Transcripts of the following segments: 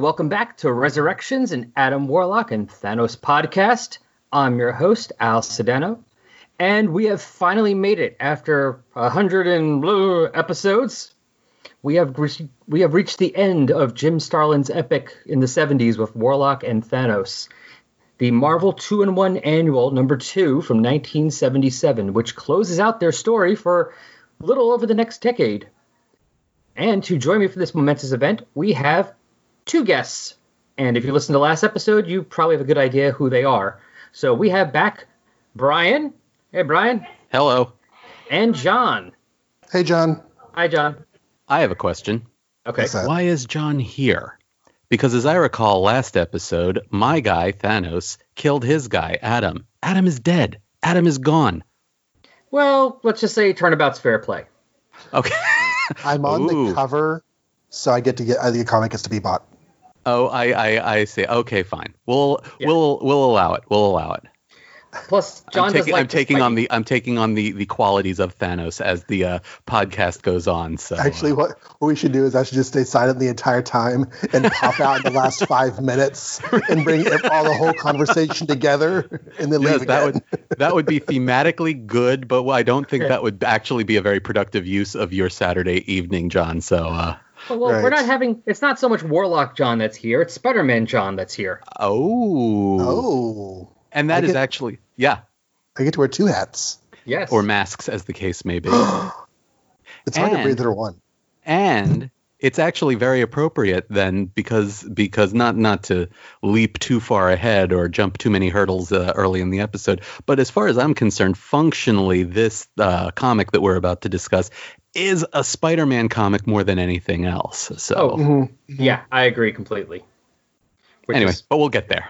Welcome back to Resurrections and Adam Warlock and Thanos podcast. I'm your host, Al Sedano, and we have finally made it after a hundred and blue episodes. We have re- we have reached the end of Jim Starlin's epic in the 70s with Warlock and Thanos, the Marvel Two in One Annual number two from 1977, which closes out their story for a little over the next decade. And to join me for this momentous event, we have two guests. And if you listen to the last episode, you probably have a good idea who they are. So we have back Brian. Hey, Brian. Hello. And John. Hey, John. Hi, John. I have a question. Okay. What's? Why is John here? Because as I recall last episode, my guy, Thanos, killed his guy, Adam. Adam is dead. Adam is gone. Well, let's just say turnabout's fair play. Okay. I'm on Ooh. the cover, so I get to get uh, the comic gets to be bought. Oh, I, I, I see. Okay, fine. We'll, Yeah. we'll, we'll allow it. We'll allow it. Plus, John I'm does taking, like I'm to taking fight. on the, I'm taking on the, the qualities of Thanos as the uh, podcast goes on. So Actually, uh, what what we should do is I should just stay silent the entire time and pop out in the last five minutes and bring all the whole conversation together and then yes, leave that again. would that would be thematically good, but I don't think that would actually be a very productive use of your Saturday evening, John. So, uh, Well, well, we're not having. It's not so much Warlock John that's here. It's Spider Man John that's here. oh, Oh, and that I is get- actually yeah, I get to wear two hats. Yes. or masks as the case may be, It's hard to And- breathe under one. and it's actually very appropriate then because because not not to leap too far ahead or jump too many hurdles uh, early in the episode, but as far as I'm concerned, functionally this uh, comic that we're about to discuss is a Spider-Man comic more than anything else. So. Oh, Mhm. yeah, I agree completely. Which anyway, is- but we'll get there.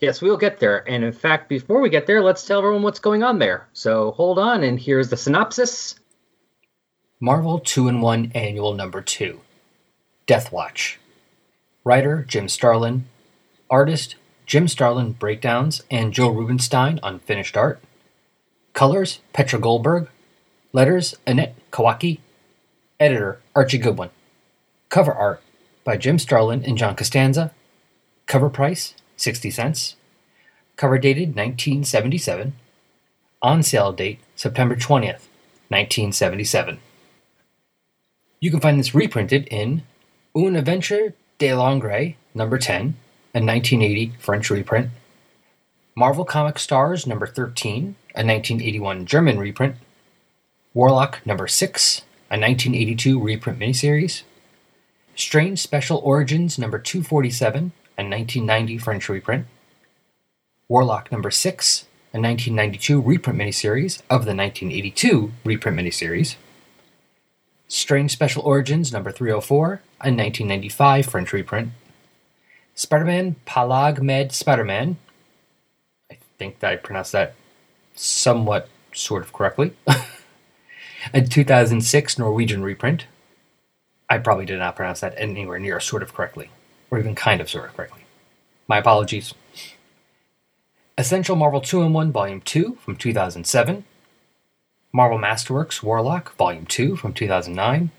yes, we'll get there. And in fact, before we get there, let's tell everyone what's going on there. So hold on, and here's the synopsis. Marvel 2 in 1 Annual Number 2 Death Watch. Writer Jim Starlin. Artist Jim Starlin Breakdowns and Joe Rubinstein on finished art. Colors Petra Goldberg. Letters Annette Kawecki. Editor Archie Goodwin. Cover art by Jim Starlin and John Costanza. Cover price 60 cents. Cover dated 1977. On sale date September 20th, 1977. You can find this reprinted in Un Adventure de Langres, number 10, a 1980 French reprint. Marvel Comic Stars, number 13, a 1981 German reprint. Warlock, number 6, a 1982 reprint miniseries. Strange Special Origins, number 247, a 1990 French reprint. Warlock, number 6, a 1992 reprint miniseries of the 1982 reprint miniseries. Strange Special Origins number 304, a 1995 French reprint. Spider Man Palag Med Spider Man. I think that I pronounced that somewhat sort of correctly. a 2006 Norwegian reprint. I probably did not pronounce that anywhere near sort of correctly, or even kind of sort of correctly. My apologies. Essential Marvel 2 in 1 Volume 2 from 2007. Marvel Masterworks Warlock Volume 2 from 2009.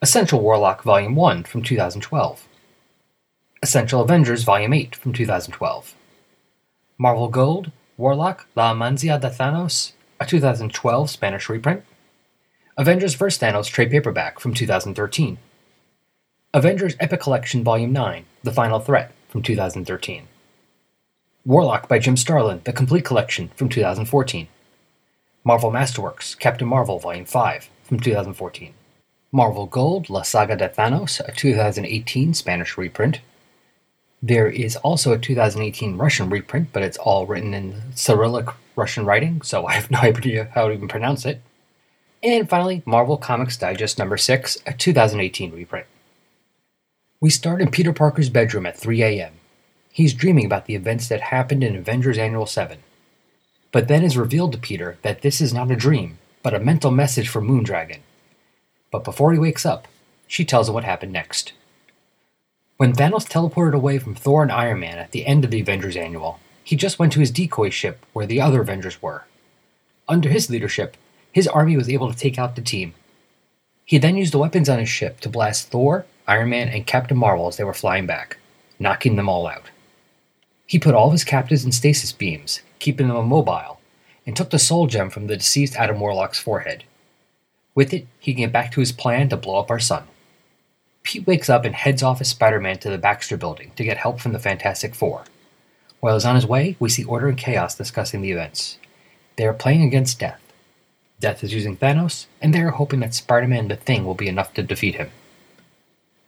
Essential Warlock Volume 1 from 2012. Essential Avengers Volume 8 from 2012. Marvel Gold Warlock La Manzia de Thanos, a 2012 Spanish reprint. Avengers vs. Thanos trade paperback from 2013. Avengers Epic Collection Volume 9 The Final Threat from 2013. Warlock by Jim Starlin, The Complete Collection from 2014. Marvel Masterworks, Captain Marvel Volume 5 from 2014. Marvel Gold, La Saga de Thanos, a 2018 Spanish reprint. There is also a 2018 Russian reprint, but it's all written in Cyrillic Russian writing, so I have no idea how to even pronounce it. And finally, Marvel Comics Digest number 6, a 2018 reprint. We start in Peter Parker's bedroom at 3 a.m. He's dreaming about the events that happened in Avengers Annual 7. But then is revealed to Peter that this is not a dream, but a mental message from Moondragon. But before he wakes up, she tells him what happened next. When Thanos teleported away from Thor and Iron Man at the end of the Avengers Annual, he just went to his decoy ship where the other Avengers were. Under his leadership, his army was able to take out the team. He then used the weapons on his ship to blast Thor, Iron Man, and Captain Marvel as they were flying back, knocking them all out. He put all of his captives in stasis beams, keeping them immobile, and took the soul gem from the deceased Adam Warlock's forehead. With it, he can get back to his plan to blow up our sun. Pete wakes up and heads off as Spider Man to the Baxter building to get help from the Fantastic Four. While he's on his way, we see Order and Chaos discussing the events. They are playing against Death. Death is using Thanos, and they are hoping that Spider Man and the Thing will be enough to defeat him.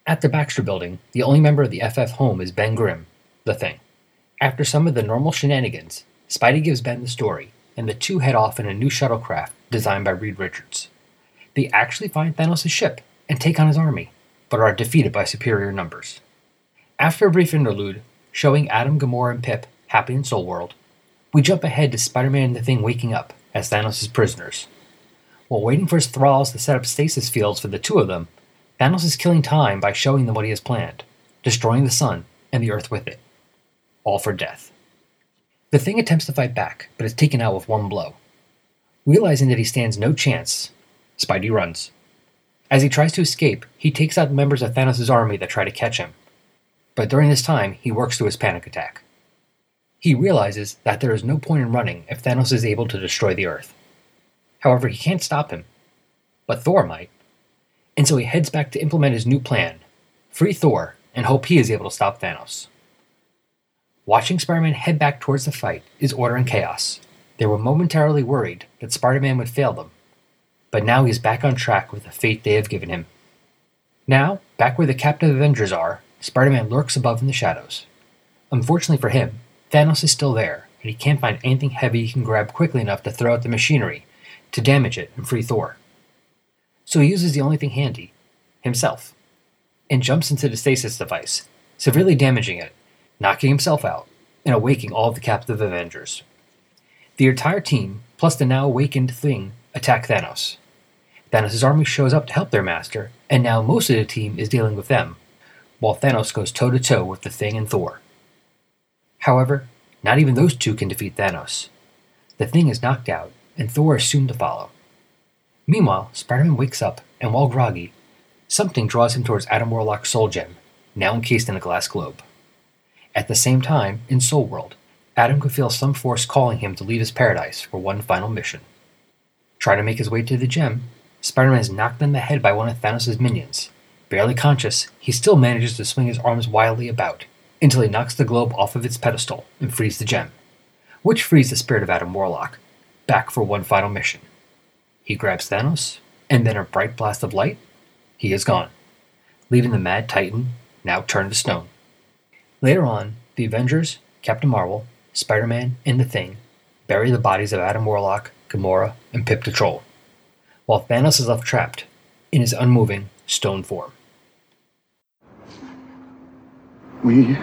At the Baxter building, the only member of the FF home is Ben Grimm, the Thing. After some of the normal shenanigans, Spidey gives Ben the story, and the two head off in a new shuttlecraft designed by Reed Richards. They actually find Thanos' ship and take on his army, but are defeated by superior numbers. After a brief interlude, showing Adam, Gamora, and Pip happy in Soul World, we jump ahead to Spider Man and the Thing waking up as Thanos' prisoners. While waiting for his thralls to set up stasis fields for the two of them, Thanos is killing time by showing them what he has planned, destroying the sun and the earth with it. All for death. The Thing attempts to fight back, but is taken out with one blow. Realizing that he stands no chance, Spidey runs. As he tries to escape, he takes out members of Thanos' army that try to catch him. But during this time, he works through his panic attack. He realizes that there is no point in running if Thanos is able to destroy the Earth. However, he can't stop him. But Thor might. And so he heads back to implement his new plan free Thor and hope he is able to stop Thanos. Watching Spider Man head back towards the fight is order and chaos. They were momentarily worried that Spider Man would fail them, but now he is back on track with the fate they have given him. Now, back where the captive Avengers are, Spider Man lurks above in the shadows. Unfortunately for him, Thanos is still there, and he can't find anything heavy he can grab quickly enough to throw at the machinery to damage it and free Thor. So he uses the only thing handy himself and jumps into the stasis device, severely damaging it, knocking himself out, and awaking all the captive Avengers. The entire team, plus the now awakened Thing, attack Thanos. Thanos' army shows up to help their master, and now most of the team is dealing with them, while Thanos goes toe to toe with the Thing and Thor. However, not even those two can defeat Thanos. The Thing is knocked out, and Thor is soon to follow. Meanwhile, Spider Man wakes up, and while groggy, something draws him towards Adam Warlock's soul gem, now encased in a glass globe. At the same time, in Soul World, Adam could feel some force calling him to leave his paradise for one final mission. Trying to make his way to the gem, Spider Man is knocked in the head by one of Thanos' minions. Barely conscious, he still manages to swing his arms wildly about until he knocks the globe off of its pedestal and frees the gem, which frees the spirit of Adam Warlock, back for one final mission. He grabs Thanos, and then a bright blast of light, he is gone, leaving the Mad Titan now turned to stone. Later on, the Avengers, Captain Marvel, Spider Man, and the Thing bury the bodies of Adam Warlock, Gamora, and Pip the Troll, while Thanos is left trapped in his unmoving stone form. We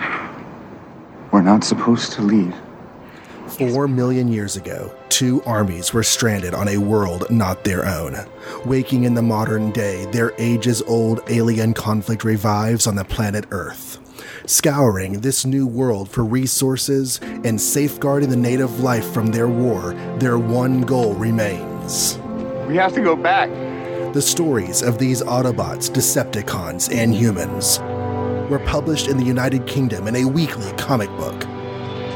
were not supposed to leave. Four million years ago, two armies were stranded on a world not their own. Waking in the modern day, their ages old alien conflict revives on the planet Earth. Scouring this new world for resources and safeguarding the native life from their war, their one goal remains. We have to go back. The stories of these Autobots, Decepticons, and humans were published in the United Kingdom in a weekly comic book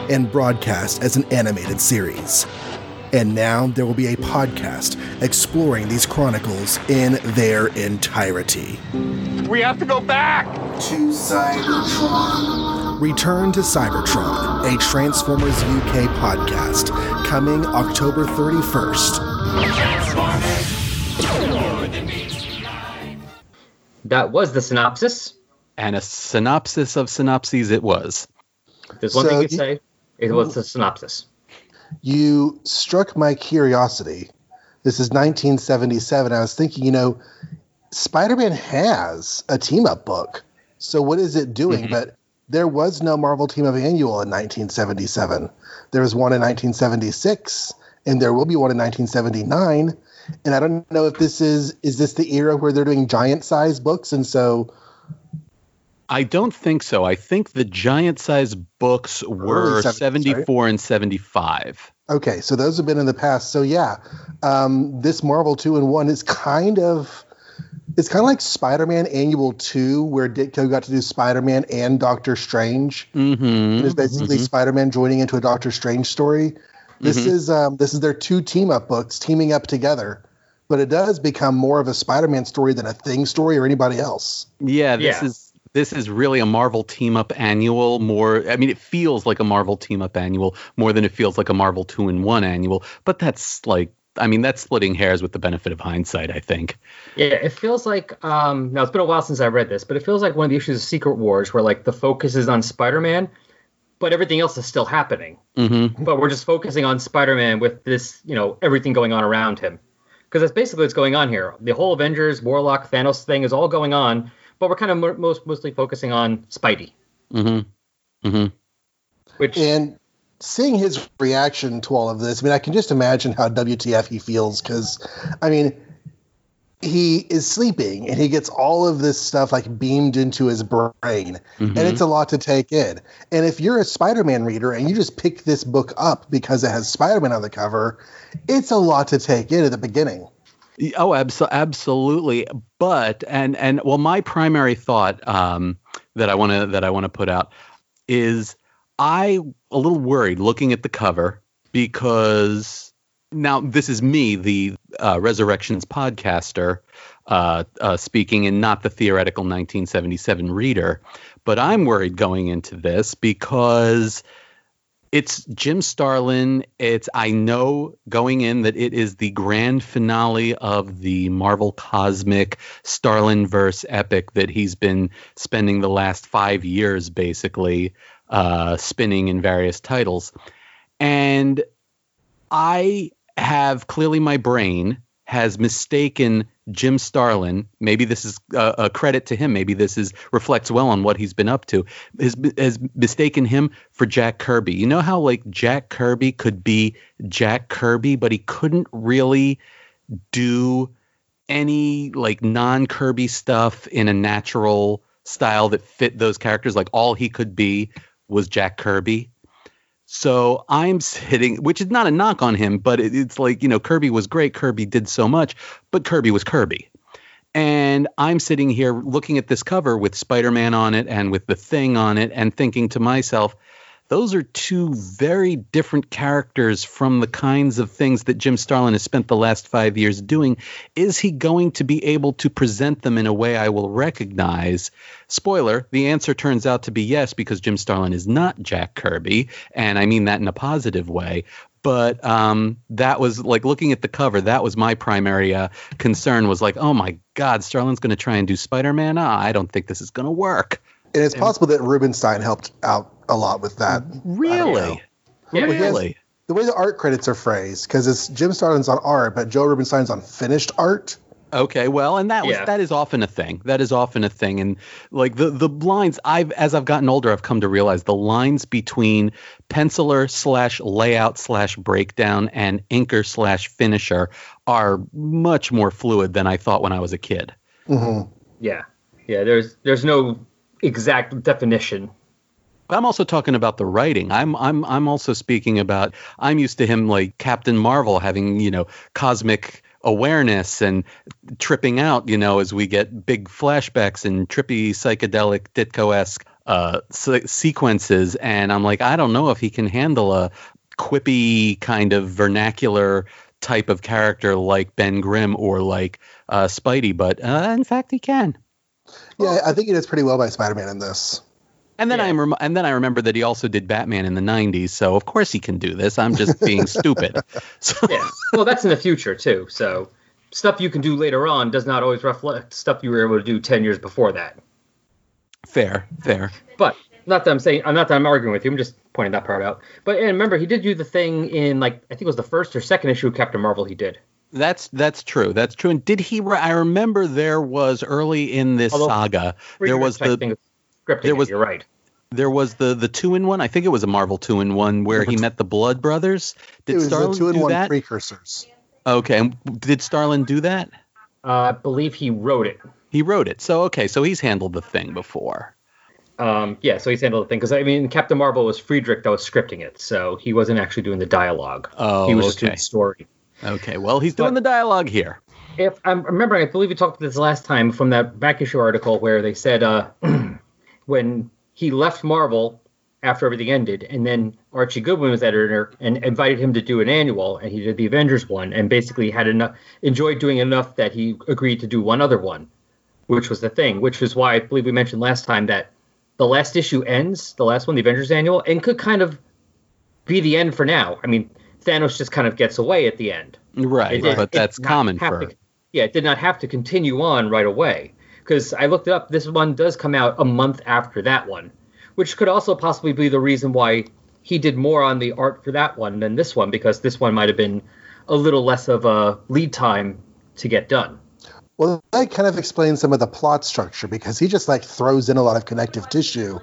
and broadcast as an animated series. And now there will be a podcast exploring these chronicles in their entirety. We have to go back. To Cybertron. Return to Cybertron, a Transformers UK podcast, coming October 31st. That was the synopsis. And a synopsis of synopses it was. There's one So thing to you- say. It was the synopsis. You struck my curiosity. This is 1977. I was thinking, you know, Spider Man has a team up book. So what is it doing? Mhm. But there was no Marvel Team Up Annual in 1977. There was one in 1976, and there will be one in 1979. And I don't know if this is is this the era where they're doing giant size books, and so I don't think so. I think the giant size books were 70s, right? 74 and 75. Okay, so those have been in the past. So yeah, um, this Marvel two in one is kind of It's kind of like Spider-Man Annual Two, where Ditko got to do Spider-Man and Doctor Strange. Mm-hmm. It's basically Spider-Man joining into a Doctor Strange story. This Mhm. is um, this is their two team up books teaming up together, but it does become more of a Spider-Man story than a Thing story or anybody else. Yeah, this Yeah. is this is really a Marvel team up annual. More, I mean, it feels like a Marvel team up annual more than it feels like a Marvel two in one annual. But that's like, I mean, that's splitting hairs with the benefit of hindsight. I think. Yeah, it feels like um now it's been a while since I read this, but it feels like one of the issues of Secret Wars where like the focus is on Spider-Man, but everything else is still happening. Mm-hmm. But we're just focusing on Spider-Man with this, you know, everything going on around him. Because that's basically what's going on here. The whole Avengers, Warlock, Thanos thing is all going on, but we're kind of mo- most mostly focusing on Spidey, Mm-hmm. Mm-hmm. which And seeing his reaction to all of this, I mean, I can just imagine how WTF he feels because, I mean, he is sleeping and he gets all of this stuff like beamed into his brain, Mm-hmm. and it's a lot to take in. And if you're a Spider-Man reader and you just pick this book up because it has Spider-Man on the cover, it's a lot to take in at the beginning. Oh, abso- absolutely. But and and well, my primary thought um, that I want to that I want to put out is I a little worried looking at the cover because now this is me, the uh, Resurrections podcaster, uh, uh, speaking, and not the theoretical 1977 reader. But I'm worried going into this because it's Jim Starlin. It's I know going in that it is the grand finale of the Marvel Cosmic Starlin verse epic that he's been spending the last five years basically uh, spinning in various titles, and I have clearly my brain has mistaken Jim Starlin. Maybe this is a credit to him. Maybe this is reflects well on what he's been up to. Has, has mistaken him for Jack Kirby. You know how like Jack Kirby could be Jack Kirby, but he couldn't really do any like non Kirby stuff in a natural style that fit those characters. Like all he could be was Jack Kirby. So I'm sitting, which is not a knock on him, but it, it's like, you know, Kirby was great. Kirby did so much, but Kirby was Kirby. And I'm sitting here looking at this cover with Spider Man on it and with the thing on it and thinking to myself, those are two very different characters from the kinds of things that Jim Starlin has spent the last five years doing. Is he going to be able to present them in a way I will recognize? Spoiler, the answer turns out to be yes, because Jim Starlin is not Jack Kirby. And I mean that in a positive way. But um, that was like looking at the cover, that was my primary uh, concern was like, oh my God, Starlin's going to try and do Spider Man? Ah, I don't think this is going to work. And it's possible that Rubinstein helped out a lot with that. Really? Yeah, Well, he has- Really? The way the art credits are phrased, because it's Jim Starlin's on art, but Joe Rubinstein's on finished art. Okay, well, and that was Yeah. that is often a thing. That is often a thing, and like the the lines, I've as I've gotten older, I've come to realize the lines between penciler slash layout slash breakdown and inker slash finisher are much more fluid than I thought when I was a kid. hmm yeah, yeah. There's there's no exact definition. I'm also talking about the writing. I'm I'm I'm also speaking about I'm used to him like Captain Marvel having, you know, cosmic awareness and tripping out, you know, as we get big flashbacks and trippy psychedelic Ditko-esque uh, se- sequences and I'm like I don't know if he can handle a quippy kind of vernacular type of character like Ben Grimm or like uh, Spidey, but uh, in fact he can. Yeah, I think he does pretty well by Spider-Man in this. And then Yeah. I rem- and then I remember that he also did Batman in the '90s, so of course he can do this. I'm just being stupid. So Yeah. well, that's in the future too. So stuff you can do later on does not always reflect stuff you were able to do ten years before that. fair, fair. But not that I'm saying, I'm not that I'm arguing with you. I'm just pointing that part out. But and remember, he did do the thing in like I think it was the first or second issue of Captain Marvel. He did. That's that's true. That's true. And did he? I remember there was early in this Although- saga. There was the think scripting. there it, was- You're right. there was the the two in one. I think it was a Marvel two in one where he met the Blood Brothers. Did Starlin two in do one that? precursors. okay. And did Starlin do that? Uh, I believe he wrote it. He wrote it. So okay. So he's handled the thing before. Um, yeah, so he's handled the thing because I mean, Captain Marvel was Friedrich that was scripting it, so he wasn't actually doing the dialogue. Oh, he was just doing the story. Okay. Well, he's But- doing the dialogue here. if I'm remembering, I believe we talked about this last time from that back issue article where they said uh, when he left Marvel after everything ended, and then Archie Goodwin was editor and invited him to do an annual, and he did the Avengers one, and basically had enough enjoyed doing enough that he agreed to do one other one, which was the thing, which is why I believe we mentioned last time that the last issue ends, the last one, the Avengers annual, and could kind of be the end for now. I mean, Thanos just kind of gets away at the end. Right, It did- but it that's did common for. to- yeah, it did not have to continue on right away because I looked it up. This one does come out a month after that one, which could also possibly be the reason why he did more on the art for that one than this one because this one might have been a little less of a lead time to get done. Well, that kind of explains some of the plot structure because he just like throws in a lot of connective tissue,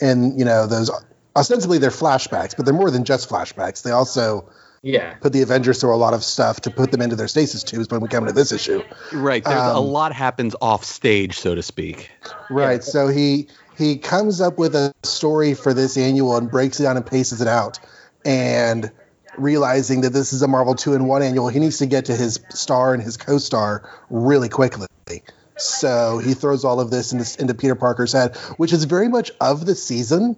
and you know those ostensibly they're flashbacks, but they're more than just flashbacks. They also Yeah, put the Avengers through a lot of stuff to put them into their stasis tubes when we come to this issue. Right, there's a Um, lot happens off stage, so to speak. Right. So he he comes up with a story for this annual and breaks it down and paces it out. And realizing that this is a Marvel two in one annual, he needs to get to his star and his co-star really quickly. So he throws all of this into, into Peter Parker's head, which is very much of the season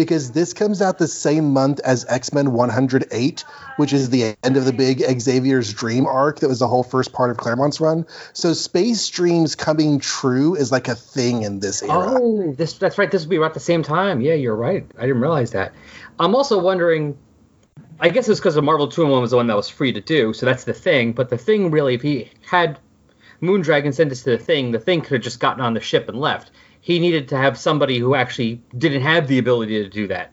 because this comes out the same month as X-Men 108, which is the end of the big Xavier's Dream arc that was the whole first part of Claremont's run. So space dreams coming true is like a thing in this era. Oh, this that's right. This would be about the same time. Yeah, you're right. I didn't realize that. I'm also wondering. I guess it's because the Marvel Two One was the one that was free to do, so that's the thing. But the thing really, if he had Moondragon send us to the thing, the thing could have just gotten on the ship and left. He needed to have somebody who actually didn't have the ability to do that.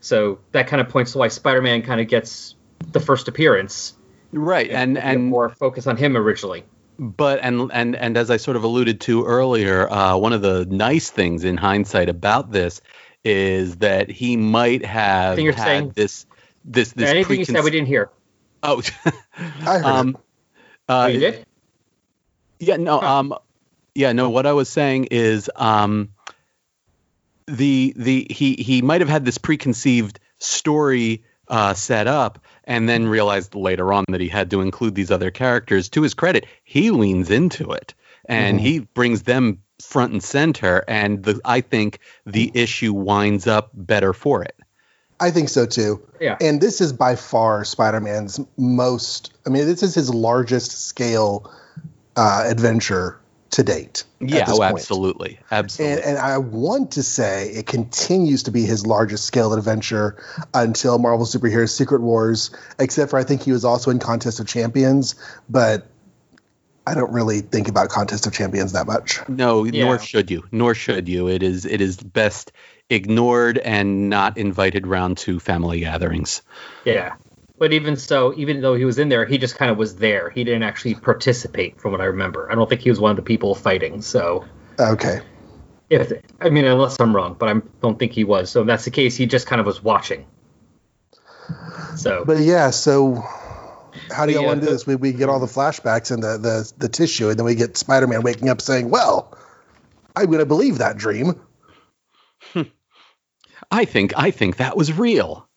So that kind of points to why Spider-Man kind of gets the first appearance Right, and get and more focus on him originally. But and and and as I sort of alluded to earlier, uh, one of the nice things in hindsight about this is that he might have Thing you're had saying? this this this Anything you said, we didn't hear. Oh, I heard um, uh, Oh, you did? yeah, no, um, yeah, no. What I was saying is, um, the the he he might have had this preconceived story uh, set up, and then realized later on that he had to include these other characters. To his credit, he leans into it, and Mhm. he brings them front and center. And the I think the issue winds up better for it. I think so too. Yeah. And this is by far Spider-Man's most. I mean, this is his largest scale uh, adventure to date. at Yeah, this oh, point. absolutely, absolutely. And, and I want to say it continues to be his largest scale adventure until Marvel Superheroes Secret Wars, except for I think he was also in Contest of Champions, but I don't really think about Contest of Champions that much. No, Yeah. nor should you. Nor should you. It is it is best ignored and not invited round to family gatherings. Yeah. But even so, even though he was in there, he just kind of was there. He didn't actually participate, from what I remember. I don't think he was one of the people fighting. So, Okay. if I mean, unless I'm wrong, but I don't think he was. So, if that's the case, he just kind of was watching. So, But yeah, so how do But you yeah, want to do this? We, we get all the flashbacks and the, the, the tissue, and then we get Spider Man waking up saying, Well, I'm going to believe that dream. I think I think that was real.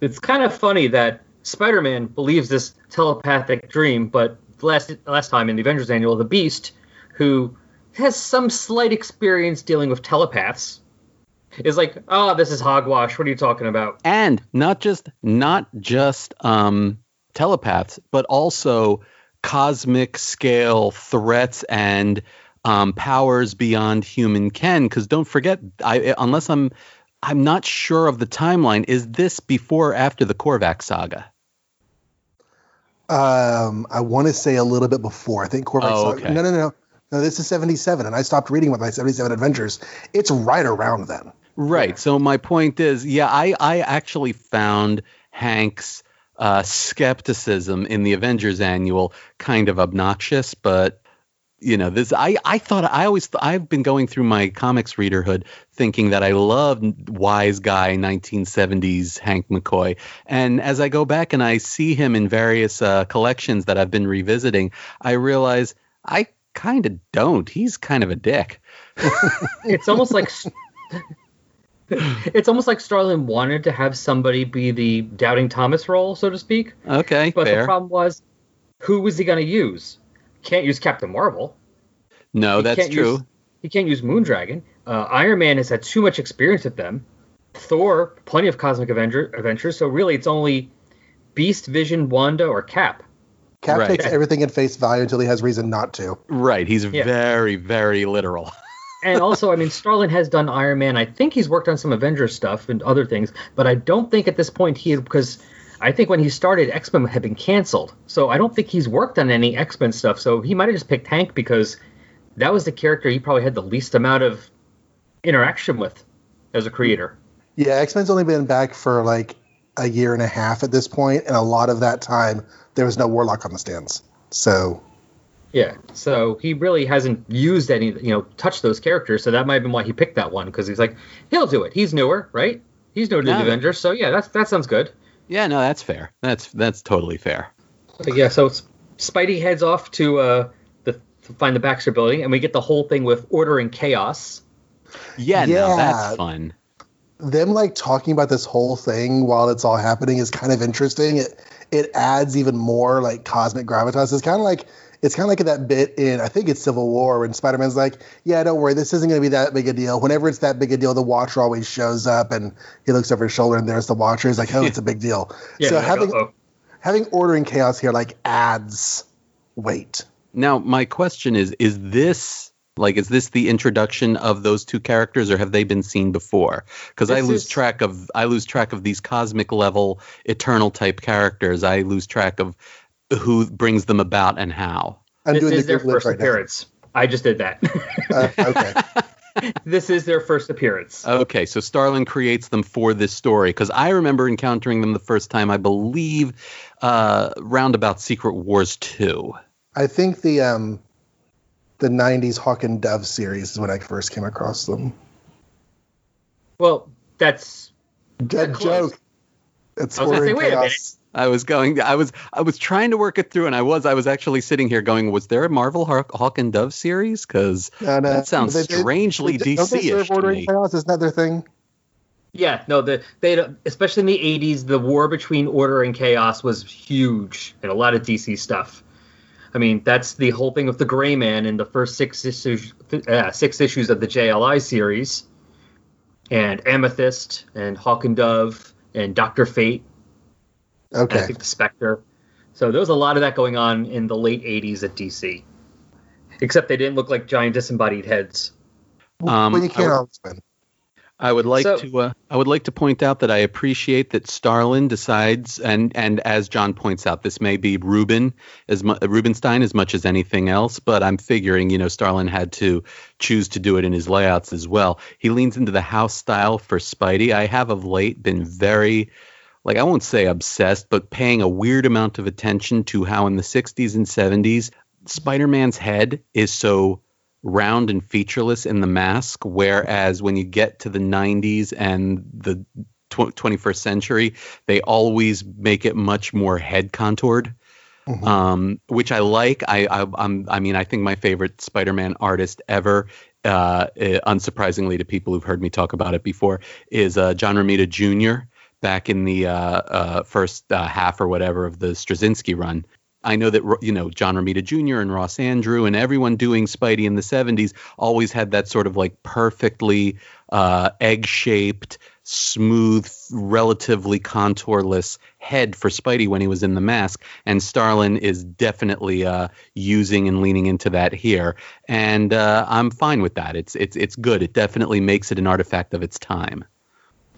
It's kind of funny that Spider-Man believes this telepathic dream, but last last time in the Avengers Annual, the Beast, who has some slight experience dealing with telepaths, is like, "Oh, this is hogwash. What are you talking about?" And not just not just um telepaths, but also cosmic scale threats and um, powers beyond human ken. Because don't forget, I unless I'm I'm not sure of the timeline. Is this before or after the Korvac saga? Um, I want to say a little bit before. I think Korvac's. Oh, okay. No, no, no. No, this is 77, and I stopped reading with my 77 Adventures. It's right around then. Right. So my point is, yeah, I I actually found Hank's uh, skepticism in the Avengers Annual kind of obnoxious, but you know this I I thought I always I've been going through my comics readerhood thinking that I loved wise guy 1970s Hank McCoy, and as I go back and I see him in various uh, collections that I've been revisiting, I realize I kind of don't. He's kind of a dick. It's almost like it's almost like Starlin wanted to have somebody be the doubting Thomas role, so to speak. Okay, But fair. the problem was, who was he going to use? Can't use Captain Marvel. No, He that's can't true. use- he can't use Moondragon. Uh, Iron Man has had too much experience with them. Thor, plenty of cosmic Avenger, adventures. So really, it's only Beast, Vision, Wanda, or Cap. Cap Right. takes everything at face value until he has reason not to. Right. He's Yeah. very, very literal. And also, I mean, Starlin has done Iron Man. I think he's worked on some Avengers stuff and other things, but I don't think at this point he because I think when he started, X Men had been canceled. So I don't think he's worked on any X Men stuff. So he might have just picked Hank because that was the character he probably had the least amount of interaction with as a creator. Yeah, X Men's only been back for like a year and a half at this point, and a lot of that time there was no Warlock on the stands. So Yeah. So he really hasn't used any, you know, touched those characters. So that might have been why he picked that one because he's like, he'll do it. He's newer, right? He's newer to Yeah. the Avengers. So yeah, that's that sounds good. Yeah, no, that's fair. That's that's totally fair. But yeah, so Spidey heads off to uh, the to find the Baxter building, and we get the whole thing with order and chaos. Yeah, no, that's fun. them like talking about this whole thing while it's all happening is kind of interesting. It it adds even more like cosmic gravitas. It's kind of like it's kind of like that bit in I think it's Civil War when Spider Man's like, "Yeah, don't worry, this isn't going to be that big a deal." Whenever it's that big a deal, the Watcher always shows up, and he looks over his shoulder, and there's the Watcher. He's like, "Oh, it's a big deal." Yeah, so like, having uh-oh. having order and chaos here like adds weight. Now, my question is: Is this like is this the introduction of those two characters, or have they been seen before? Because I lose is- track of I lose track of these cosmic level, eternal type characters. I lose track of who brings them about and how. I'm this doing is the their Google first right now. appearance. I just did that. Uh, okay. this is their first appearance. Okay, so Starlin creates them for this story because I remember encountering them the first time, I believe, uh, roundabout Secret Wars two. I think the um the '90s Hawk and Dove series is when I first came across them. well, that's Dead close. joke. It's I was gonna say, wait a chaos. I was going. I was. I was trying to work it through, and I was. I was actually sitting here going, "Was there a Marvel Hawk, Hawk and Dove series?" Because No, no, that sounds they- they- strangely they- don't they serve DC-ish order to and me. chaos? Isn't that their thing? yeah. No, the they especially in the '80s, the war between order and chaos was huge and a lot of DC stuff. I mean, that's the whole thing with the Gray Man in the first six issues, uh, six issues of the JLI series, and Amethyst and Hawk and Dove and Doctor Fate. And I Okay. think the Spectre. So there was a lot of that going on in the late '80s at DC. Except they didn't look like giant disembodied heads. Um, when you I can't would- always win. I would like So- to. Uh, I would like to point out that I appreciate that Starlin decides, and and as John points out, this may be Ruben as mu- Rubinstein as much as anything else. But I'm figuring, you know, Starlin had to choose to do it in his layouts as well. He leans into the house style for Spidey. I have of late been very like I won't say obsessed, but paying a weird amount of attention to how in the 60s and 70s Spider-Man's head is so round and featureless in the mask, whereas when you get to the 90s and the tw- 21st century, they always make it much more head contoured. Mhm. Um, which I like. I, I I'm I mean I think my favorite Spider-Man artist ever, uh, eh, unsurprisingly to people who've heard me talk about it before, is uh, John Romita Jr. Back in the uh, uh, first uh, half or whatever of the Straczynski run, I know that you know John Romita Jr. and Ross Andru and everyone doing Spidey in the '70s always had that sort of like perfectly uh, egg-shaped, smooth, relatively contourless head for Spidey when he was in the mask, and Starlin is definitely uh, using and leaning into that here, and uh, I'm fine with that. It's it's it's good. It definitely makes it an artifact of its time.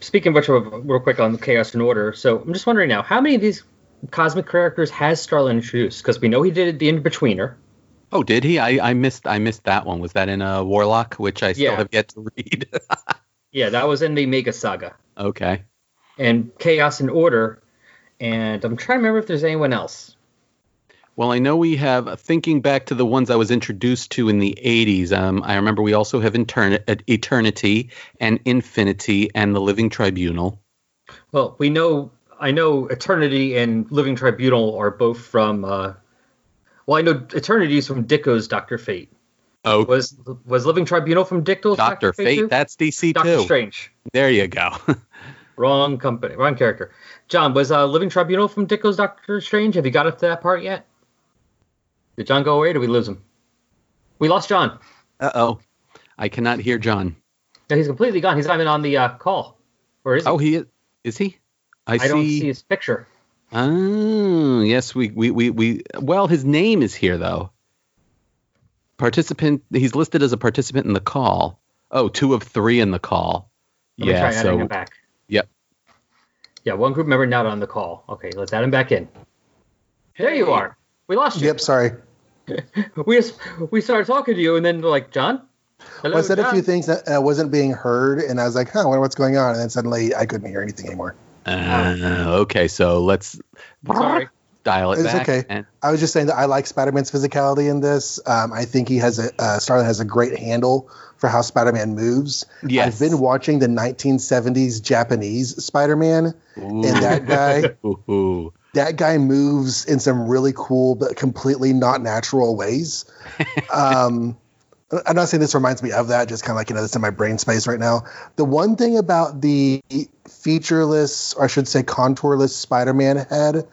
Speaking of which, real quick on Chaos and Order. So I'm just wondering now, how many of these cosmic characters has Starlin introduced? Because we know he did it the In-Betweener. Oh, did he? I, I missed I missed that one. Was that in a Warlock, which I still Yeah. have yet to read? Yeah, that was in the Mega Saga. okay. And Chaos and Order. And I'm trying to remember if there's anyone else. Well, I know we have, thinking back to the ones I was introduced to in the 80s, um, I remember we also have uh, Eternity and Infinity and the Living Tribunal. Well, we know I know Eternity and Living Tribunal are both from. Uh, well, I know Eternity is from Ditko's Doctor Fate. Oh, Was was Living Tribunal from Ditko's Doctor Fate, too? that's DC Doctor too. Strange. There you go. Wrong company, wrong character. John, was uh, Living Tribunal from Ditko's Doctor Strange? Have you got up to that part yet? Did John go away or did we lose him? We lost John. Uh oh. I cannot hear John. No, he's completely gone. He's not even on the uh, call. Or is he? Oh, he is. Is he? I, I see. don't see his picture. Oh, yes. We, we, we, we. Well, his name is here though. Participant. He's listed as a participant in the call. Oh, two of three in the call. Let me yeah. try adding So him back. Yep. Yeah, one group member not on the call. Okay, let's add him back in. There you are. We lost you. Yep, sorry. We just we started talking to you, and then like, John. Hello, Well, I said a few things that uh, wasn't being heard, and I was like, huh, I wonder what's going on. And then suddenly I couldn't hear anything anymore. Uh, okay. So let's Sorry. dial it It's back. okay. and- I was just saying that I like Spider-Man's physicality in this. Um, I think he has a uh, Starlin has a great handle for how Spider-Man moves. Yes. I've been watching the 1970s Japanese Spider-Man, and that guy, Ooh. That guy moves in some really cool but completely not natural ways. Um, I'm not saying this reminds me of that, just kind of like you know, this in my brain space right now. The one thing about the featureless, or I should say, contourless Spider-Man head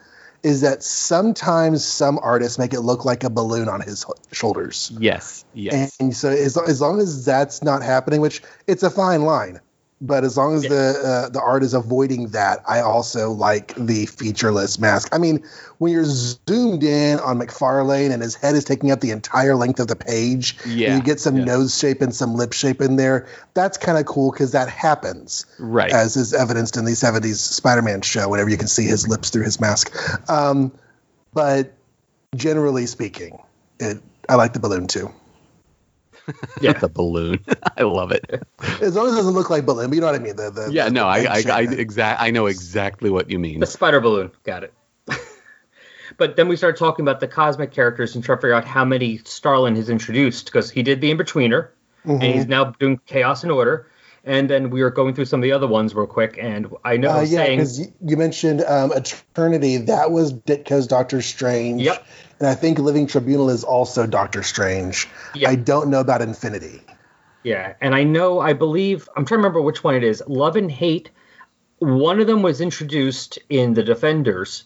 is that sometimes some artists make it look like a balloon on his shoulders. Yes. Yes. And so as, as long as that's not happening, which it's a fine line, but as long as the uh, the art is avoiding that, I also like the featureless mask. I mean, when you're zoomed in on McFarlane and his head is taking up the entire length of the page, Yeah, and you get some yeah. nose shape and some lip shape in there. That's kind of cool because that happens right. as is evidenced in the 70s Spider-Man show, whenever you can see his lips through his mask. Um, but generally speaking, it, I like the balloon too. Yeah. the balloon. I love it. As long as it doesn't look like balloon, but you know what I mean. The, the Yeah. the- No. the I. I. I exact. I know exactly what you mean. The spider balloon. Got it. but then we start talking about the cosmic characters and try to figure out how many Starlin has introduced because he did the In-Betweener, and Mm-hmm. he's now doing Chaos and Order. And then we were going through some of the other ones real quick, and I know Uh, yeah, because you, you mentioned um, Eternity. That was Ditko's Doctor Strange. Yep. And I think Living Tribunal is also Doctor Strange. Yep. I don't know about Infinity. Yeah, and I know, I believe, I'm trying to remember which one it is. Love and Hate, one of them was introduced in The Defenders,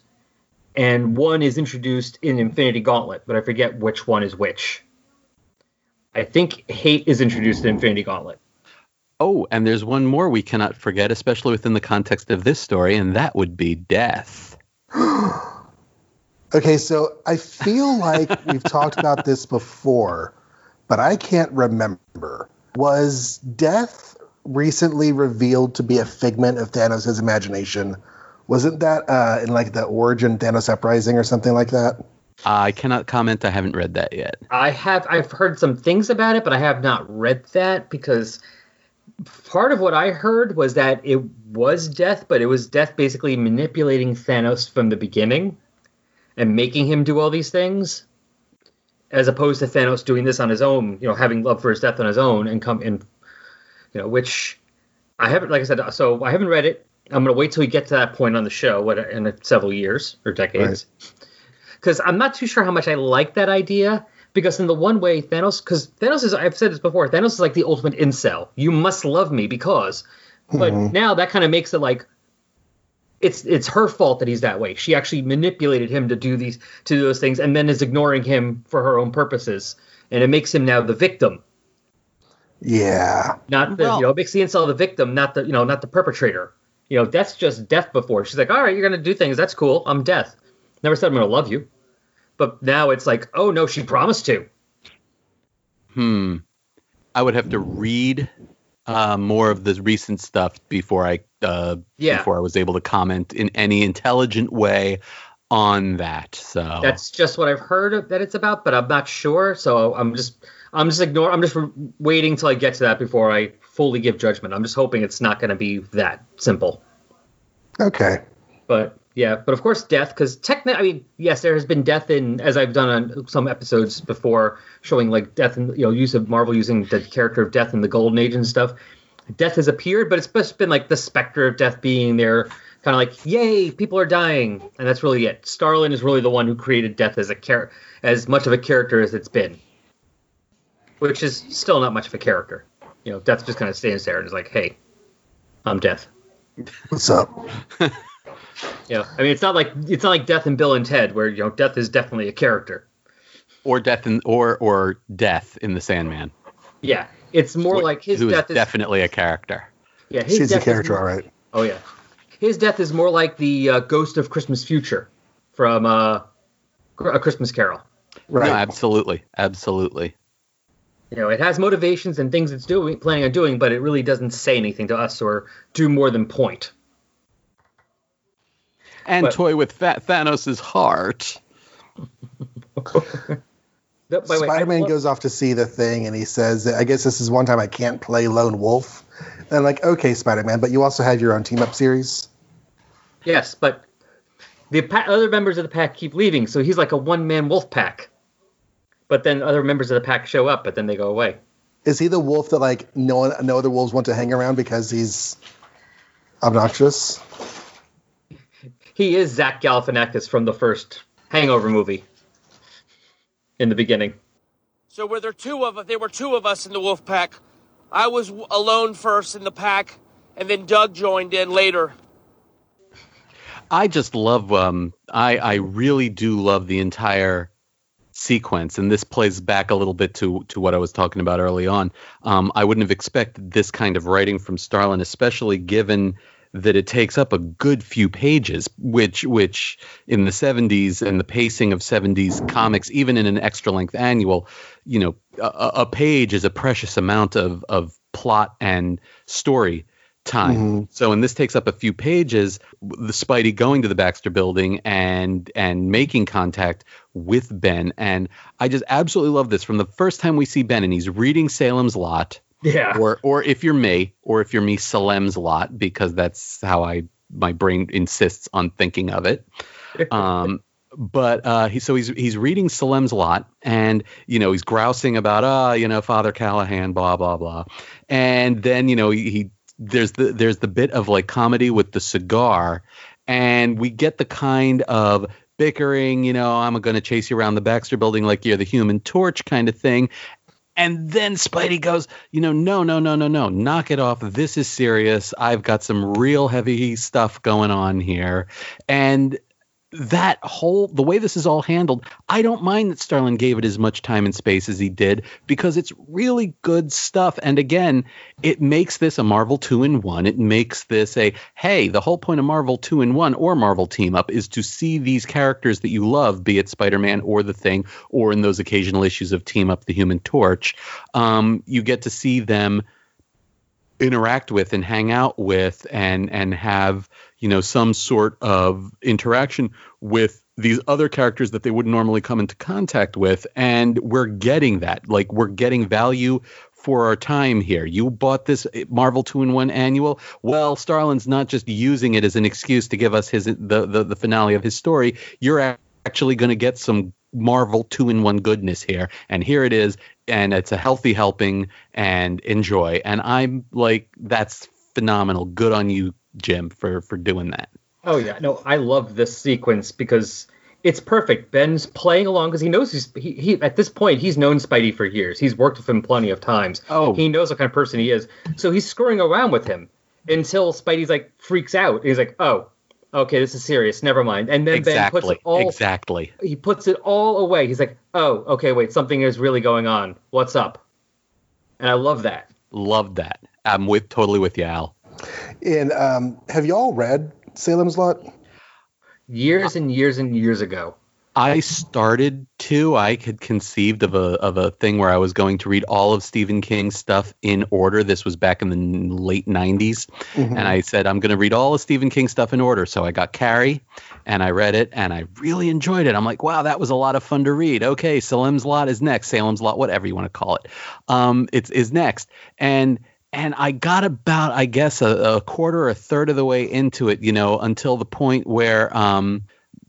and one is introduced in Infinity Gauntlet, but I forget which one is which. I think Hate is introduced in Infinity Gauntlet. Oh, and there's one more we cannot forget, especially within the context of this story, and that would be death. Okay, so I feel like we've talked about this before, but I can't remember. Was Death recently revealed to be a figment of Thanos' imagination? Wasn't that uh, in like the origin Thanos Uprising or something like that? I cannot comment. I haven't read that yet. I have I've heard some things about it, but I have not read that because part of what I heard was that it was death, but it was death basically manipulating Thanos from the beginning and making him do all these things, as opposed to Thanos doing this on his own, you know, having love for his death on his own and come in, you know, which I haven't, like I said, so I haven't read it. I'm gonna wait till we get to that point on the show, what in several years or decades because I'm not too sure how much I like that idea. Because in the one way, Thanos, because Thanos is, I've said this before, Thanos is like the ultimate incel. You must love me because, but mm-hmm. now that kind of makes it like it's it's her fault that he's that way. She actually manipulated him to do these to do those things, and then is ignoring him for her own purposes, and it makes him now the victim, Yeah. not the Well- you know, it makes the incel the victim, not the you know, not the perpetrator. You know, that's just death before. She's like, all right, you're gonna do things. That's cool. I'm death. Never said I'm gonna love you. But now it's like, oh no, she promised to. Hmm. I would have to read uh, more of the recent stuff before I uh, Yeah. before I was able to comment in any intelligent way on that. So That's just what I've heard of, that it's about, but I'm not sure. So I'm just I'm just ignore. I'm just waiting till I get to that before I fully give judgment. I'm just hoping it's not going to be that simple. Okay. But yeah, but of course, death because technically, I mean, yes, there has been death in as I've done on some episodes before, showing like death and you know use of Marvel using the character of death in the Golden Age and stuff. Death has appeared, but it's just been like the specter of death being there, kind of like, yay, people are dying, and that's really it. Starlin is really the one who created death as a char- as much of a character as it's been, which is still not much of a character. You know, death just kind of stands there and is like, hey, I'm death. What's up? Yeah, I mean, it's not like it's not like Death and Bill and Ted, where you know Death is definitely a character. or death in or or death in the Sandman. Yeah, it's more Wh- like his who is death is definitely a character. yeah his She's a death is character, more- all right. Oh yeah, his death is more like the uh, ghost of Christmas Future from uh, A Christmas Carol. Right. No, absolutely, absolutely. You know, it has motivations and things it's doing, planning on doing, but it really doesn't say anything to us or do more than point. And But- toy with Fat Thanos' heart. The- by the way, I Spider-Man goes off to see the thing, and he says, "I guess this is one time I can't play lone wolf." And I'm like, "Okay, Spider-Man, but you also have your own team-up series." Yes, but the pa- other members of the pack keep leaving, so he's like a one-man wolf pack. But then other members of the pack show up, but then they go away. Is he the wolf that like no one, no other wolves want to hang around because he's obnoxious? He is Zach Galifianakis from the first Hangover movie. In the beginning, So were there two of there were two of us in the wolf pack. I was alone first in the pack, and then Doug joined in later. I just love um I I really do love the entire sequence and this plays back a little bit to to what I was talking about early on. Um I wouldn't have expected this kind of writing from Starlin especially given that it takes up a good few pages which which in the 70s and the pacing of 70s comics even in an extra length annual you know a, a page is a precious amount of of plot and story time. Mm-hmm. So, and this takes up a few pages. The Spidey going to the Baxter Building and and making contact with Ben, and I just absolutely love this. From the first time we see Ben, and he's reading Salem's Lot, yeah, or or if you're me, or if you're me, Salem's Lot, because that's how I my brain insists on thinking of it. Um, but uh, he so he's he's reading Salem's Lot, and you know he's grousing about ah you know Father Callahan, blah blah blah, and then you know he, he there's the there's the bit of like comedy with the cigar, and we get the kind of bickering, you know, I'm going to chase you around the Baxter building like you're the human torch kind of thing. And then Spidey goes, you know, no, no, no, no, no, knock it off. This is serious. I've got some real heavy stuff going on here. And that whole the way this is all handled, I don't mind that Starlin gave it as much time and space as he did because it's really good stuff. And again, it makes this a Marvel two in one. It makes this a hey, the whole point of Marvel two in one or Marvel team up is to see these characters that you love, be it Spider Man or the Thing, or in those occasional issues of Team Up the Human Torch. Um, you get to see them interact with and hang out with and and have you know some sort of interaction with these other characters that they wouldn't normally come into contact with. And we're getting that. Like we're getting value for our time here. You bought this marvel 2 in 1 annual. Well starlin's not just using it as an excuse to give us his the the, the finale of his story. You're actually going to get some marvel 2 in 1 goodness here. And here it is and it's a healthy helping and enjoy. And i'm like that's phenomenal. Good on you jim for for doing that Oh yeah, no, I love this sequence because it's perfect. Ben's playing along because he knows he's he, he at this point he's known Spidey for years. He's worked with him plenty of times. Oh. he knows what kind of person he is. So he's screwing around with him until Spidey's like freaks out. He's like, oh, okay, this is serious. Never mind. And then Ben puts exactly it all exactly he puts it all away. He's like, oh, okay, wait, something is really going on. What's up? And I love that. Love that i'm with totally with you al And um, have y'all read Salem's Lot? Years and years and years ago. I started to. I had conceived of a of a thing where I was going to read all of Stephen King's stuff in order. This was back in the late '90s, and I said I'm going to read all of Stephen King's stuff in order. So I got Carrie, and I read it, and I really enjoyed it. I'm like, wow, that was a lot of fun to read. Okay, Salem's Lot is next. Salem's Lot, whatever you want to call it, um, it's is next, and and I got about, I guess, a, a quarter or a third of the way into it, you know, until the point where um,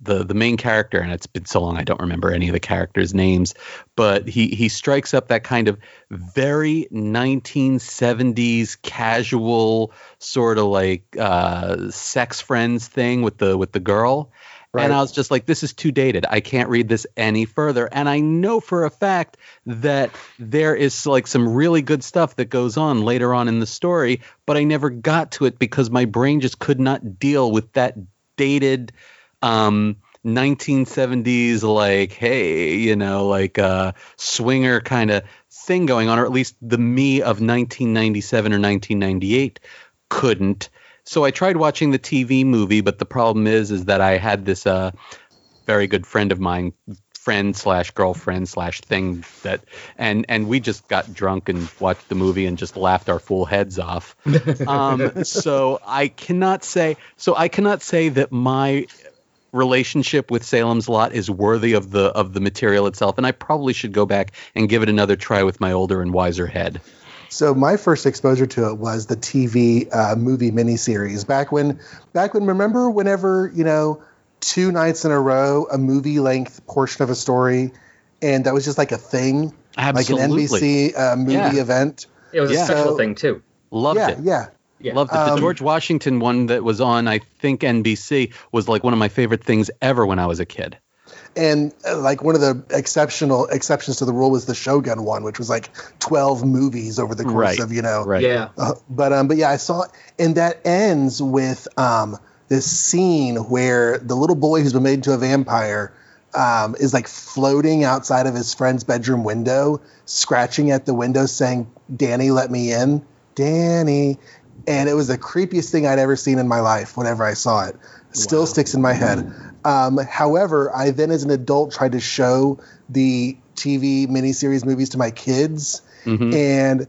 the the main character, and it's been so long I don't remember any of the characters' names, but he he strikes up that kind of very 1970s casual sort of like uh, sex friends thing with the with the girl. And I was just like, this is too dated. I can't read this any further. And I know for a fact that there is like some really good stuff that goes on later on in the story, but I never got to it because my brain just could not deal with that dated um 1970s like hey you know like uh swinger kind of thing going on or at least the me of 1997 or 1998 couldn't so i tried watching the tv movie but the problem is is that i had this uh very good friend of mine friend slash girlfriend slash thing that and and we just got drunk and watched the movie and just laughed our full heads off. Um, so i cannot say so i cannot say that my relationship with salem's lot is worthy of the of the material itself and i probably should go back and give it another try with my older and wiser head So my first exposure to it was the TV uh, movie miniseries back when back when remember whenever you know two nights in a row a movie length portion of a story and that was just like a thing Absolutely. like an NBC uh, movie Yeah. event. It was Yeah. a special So- thing too. loved yeah, it yeah. Yeah. Loved it. The Um, George Washington one that was on, I think, NBC was like one of my favorite things ever when I was a kid. And uh, like one of the exceptional exceptions to the rule was the Shogun one, which was like twelve movies over the course Right, of you know Right. Yeah. Uh, but um, but yeah, I saw, it and that ends with um this scene where the little boy who's been made into a vampire um, is like floating outside of his friend's bedroom window, scratching at the window, saying, "Danny, let me in, Danny." And it was the creepiest thing I'd ever seen in my life. Whenever I saw it, still sticks in my head. Um, however, I then, as an adult, tried to show the TV miniseries movies to my kids, Mhm. and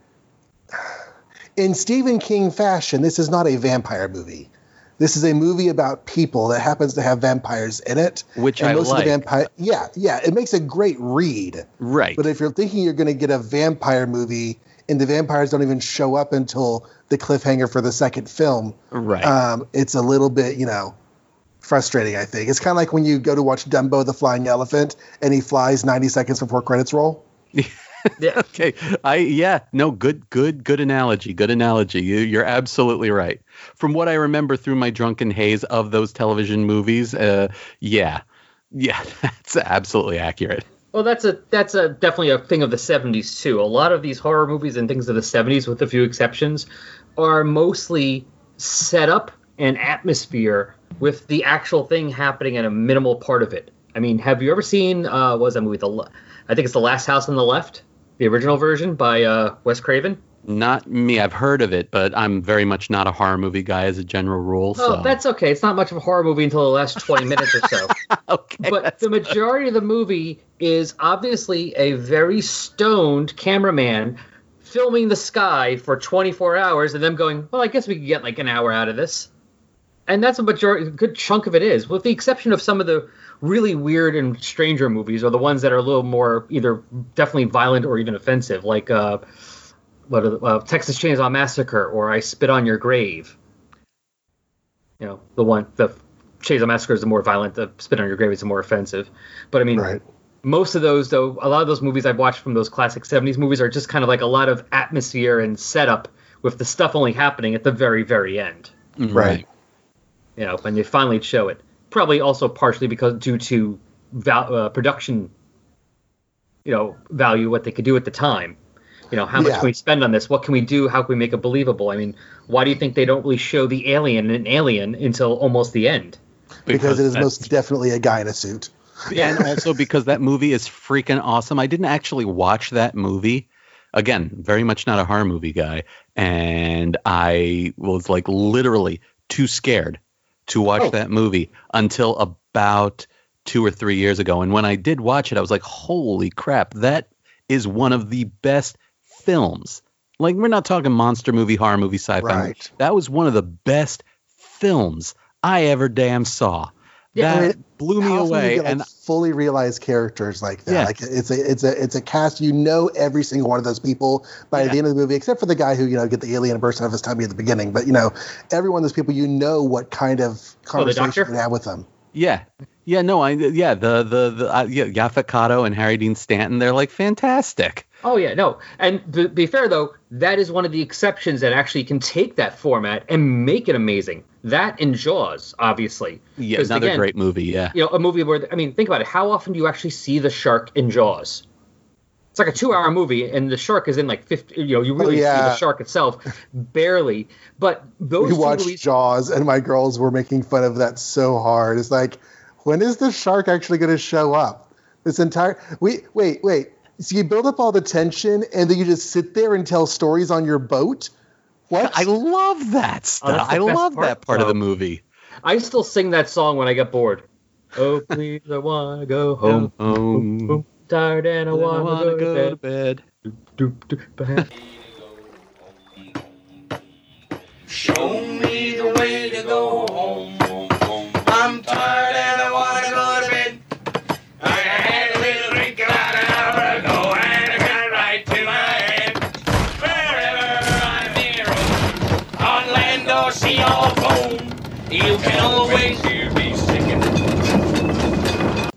in Stephen King fashion, this is not a vampire movie. This is a movie about people that happens to have vampires in it. Which and I most like. of the vampire, yeah, yeah, it makes a great read. Right. But if you're thinking you're going to get a vampire movie and the vampires don't even show up until the cliffhanger for the second film, right. um, it's a little bit, you know, frustrating. I think it's kind of like when you go to watch Dumbo the Flying Elephant and he flies 90 seconds before credits roll. Yeah. okay. I yeah. No. Good. Good. Good analogy. Good analogy. You, you're absolutely right. From what I remember through my drunken haze of those television movies, uh, yeah, yeah, that's absolutely accurate. Well, that's a that's a definitely a thing of the '70s too. A lot of these horror movies and things of the '70s, with a few exceptions, are mostly set up and atmosphere with the actual thing happening in a minimal part of it. I mean, have you ever seen uh, what was that movie? The I think it's the Last House on the Left, the original version by uh, Wes Craven. Not me. I've heard of it, but I'm very much not a horror movie guy as a general rule. Oh, so that's okay. It's not much of a horror movie until the last 20 minutes or so. okay. but the majority of the movie is obviously a very stoned cameraman filming the sky for 24 hours and them going, well, I guess we could get like an hour out of this. And that's a majority, a good chunk of it is, with the exception of some of the really weird and stranger movies, or the ones that are a little more either definitely violent or even offensive, like uh, what are the, uh, Texas Chainsaw Massacre or I Spit on Your Grave. You know, the one the Chainsaw Massacre is the more violent, the Spit on Your Grave is the more offensive. But I mean, Right. most of those though, a lot of those movies I've watched from those classic '70s movies are just kind of like a lot of atmosphere and setup with the stuff only happening at the very, very end. Right. You know, when they finally show it. Probably also partially because due to val- uh, production, you know, value what they could do at the time. You know, how much Yeah. can we spend on this? What can we do? How can we make it believable? I mean, why do you think they don't really show the alien in Alien until almost the end? because, it is most definitely a guy in a suit. and also because that movie is freaking awesome. I didn't actually watch that movie. Again, very much not a horror movie guy, and I was like literally too scared to watch Oh. that movie until about two or three years ago. And when I did watch it, I was like, "Holy crap! That is one of the best films." Like we're not talking monster movie, horror movie, sci-fi. Right. That was one of the best films I ever damn saw. Yeah, that I blew me How often do away, you get, like, and fully realized characters like that. Yeah. Like it's a it's a it's a cast. You know every single one of those people by Yeah. the end of the movie, except for the guy who you know get the alien burst out of his tummy at the beginning. But you know, every one of those people, you know what kind of conversation doctor? you have with them. Yeah. Yeah, no, I yeah, the the the uh, yeah, Yaphet Kotto and Harry Dean Stanton, they're like fantastic. Oh yeah, no. And to be fair though, that is one of the exceptions that actually can take that format and make it amazing. That and Jaws, obviously. Yeah, another again, great movie, yeah. You know, a movie where I mean, think about it. How often do you actually see the shark in Jaws? It's like a two-hour movie, and the shark is in like fifty. You know, you oh, really see yeah. the shark itself barely. But those We watched movies, Jaws, and my girls were making fun of that so hard. It's like, when is the shark actually going to show up? This entire wait, wait, wait. So you build up all the tension, and then you just sit there and tell stories on your boat. What? I love that oh, stuff. that's the I love part, that part of the movie. I still sing that song when I get bored. Oh please, I wanna go home. Home. Boom, tired and I I wanna, wanna go, to bed. bed. Doop, doop, ba- Show me the way to go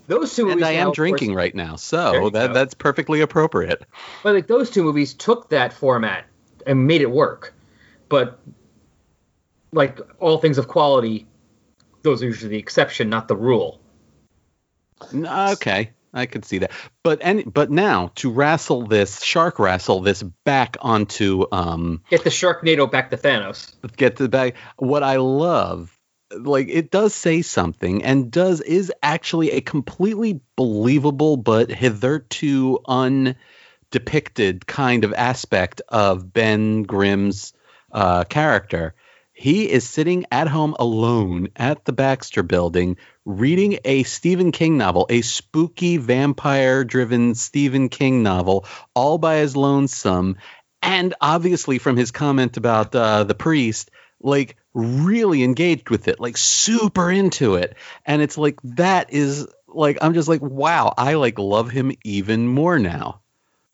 Those two movies. And I now, am of course- drinking right now, so that go. that's perfectly appropriate. But like those two movies took that format and made it work. But like all things of quality, those are usually the exception, not the rule. Okay, I could see that. But any, but now to wrestle this shark wrestle this back onto um Get the Sharknado back to Thanos. get the back. What I love, like it does say something and does is actually a completely believable but hitherto undepicted kind of aspect of Ben Grimm's uh, character. He is sitting at home alone at the Baxter building reading a Stephen King novel, a spooky vampire driven Stephen King novel, all by his lonesome. And obviously, from his comment about uh, the priest, like really engaged with it, like super into it. And it's like, that is like, I'm just like, wow, I like love him even more now.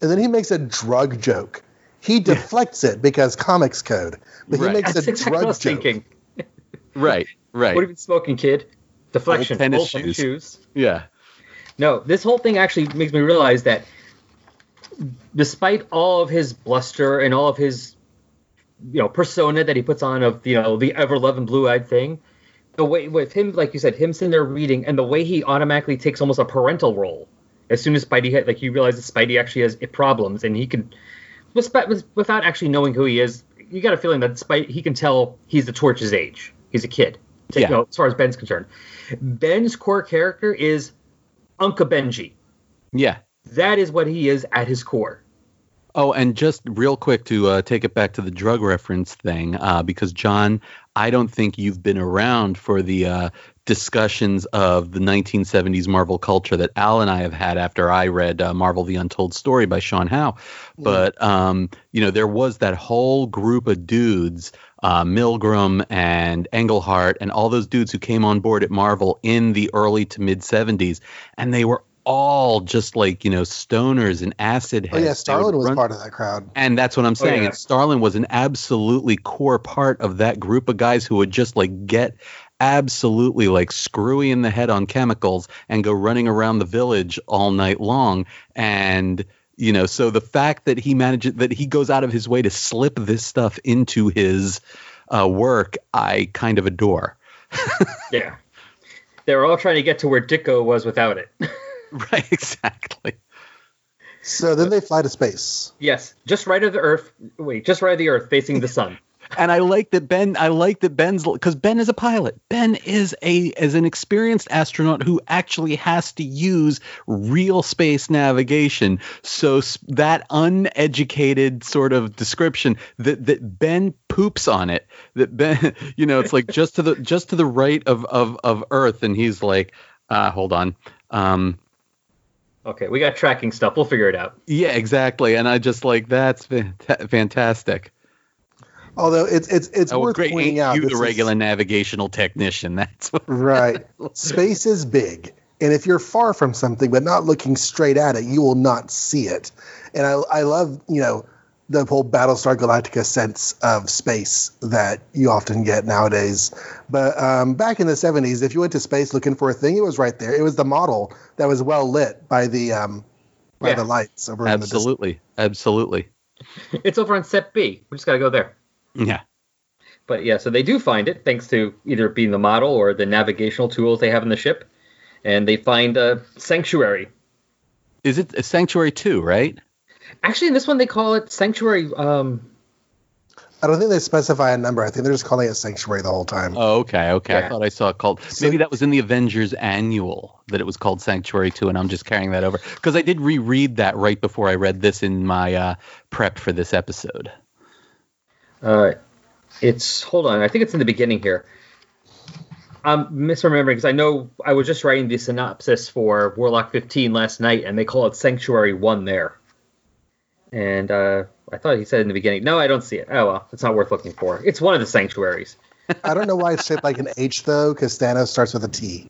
and then he makes a drug joke. He deflects it because comics code, but he Right. makes That's a exactly what I drug was joke. thinking. Right, right. What have you been smoking, kid? Deflection. tennis Old tennis shoes. shoes. yeah. No, this whole thing actually makes me realize that despite all of his bluster and all of his you know persona that he puts on of you know the ever loving blue eyed thing, the way with him, like you said, him sitting there reading and the way he automatically takes almost a parental role as soon as Spidey had, like he realizes Spidey actually has problems and he can without without actually knowing who he is, you got a feeling that Spidey he can tell he's the Torch's age. He's a kid. To- Yeah. you know, as far as Ben's concerned, Ben's core character is Uncle Benji. Yeah. That is what he is at his core. Oh, and just real quick to uh, take it back to the drug reference thing, uh, because John, I don't think you've been around for the uh, discussions of the 1970s Marvel culture that Al and I have had after I read uh, Marvel: The Untold Story by Sean Howe. But um, you know, there was that whole group of dudes, uh, Milgrom and Englehart and all those dudes who came on board at Marvel in the early to mid 70s, and they were all just like you know stoners and acid heads. Oh yeah, Starlin was run- part of that crowd. and that's what I'm saying. yeah. And Starlin was an absolutely core part of that group of guys who would just like get absolutely like screwy in the head on chemicals and go running around the village all night long. And you know, so the fact that he manages that he goes out of his way to slip this stuff into his uh, work, I kind of adore. Yeah. They were all trying to get to where Ditko was without it. right, exactly. So then they fly to space. yes, just right of the Earth. Wait, just right of the Earth, facing the sun. and I like that Ben. I like that Ben's because Ben is a pilot. Ben is a is an experienced astronaut who actually has to use real space navigation. So that uneducated sort of description that that Ben poops on it. That Ben, you know, it's like just to the just to the right of of of Earth, and he's like, uh, hold on. Um, Okay, we got tracking stuff. We'll figure it out. yeah, exactly. And I just like that's fantastic. Although it's it's it's Oh, worth great! pointing Ain't out you this the is- regular navigational technician? That's what. right. Space is big, and if you're far from something but not looking straight at it, you will not see it. And I I love you know the whole Battlestar Galactica sense of space that you often get nowadays. But um, back in the 70s, if you went to space looking for a thing, it was right there. It was the model that was well lit by the um, by Yeah. the lights over in the. Absolutely, absolutely. It's over on Set B. We just got to go there. Yeah. But yeah, so they do find it thanks to either being the model or the navigational tools they have in the ship. And they find a sanctuary. Is it a Sanctuary too? Right. Actually, in this one, they call it Sanctuary. Um, I don't think they specify a number. I think they're just calling it Sanctuary the whole time. Oh, okay, okay. I thought I saw it called. So- maybe that was in the Avengers annual that it was called Sanctuary Two, and I'm just carrying that over because I did reread that right before I read this in my uh, prep for this episode. Uh, it's hold on. I think it's in the beginning here. I'm misremembering because I know I was just writing the synopsis for Warlock 15 last night, and they call it Sanctuary One there. And uh, I thought he said in the beginning. No, I don't see it. Oh well, it's not worth looking for. It's one of the sanctuaries. I don't know why it's shaped like an H though, because Thanos starts with a T.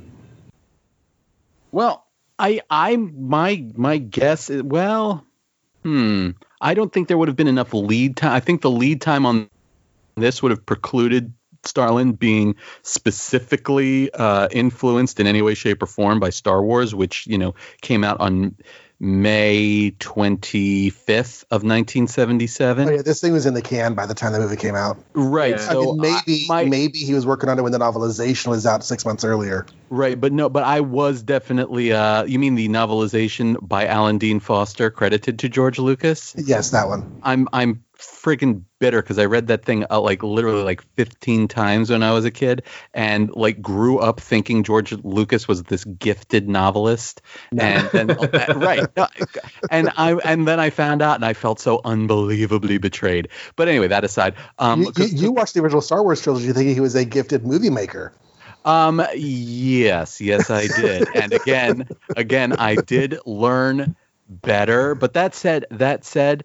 Well, I I my my guess is well, hmm. I don't think there would have been enough lead time. I think the lead time on this would have precluded Starlin being specifically uh, influenced in any way, shape, or form by Star Wars, which you know came out on May twenty fifth of nineteen seventy Oh, seven. yeah, this thing was in the can by the time the movie came out. Right. Yeah. I mean, maybe I- my- maybe he was working on it when the novelization was out six months earlier. Right, but no, but I was definitely. Uh, you mean the novelization by Alan Dean Foster, credited to George Lucas? Yes, that one. I'm I'm freaking bitter because I read that thing uh, like literally like 15 times when I was a kid, and like grew up thinking George Lucas was this gifted novelist, and then uh, right, and I and then I found out, and I felt so unbelievably betrayed. But anyway, that aside, um, you, you, you watched the original Star Wars trilogy thinking he was a gifted movie maker. Um. Yes. Yes, I did. and again, again, I did learn better. But that said, that said,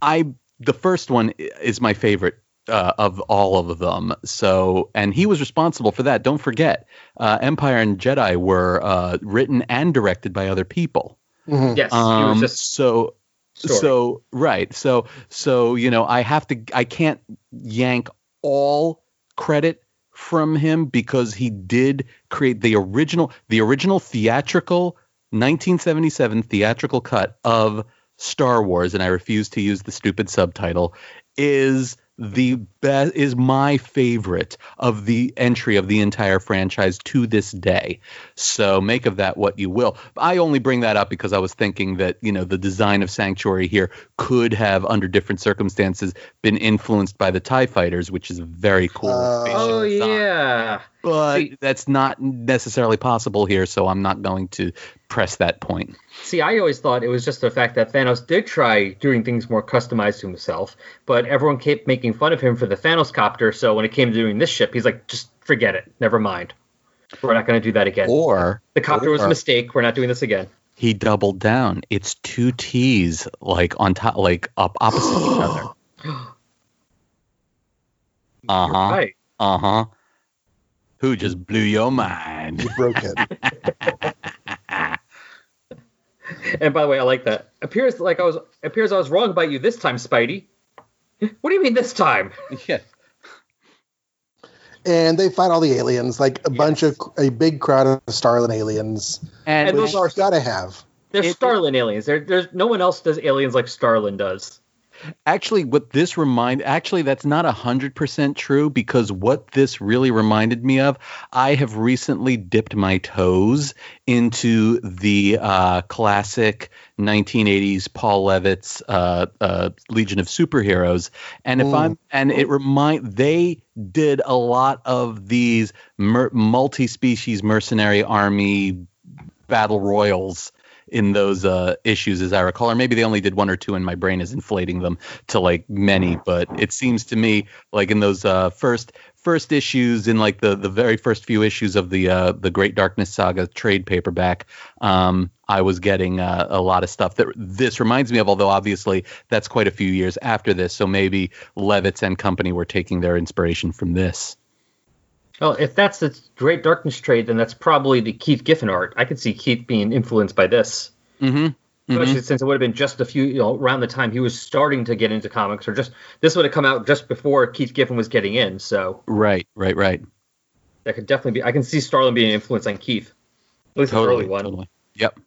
I the first one is my favorite uh, of all of them. So, and he was responsible for that. Don't forget, uh, Empire and Jedi were uh, written and directed by other people. Mhm. Yes, he Um, was just so story. so right. So so you know, I have to I can't yank all credit from him because he did create the original the original theatrical 1977 theatrical cut of Star Wars and I refuse to use the stupid subtitle is the best is my favorite of the entry of the entire franchise to this day. So make of that what you will. I only bring that up because I was thinking that, you know, the design of Sanctuary here could have under different circumstances been influenced by the TIE fighters, which is a very cool Uh, oh yeah. But See- that's not necessarily possible here, so I'm not going to press that point. See, I always thought it was just the fact that Thanos did try doing things more customized to himself, but everyone kept making fun of him for the Thanos copter. So when it came to doing this ship, he's like, just forget it. Never mind. We're not going to do that again. Or the copter was a mistake. We're not doing this again. he doubled down. It's two T's like on top, like up opposite each other. Uh huh. Right. Uh huh. Who just blew your mind? You broke it. And by the way, I like that. Appears like I was appears I was wrong about you this time, Spidey. What do you mean this time? yeah. and they fight all the aliens, like a bunch of a big crowd of Starlin aliens. And, And Which those are gotta have. They're It- Starlin aliens. There, there's no one else does aliens like Starlin does. Actually, what this remind actually that's not a hundred percent true because what this really reminded me of, I have recently dipped my toes into the uh, classic 1980s Paul Levitz uh, uh, Legion of Superheroes, and if Mm. I'm and it remind they did a lot of these mer- multi-species mercenary army battle royals in those uh, issues, as I recall, or maybe they only did one or two, and my brain is inflating them to like many. But it seems to me like in those uh, first first issues, in like the the very first few issues of the uh, the Great Darkness Saga trade paperback, um, I was getting uh, a lot of stuff that this reminds me of. Although obviously that's quite a few years after this, so maybe Levitz and company were taking their inspiration from this. Well, if that's the Great Darkness trade, then that's probably the Keith Giffen art. I could see Keith being influenced by this, Mm-hmm. especially since it would have been just a few, you know, around the time he was starting to get into comics, or just this would have come out just before Keith Giffen was getting in. So Right, right, right. that could definitely be. I can see Starlin being influenced on Keith, at least Totally, early one. totally. Yep.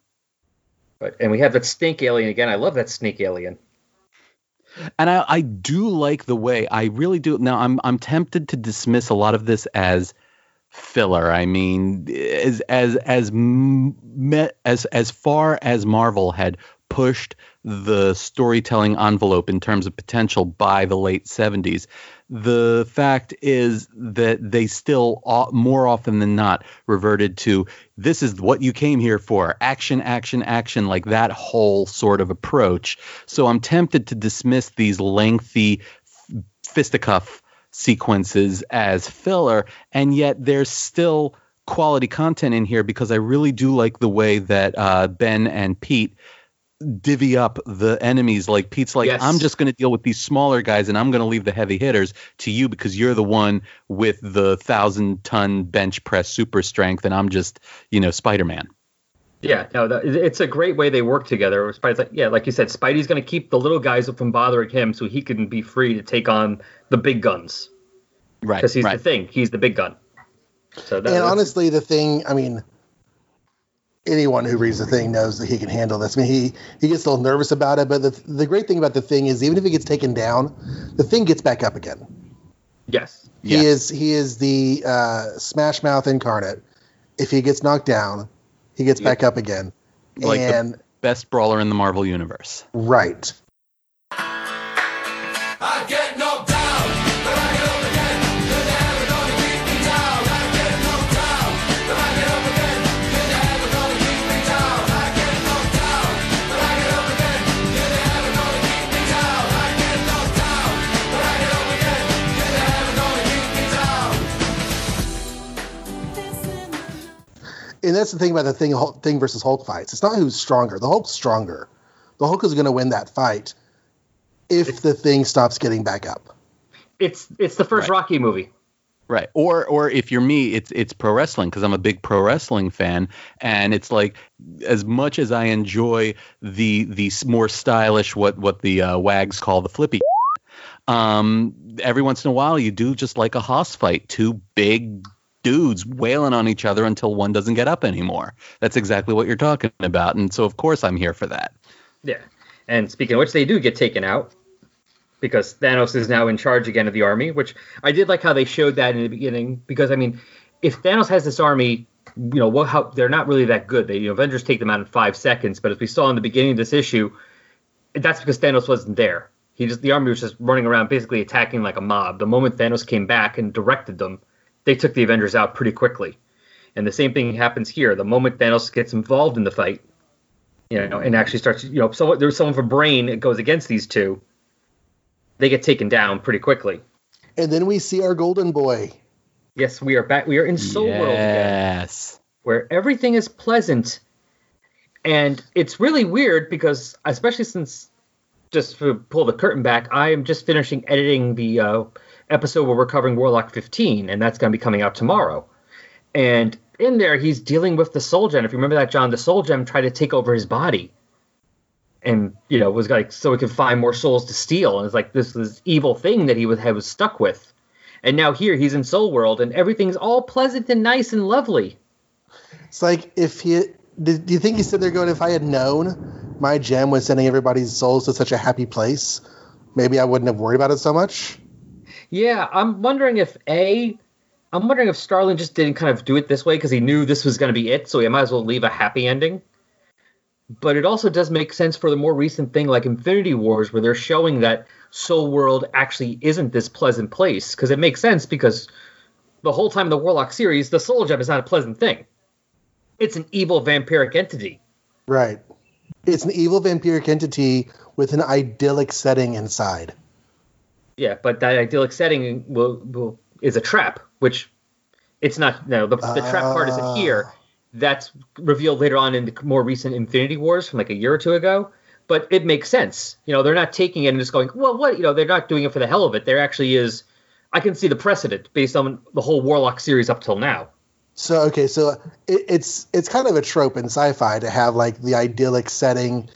But and we have that snake alien again. I love that snake alien. And I, I do like the way I really do. Now I'm I'm tempted to dismiss a lot of this as filler. I mean, as as as as as far as Marvel had pushed the storytelling envelope in terms of potential by the late 70s. The fact is that they still, more often than not, reverted to this is what you came here for action, action, action, like that whole sort of approach. So I'm tempted to dismiss these lengthy fisticuff sequences as filler, and yet there's still quality content in here because I really do like the way that uh, Ben and Pete divvy up the enemies. Like Pete's like, Yes. I'm just going to deal with these smaller guys and I'm going to leave the heavy hitters to you because you're the one with the thousand ton bench press super strength and I'm just, you know, Spider Man. Yeah, no, that, it's a great way they work together. Spidey's like, yeah, like you said, Spidey's going to keep the little guys from bothering him, so he can be free to take on the big guns Right. because he's right. the thing. He's the big gun. So that, and honestly, the thing, I mean, anyone who reads the thing knows that he can handle this. I mean, he he gets a little nervous about it, but the the great thing about the thing is, even if he gets taken down, the thing gets back up again. yes, Yes. He is he is the uh, Smash Mouth incarnate. If he gets knocked down, he gets back up again. Like the- and Best brawler in the Marvel universe. right, and that's the thing about the thing Hulk, thing versus Hulk fights. It's not who's stronger. The Hulk's stronger. The Hulk is going to win that fight if the thing stops getting back up. it's it's the first Right. Rocky movie. Right. Or or if you're me, it's it's pro wrestling because I'm a big pro wrestling fan, and it's like as much as I enjoy the the more stylish what what the uh, wags call the flippy. Um, every once in a while, you do just like a hoss fight, two big dudes wailing on each other until one doesn't get up anymore. That's exactly what you're talking about, and so of course I'm here for that. Yeah, and speaking of which, they do get taken out because Thanos is now in charge again of the army. Which I did like how they showed that in the beginning because I mean, if Thanos has this army, you know, what how they're not really that good. They you know, Avengers take them out in five seconds, but as we saw in the beginning of this issue, that's because Thanos wasn't there. He just the army was just running around basically attacking like a mob. The moment Thanos came back and directed them, they took the Avengers out pretty quickly. And the same thing happens here. The moment Thanos gets involved in the fight, you know, and actually starts, you know, someone there's someone with a brain that goes against these two, they get taken down pretty quickly. And then we see our golden boy. Yes, we are back. We are in Soul World again, Yes. where everything is pleasant, and it's really weird because, especially since, just to pull the curtain back, I am just finishing editing the uh, episode where we're covering Warlock 15, and that's going to be coming out tomorrow. And in there, he's dealing with the Soul Gem. If you remember that, John, the Soul Gem tried to take over his body. And you know was like so he could find more souls to steal, and it's like this this evil thing that he was was stuck with, and now here he's in Soul World, and everything's all pleasant and nice and lovely. It's like if he did. Do you think he's sitting there going, "If I had known my gem was sending everybody's souls to such a happy place, maybe I wouldn't have worried about it so much." Yeah, I'm wondering if a, I'm wondering if Starlin just didn't kind of do it this way because he knew this was going to be it, so he might as well leave a happy ending. But it also does make sense for the more recent thing like Infinity Wars, where they're showing that Soul World actually isn't this pleasant place, because it makes sense because the whole time in the Warlock series, the Soul Gem is not a pleasant thing. It's an evil vampiric entity. Right. It's an evil vampiric entity with an idyllic setting inside. Yeah, but that idyllic setting will, will is a trap, which it's not. No, the, the trap part isn't ah. here. That's revealed later on in the more recent Infinity Wars from like a year or two ago. But it makes sense. You know, they're not taking it and just going, well, what? You know, they're not doing it for the hell of it. There actually is. I can see the precedent based on the whole Warlock series up till now. So okay, so it, it's it's kind of a trope in sci-fi to have like the idyllic setting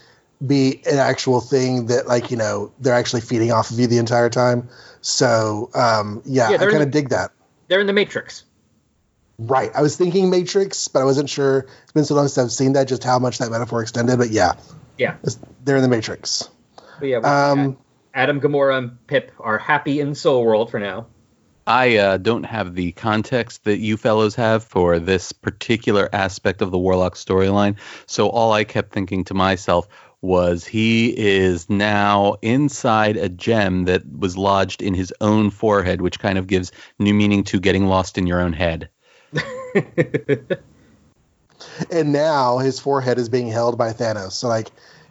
be an actual thing that like you know they're actually feeding off of you the entire time. So um, yeah, Yeah, I kind of dig that. They're in the Matrix. Right, I was thinking Matrix, but I wasn't sure. It's been so long since I've seen that, just how much that metaphor extended. But yeah, Yeah. they're in the Matrix. But yeah, we- Um, Adam, Gamora, and Pip are happy in Soul World for now. I uh, don't have the context that you fellows have for this particular aspect of the Warlock storyline. So all I kept thinking to myself, was he is now inside a gem that was lodged in his own forehead, which kind of gives new meaning to getting lost in your own head. and now his forehead is being held by Thanos. So like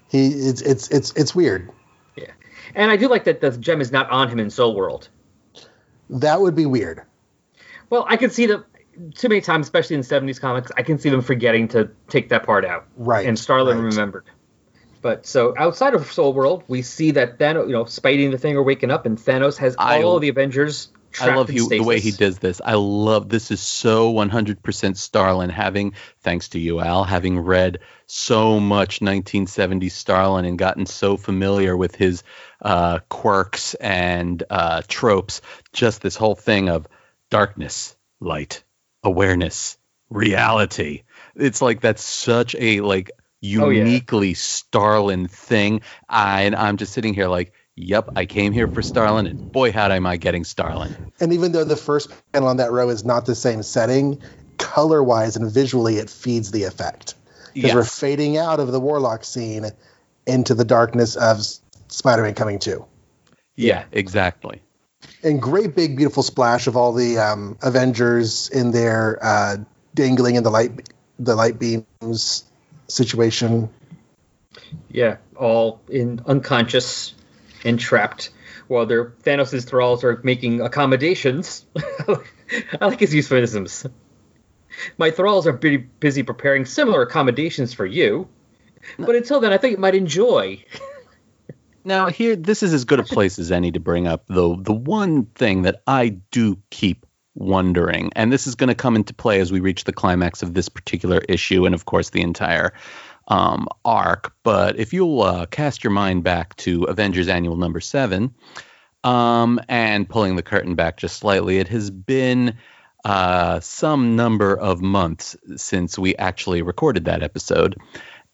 he it's it's it's it's weird. Yeah, and I do like that the gem is not on him in Soul World. That would be weird. Well, I can see that too many times, especially in '70s comics. I can see them forgetting to take that part out. Right. And Starlin right. remembered. But so outside of Soul World, we see that Thanos, you know, Spidey and the Thing are waking up, and Thanos has I- all of the Avengers. I love you the way he does this. I love this is so 100% Starlin having thanks to you Al having read so much 1970s Starlin and gotten so familiar with his uh, quirks and uh, tropes just this whole thing of darkness, light, awareness, reality. It's like that's such a like Oh, yeah. uniquely Starlin thing. I, and I'm just sitting here like Yep, I came here for Starlin, and boy, how am I getting Starlin. And even though the first panel on that row is not the same setting, color wise and visually, it feeds the effect. Because we're fading out of the Warlock scene into the darkness of Spider Man coming to. Yeah, exactly. And great big beautiful splash of all the um, Avengers in there uh, dangling in the light the light beams situation. Yeah, all in unconscious and trapped, while their Thanos' thralls are making accommodations. I like his euphemisms. My thralls are pretty busy preparing similar accommodations for you, but until then, I think you might enjoy. Now here, this is as good a place as any to bring up though the one thing that I do keep wondering, and this is going to come into play as we reach the climax of this particular issue, and of course the entire um, arc. But if you'll uh, cast your mind back to Avengers Annual Number Seven, um, and pulling the curtain back just slightly, it has been uh, some number of months since we actually recorded that episode.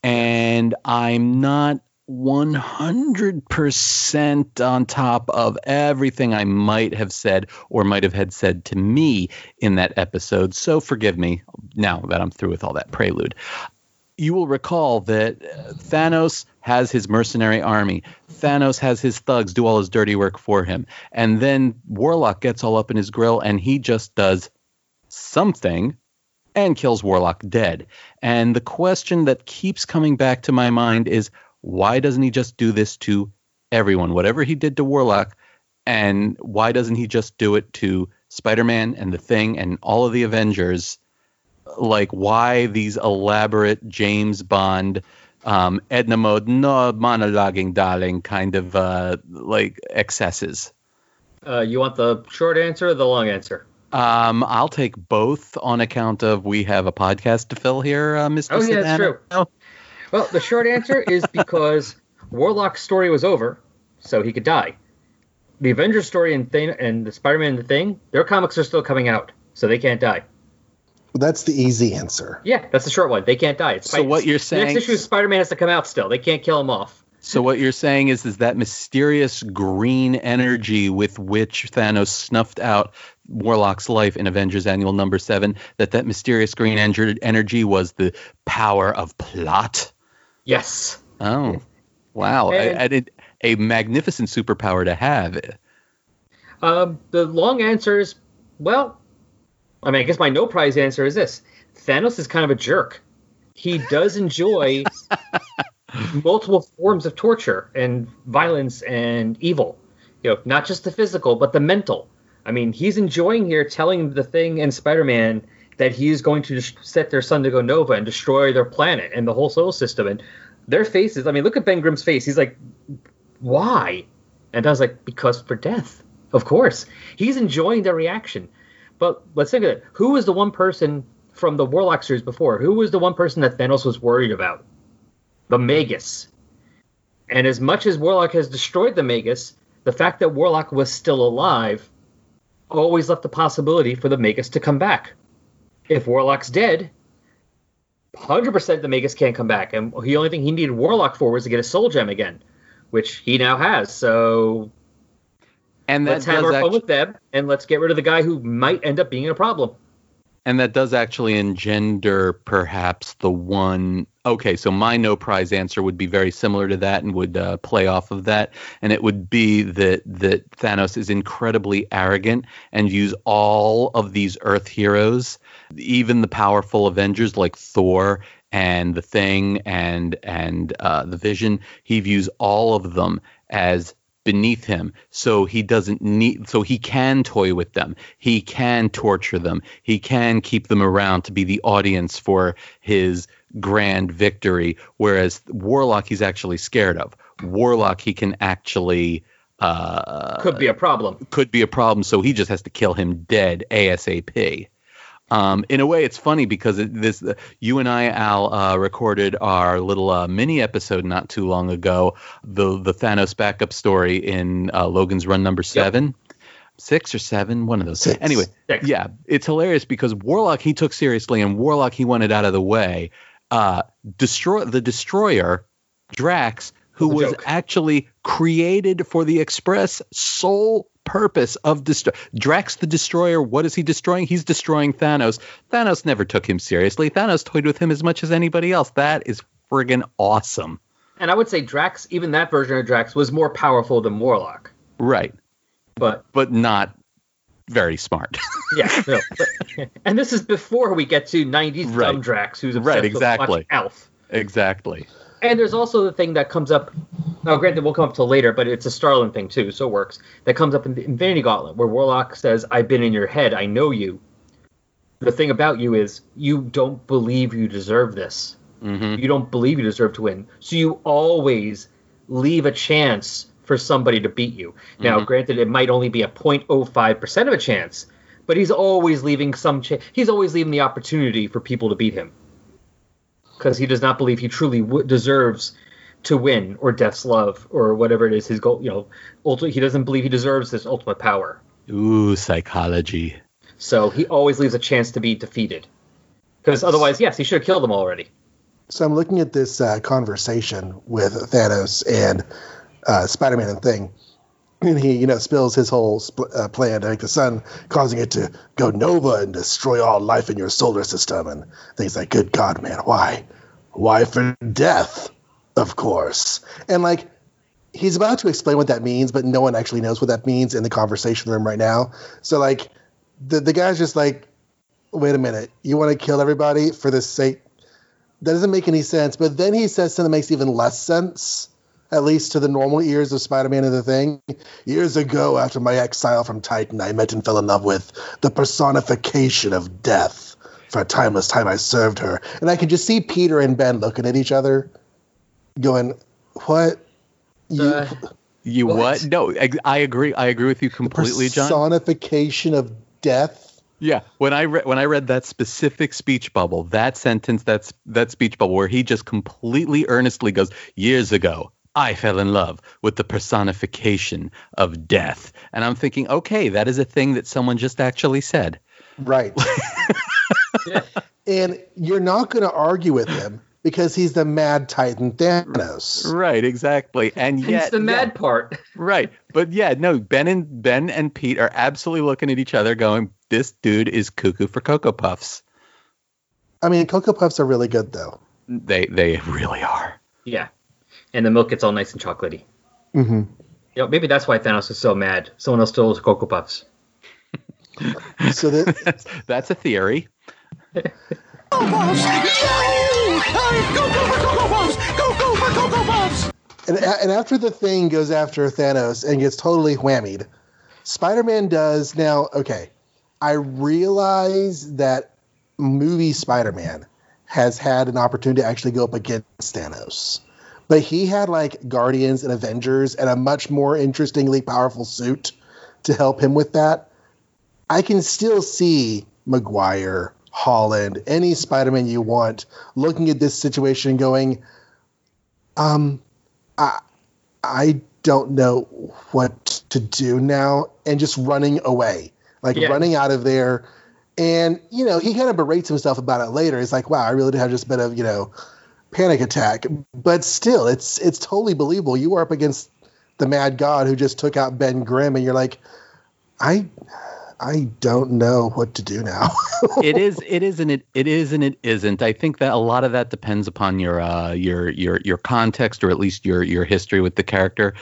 And I'm not 100% on top of everything I might have said or might have had said to me in that episode. So forgive me now that I'm through with all that prelude. You will recall that uh, Thanos has his mercenary army. Thanos has his thugs do all his dirty work for him. And then Warlock gets all up in his grill and he just does something and kills Warlock dead. And the question that keeps coming back to my mind is why doesn't he just do this to everyone? Whatever he did to Warlock, and why doesn't he just do it to Spider Man and the Thing and all of the Avengers? Like, why these elaborate James Bond, um, Edna mode, no monologuing, darling, kind of uh, like excesses? Uh, you want the short answer or the long answer? Um, I'll take both on account of we have a podcast to fill here, uh, Mr. Oh, yeah, that's true. Well, the short answer is because Warlock's story was over, so he could die. The Avengers story and thing and the Spider-Man and the Thing, their comics are still coming out, so they can't die. That's the easy answer. Yeah, that's the short one. They can't die. It's So what you're the saying- next issue of Spider-Man has to come out still. They can't kill him off. So what you're saying is is that mysterious green energy with which Thanos snuffed out Warlock's life in Avengers Annual Number Seven. That that mysterious green energy was the power of plot. Yes. Oh, wow! And- I, I did a magnificent superpower to have. Um, the long answer is, well, I mean, I guess my no prize answer is this: Thanos is kind of a jerk. He does enjoy multiple forms of torture and violence and evil. You know, not just the physical, but the mental. I mean, he's enjoying here telling the Thing and Spider-Man that he's going to set their sun to go nova and destroy their planet and the whole solar system. And their faces. I mean, look at Ben Grimm's face. He's like, why? And I was like, because for death. Of course. He's enjoying their reaction. But let's think of it. Who was the one person from the Warlock series before? Who was the one person that Thanos was worried about? The Magus. And as much as Warlock has destroyed the Magus, the fact that Warlock was still alive always left the possibility for the Magus to come back. If Warlock's dead, 100% the Magus can't come back. And the only thing he needed Warlock for was to get a Soul Gem again, which he now has. So And that let's have our fun with them, and let's get rid of the guy who might end up being a problem. And that does actually engender perhaps the one. Okay, so my no prize answer would be very similar to that and would uh, play off of that, and it would be that that Thanos is incredibly arrogant and use all of these Earth heroes, even the powerful Avengers like Thor and the Thing and and uh, the Vision. He views all of them as beneath him so he doesn't need so he can toy with them he can torture them he can keep them around to be the audience for his grand victory whereas warlock he's actually scared of warlock he can actually uh Could be a problem. could be a problem so he just has to kill him dead asap um, in a way, it's funny because it, this uh, you and I, Al, uh, recorded our little uh, mini episode not too long ago, the the Thanos backup story in uh, Logan's Run number seven, six or seven, one of those. Six. Anyway, Six. yeah, it's hilarious because Warlock he took seriously, and Warlock he wanted out of the way. Uh, destroy the Destroyer, Drax, who Was was joke. actually created for the express sole purpose of Drax the Destroyer. What is he destroying? He's destroying Thanos. Thanos never took him seriously. Thanos toyed with him as much as anybody else. That is friggin' awesome. And I would say Drax, even that version of Drax, was more powerful than Warlock. Right, But but not very smart. yeah, no. But- and this is before we get to '90s Right. dumb Drax, who's obsessed Right, with exactly. watching Alf. exactly. And there's also the thing that comes up. Now, granted, we'll come up till later, but it's a Starlin thing too, so it works. That comes up in the Infinity Gauntlet, where Warlock says, "I've been in your head. I know you. The thing about you is you don't believe you deserve this. hmm You don't believe you deserve to win. So you always leave a chance for somebody to beat you. Now, Mhm. granted, it might only be a 0.05 percent of a chance, but he's always leaving some. Cha- he's always leaving the opportunity for people to beat him because he does not believe he truly w- deserves to win or death's love or whatever it is his goal. You know, ulti- he doesn't believe he deserves this ultimate power. Ooh, psychology. So he always leaves a chance to be defeated. Because otherwise, yes, he should have killed them already. So I'm looking at this uh, conversation with Thanos and uh, Spider-Man and Thing, and he, you know, spills his whole sp- uh, plan to make the sun, causing it to go nova and destroy all life in your solar system. And Thing's like, "Good God, man, why? Why for death? Of course." And like, he's about to explain what that means, but no one actually knows what that means in the conversation room right now. So like, the the guy's just like, "Wait a minute, you want to kill everybody for the sake?" that doesn't make any sense. But then he says something that makes even less sense, at least to the normal ears of Spider-Man and the Thing. Years ago, after my exile from Titan, I met and fell in love with the personification of death. For a timeless time, I served her, and I can just see Peter and Ben looking at each other, going, "What?" You, Uh, You What? what? No, I, I agree. I agree with you completely, John. personification of death. Yeah, when I read when I read that specific speech bubble, that sentence, that's that speech bubble where he just completely earnestly goes, "Years ago, I fell in love with the personification of death," and I'm thinking, okay, that is a thing that someone just actually said. Right. and you're not going to argue with him because he's the mad Titan Thanos. Right, exactly, and hence yet the mad yeah, part. right, but yeah, no, Ben and Ben and Pete are absolutely looking at each other, going, "This dude is cuckoo for cocoa puffs." I mean, Cocoa Puffs are really good, though. They they really are. Yeah. And the milk gets all nice and chocolatey. Mm-hmm. You know, maybe that's why Thanos is so mad. Someone else stole his Cocoa Puffs. So that That's, that's a theory. and, and after the thing goes after Thanos and gets totally whammied, Spider-Man does now. Okay, I realize that movie Spider-Man has had an opportunity to actually go up against Thanos, but he had like Guardians and Avengers and a much more interestingly powerful suit to help him with that. I can still see Maguire, Holland, any Spider-Man you want, looking at this situation and going, um, I, I don't know what to do now, and just running away, like Yeah. running out of there. And you know, he kind of berates himself about it later. He's like, "Wow, I really did have just a bit of you know panic attack." But still, it's it's totally believable. You are up against the Mad God who just took out Ben Grimm, and you're like, I I don't know what to do now. it is it is and it it is and it isn't. I think that a lot of that depends upon your uh your your your context or at least your your history with the character.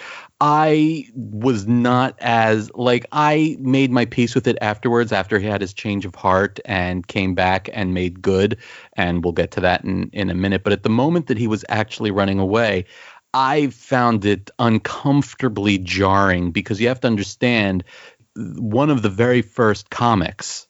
I was not as like I made my peace with it afterwards after he had his change of heart and came back and made good and we'll get to that in in a minute but at the moment that he was actually running away I found it uncomfortably jarring because you have to understand one of the very first comics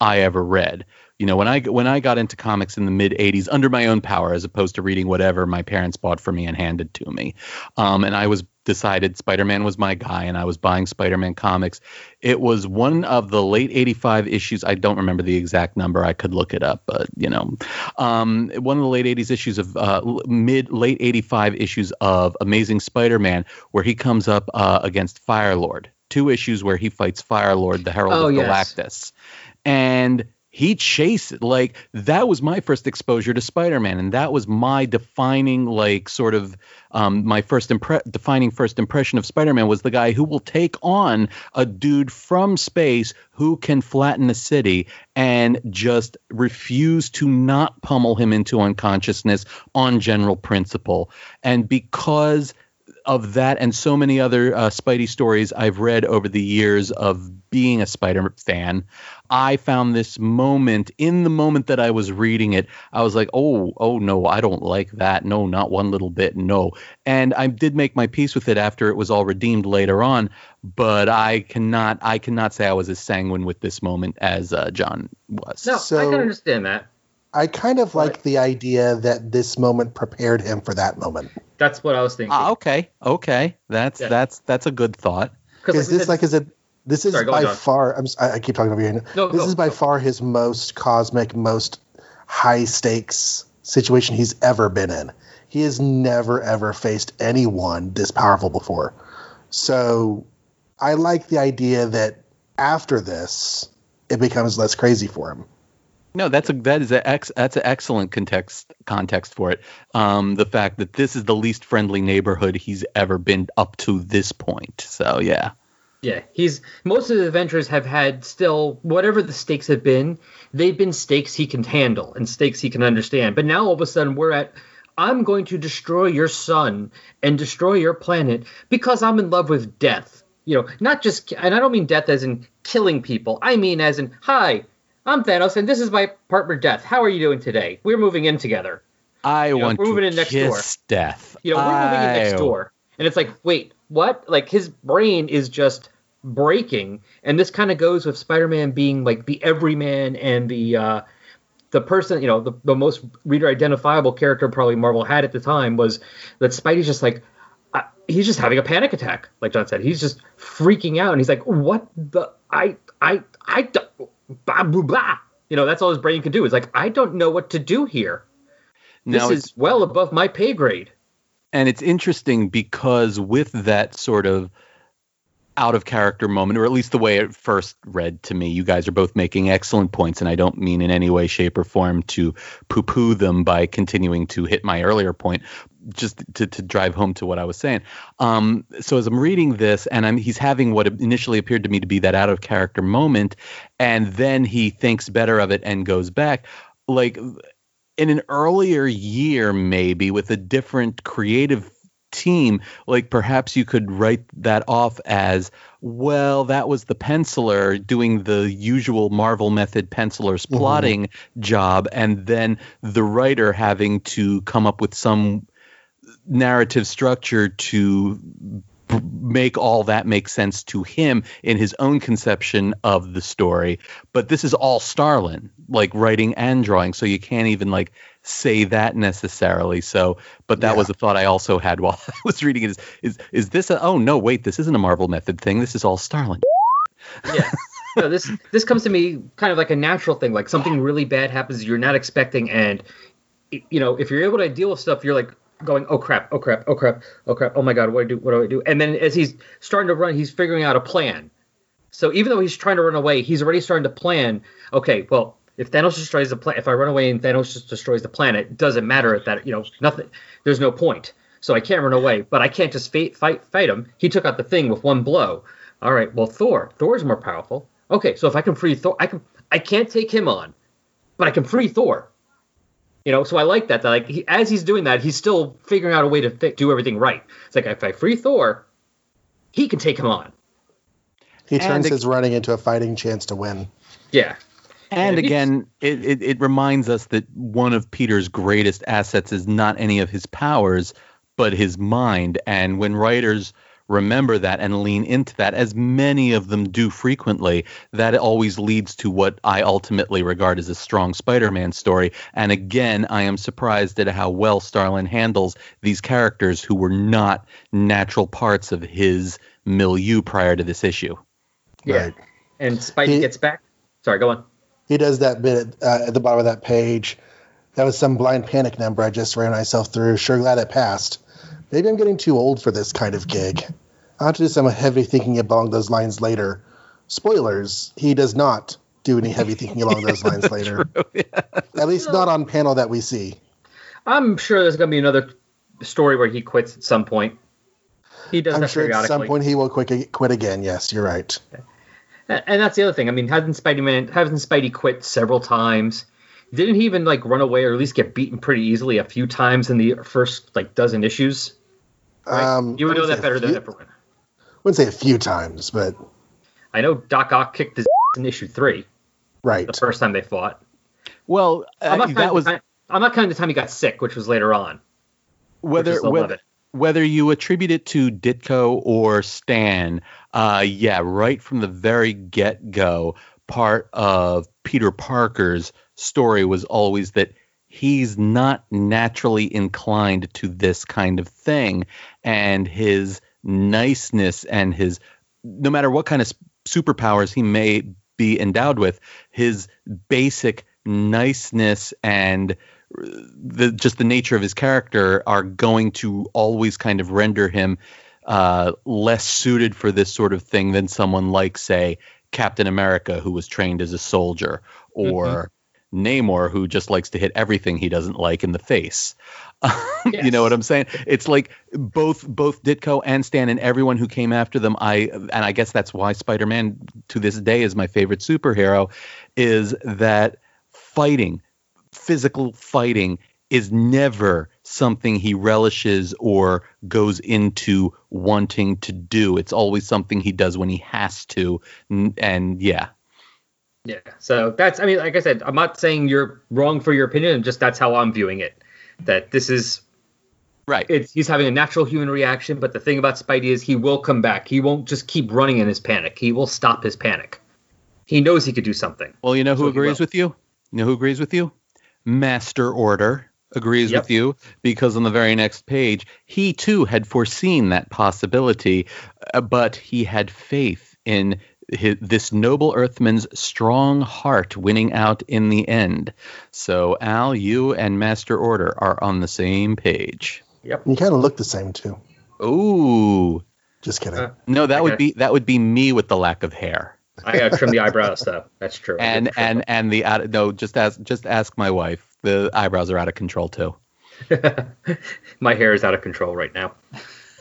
I ever read. You know, when I when I got into comics in the mid '80s under my own power, as opposed to reading whatever my parents bought for me and handed to me, um, and I was decided Spider-Man was my guy, and I was buying Spider-Man comics. It was one of the late '85 issues. I don't remember the exact number. I could look it up, but you know, um, one of the late '80s issues of uh, mid late '85 issues of Amazing Spider-Man, where he comes up uh, against Firelord two issues where he fights Firelord, the Herald Oh, of yes. Galactus, and he chased like that was my first exposure to Spider-Man, and that was my defining like sort of um, my first impre- defining first impression of Spider-Man was the guy who will take on a dude from space who can flatten a city and just refuse to not pummel him into unconsciousness on general principle, and because of that and so many other uh, Spidey stories I've read over the years of being a Spider fan, I found this moment in the moment that I was reading it, I was like, oh, oh no, I don't like that. No, not one little bit. No. And I did make my peace with it after it was all redeemed later on, but I cannot, I cannot say I was as sanguine with this moment as uh, John was. No, I can understand that. I kind of like the idea that this moment prepared him for that moment. That's what I was thinking. Ah, okay, okay, that's Yeah. that's that's a good thought. Is this like is it? This is Sorry, by on, far. I'm. s- I I keep talking over you. No, this go, is by go. far his most cosmic, most high stakes situation he's ever been in. He has never ever faced anyone this powerful before. So, I like the idea that after this, it becomes less crazy for him. No, that's a that is a ex, that's an excellent context context for it. Um, the fact that this is the least friendly neighborhood he's ever been up to this point. So yeah, Yeah, he's most of the adventures have had still whatever the stakes have been, they've been stakes he can handle and stakes he can understand. But now all of a sudden we're at I'm going to destroy your sun and destroy your planet because I'm in love with death. You know, not just and I don't mean death as in killing people. I mean as in, "Hi, I'm Thanos and this is my partner Death. How are you doing today? We're moving in together." I know, want we're moving to in next kiss death. You know, we're moving in next door. And it's like, wait, what? Like his brain is just breaking. And this kind of goes with Spider-Man being like the everyman and the uh the person, you know, the, the most reader identifiable character probably Marvel had at the time was that Spidey's just like uh, he's just having a panic attack, like John said. He's just freaking out, and he's like, "What the? I, I, I, don't- blah blah blah." You know, that's all his brain can do. Is like, I don't know what to do here. This Now it's is well above my pay grade. and it's interesting because with that sort of out of character moment or at least the way it first read to me. You guys are both making excellent points and i don't mean in any way shape or form to poo-poo them by continuing to hit my earlier point just to, to drive home to what i was saying. Um, so as i'm reading this and I'm, he's having what initially appeared to me to be that out of character moment and then he thinks better of it and goes back like in an earlier year maybe with a different creative team like perhaps you could write that off as well that was the penciler doing the usual marvel method penciler's Mhm. plotting job and then the writer having to come up with some narrative structure to b- make all that make sense to him in his own conception of the story but this is all starlin like writing and drawing so you can't even like say that necessarily so but that Yeah. was a thought i also had while i was reading it is is, is this a oh no wait this isn't a marvel method thing this is all starlin yeah. No, this this comes to me kind of like a natural thing, like something really bad happens you're not expecting, and you know if you're able to deal with stuff, you're like going, oh crap, oh crap, oh crap, oh crap, oh my god, what do I do? What do I do? And then as he's starting to run, he's figuring out a plan. So even though he's trying to run away, he's already starting to plan. Okay, well, if Thanos destroys the planet, if I run away and Thanos just destroys the planet, it doesn't matter at that. You know, nothing. There's no point. So I can't run away, but I can't just fight fight fight him. He took out the thing with one blow. All right, well, Thor. Thor's more powerful. okay, so if I can free Thor, I can I can't take him on, but I can free Thor. You know, so I like that. That like he, as he's doing that, he's still figuring out a way to fi- do everything right. It's like if I free Thor, he can take him on. He turns And- his running into a fighting chance to win. Yeah, And again, it, it, it reminds us that one of Peter's greatest assets is not any of his powers, but his mind. And when writers remember that and lean into that, as many of them do frequently, that always leads to what I ultimately regard as a strong Spider Man story. And again, I am surprised at how well Starlin handles these characters who were not natural parts of his milieu prior to this issue. yeah. Right. And Spidey He- gets back. Sorry, go on. He does that bit uh, at the bottom of that page. That was some blind panic number I just ran myself through. Sure glad it passed. Maybe I'm getting too old for this kind of gig. I'll have to do some heavy thinking along those lines later. Spoilers, he does not do any heavy thinking along those lines later. At least not on panel that we see. I'm sure there's gonna be another story where he quits at some point. He does I'm that sure at some point he will quit, quit again. Yes, you're right. And and that's the other thing. I mean, hasn't Spidey Man hasn't Spidey quit several times? Didn't he even like run away or at least get beaten pretty easily a few times in the first like dozen issues? Right? Um, you would know that say a better than few- everyone. wouldn't say a few times, but I know Doc Ock kicked his in issue three right. the first time they fought. Well, I'm uh, not that counting was the time, I'm not counting the time he got sick, which was later on. whether which is whether, 11. whether you attribute it to Ditko or Stan, uh, yeah, right from the very get go, part of Peter Parker's story was always that he's not naturally inclined to this kind of thing, and his niceness and his no matter what kind of superpowers he may be endowed with, his basic niceness and the just the nature of his character are going to always kind of render him uh, less suited for this sort of thing than someone like, say, Captain America, who was trained as a soldier, or Namor, who just likes to hit everything he doesn't like in the face. you know what I'm saying? It's like both both Ditko and Stan and everyone who came after them. I and I guess that's why Spider-Man to this day is my favorite superhero, is that fighting physical fighting is never something he relishes or goes into wanting to do. It's always something he does when he has to. And yeah, Yeah. So that's I mean, like I said, I'm not saying you're wrong for your opinion, just that's how I'm viewing it. That this is right. it's he's having a natural human reaction, but the thing about Spidey is he will come back. He won't just keep running in his panic. He will stop his panic. He knows he could do something. Well, you know who So agrees with you? You know who agrees with you? Master Order agrees Yep. with you because on the very next page, he too had foreseen that possibility, uh, but he had faith in his, this noble Earthman's strong heart winning out in the end. So, Al, you and Master Order are on the same page. Yep. You kind of look the same too. Ooh, Just kidding. Uh, no, that would be that would be me with the lack of hair. I gotta trim the eyebrows though. That's true. And and and the out no just ask just ask my wife the eyebrows are out of control too. My hair is out of control right now.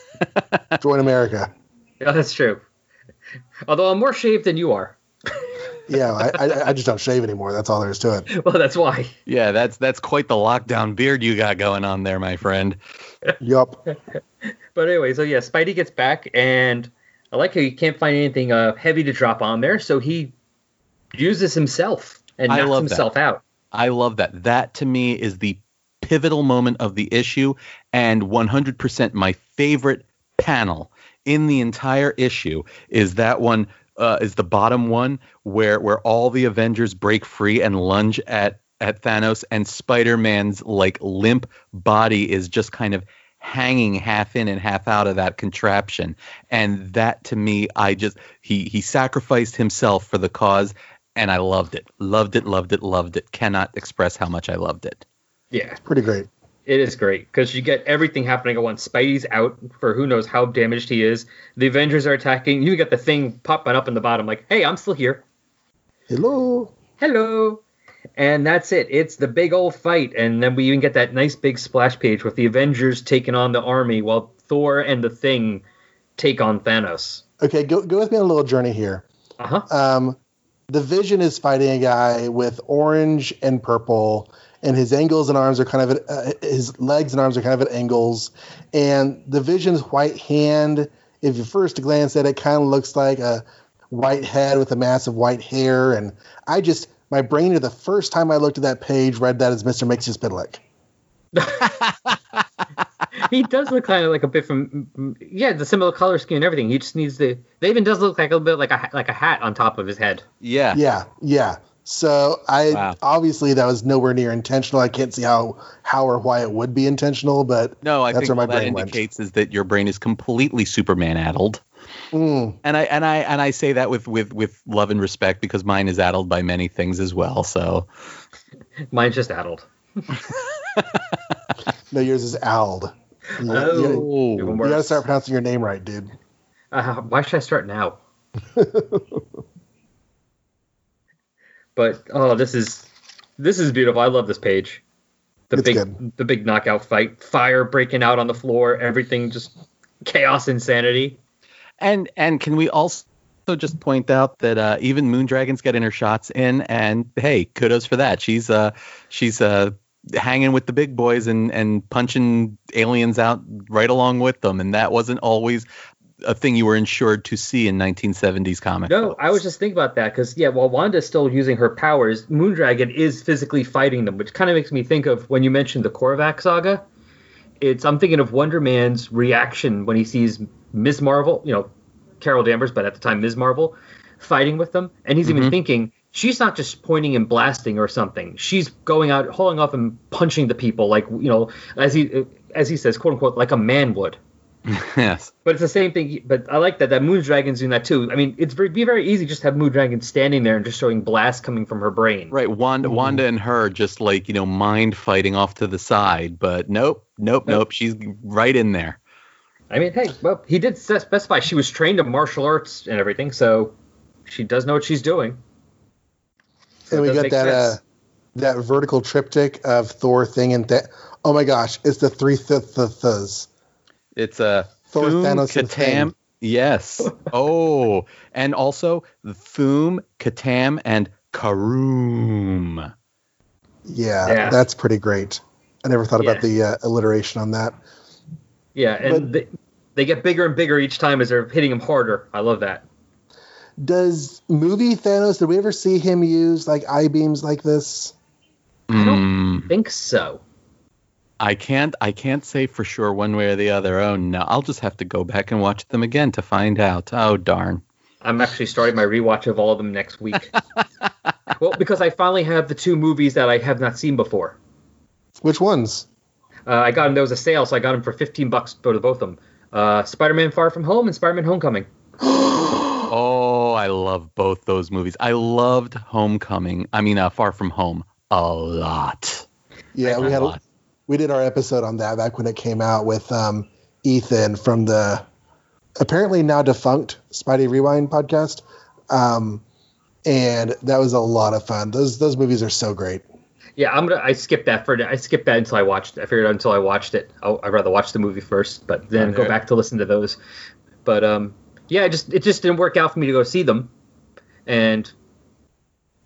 Join America. Yeah, that's true. Although I'm more shaved than you are. Yeah, I, I, I just don't shave anymore. That's all there is to it. Well, that's why. yeah that's that's quite the lockdown beard you got going on there my friend Yup. But anyway, so yeah, Spidey gets back, and I like how he can't find anything uh, heavy to drop on there, so he uses himself and I knocks love that. himself out. I love that. That to me is the pivotal moment of the issue and 100% my favorite panel in the entire issue is that one uh, is the bottom one where where all the avengers break free and lunge at at Thanos and Spider-Man's like limp body is just kind of hanging half in and half out of that contraption. And that to me I just he he sacrificed himself for the cause and I loved it loved it loved it loved it cannot express how much I loved it Yeah, It's Pretty great. it is great because you get everything happening at once. Spidey's out for who knows how damaged he is. The Avengers are attacking. You get the thing popping up in the bottom, like, "Hey, I'm still here. Hello. Hello." And that's it. It's the big old fight, and then we even get that nice big splash page with the Avengers taking on the army, while Thor and the Thing take on Thanos. Okay, go go with me on a little journey here. Uh huh. Um, the Vision is fighting a guy with orange and purple, and his angles and arms are kind of at, uh, his legs and arms are kind of at angles, and the Vision's white hand. If you first glance at it, kind of looks like a white head with a mass of white hair, and I just my brain, the first time I looked at that page, read that as Mister Mxyzptlk. he does look kind of like a bit from yeah the similar color scheme and everything he just needs to they even does look like a little bit like a like a hat on top of his head Yeah. Yeah, yeah. So I Wow. obviously that was nowhere near intentional. I can't see how how or why it would be intentional, but No, I That's think where my what that brain went. is that your brain is completely Superman addled. mm, And I and I and I say that with with with love and respect because mine is addled by many things as well. So mine's just addled no, yours is Ald. You, you- oh you gotta start pronouncing your name right, dude. Uh, why should I start now? but oh, this is this is beautiful. I love this page. The It's big good. the big knockout fight, fire breaking out on the floor, everything just chaos, insanity. and and can we also just point out that uh, even Moondragon's getting her shots in, and hey, kudos for that. She's uh she's uh hanging with the big boys and and punching aliens out right along with them, and that wasn't always a thing you were insured to see in 1970s comics. No, books. I was just thinking about that because yeah, while Wanda's still using her powers, Moondragon is physically fighting them, which kind of makes me think of when you mentioned the Korvac saga. It's I'm thinking of Wonder Man's reaction when he sees Ms. Marvel, you know, Carol Danvers, but at the time Ms. Marvel, fighting with them, and he's even Mhm. thinking she's not just pointing and blasting or something. She's going out, hauling off, and punching the people like you know, as he as he says, quote unquote, like a man would. yes. But it's the same thing. But I like that that Moondragon's doing that too. I mean, it's very, be very easy just to have Moondragon standing there and just showing blast coming from her brain. Right, Wanda, mm-hmm. Wanda and her just like you know mind fighting off to the side, but nope, nope, nope. She's right in there. I mean, hey, well, he did specify she was trained in martial arts and everything, so she does know what she's doing. So and we got that uh, that vertical triptych of Thor thing and that. oh my gosh, it's the three th th ths. It's a Thor, Thum, Thanos, and Katam. Thing. Yes. oh, and also Thum, Katam, and Karoom. Yeah, Yeah. that's pretty great. I never thought about the uh, alliteration on that. Yeah, and they, they get bigger and bigger each time as they're hitting them harder. I love that. Does movie Thanos? Did we ever see him use like eye beams like this? I don't Mm, think so. I can't. I can't say for sure one way or the other. Oh no! I'll just have to go back and watch them again to find out. Oh darn! I'm actually starting my rewatch of all of them next week. well, because I finally have the two movies that I have not seen before. Which ones? Uh, I got them. There was a sale, so I got them for 15 bucks for the both of them. Uh, Spider-Man: Far From Home and Spider-Man: Homecoming. Oh, I love both those movies. I loved Homecoming. I mean, uh, Far From Home a lot. Yeah, we A had lot. we did our episode on that back when it came out with um, Ethan from the apparently now defunct Spidey Rewind podcast. Um, and that was a lot of fun. Those those movies are so great. Yeah, I'm gonna. I skipped that for. I skipped that until I watched. I figured until I watched it. I'll, I'd rather watch the movie first, but then go back to listen to those. But um, yeah, it just it just didn't work out for me to go see them, and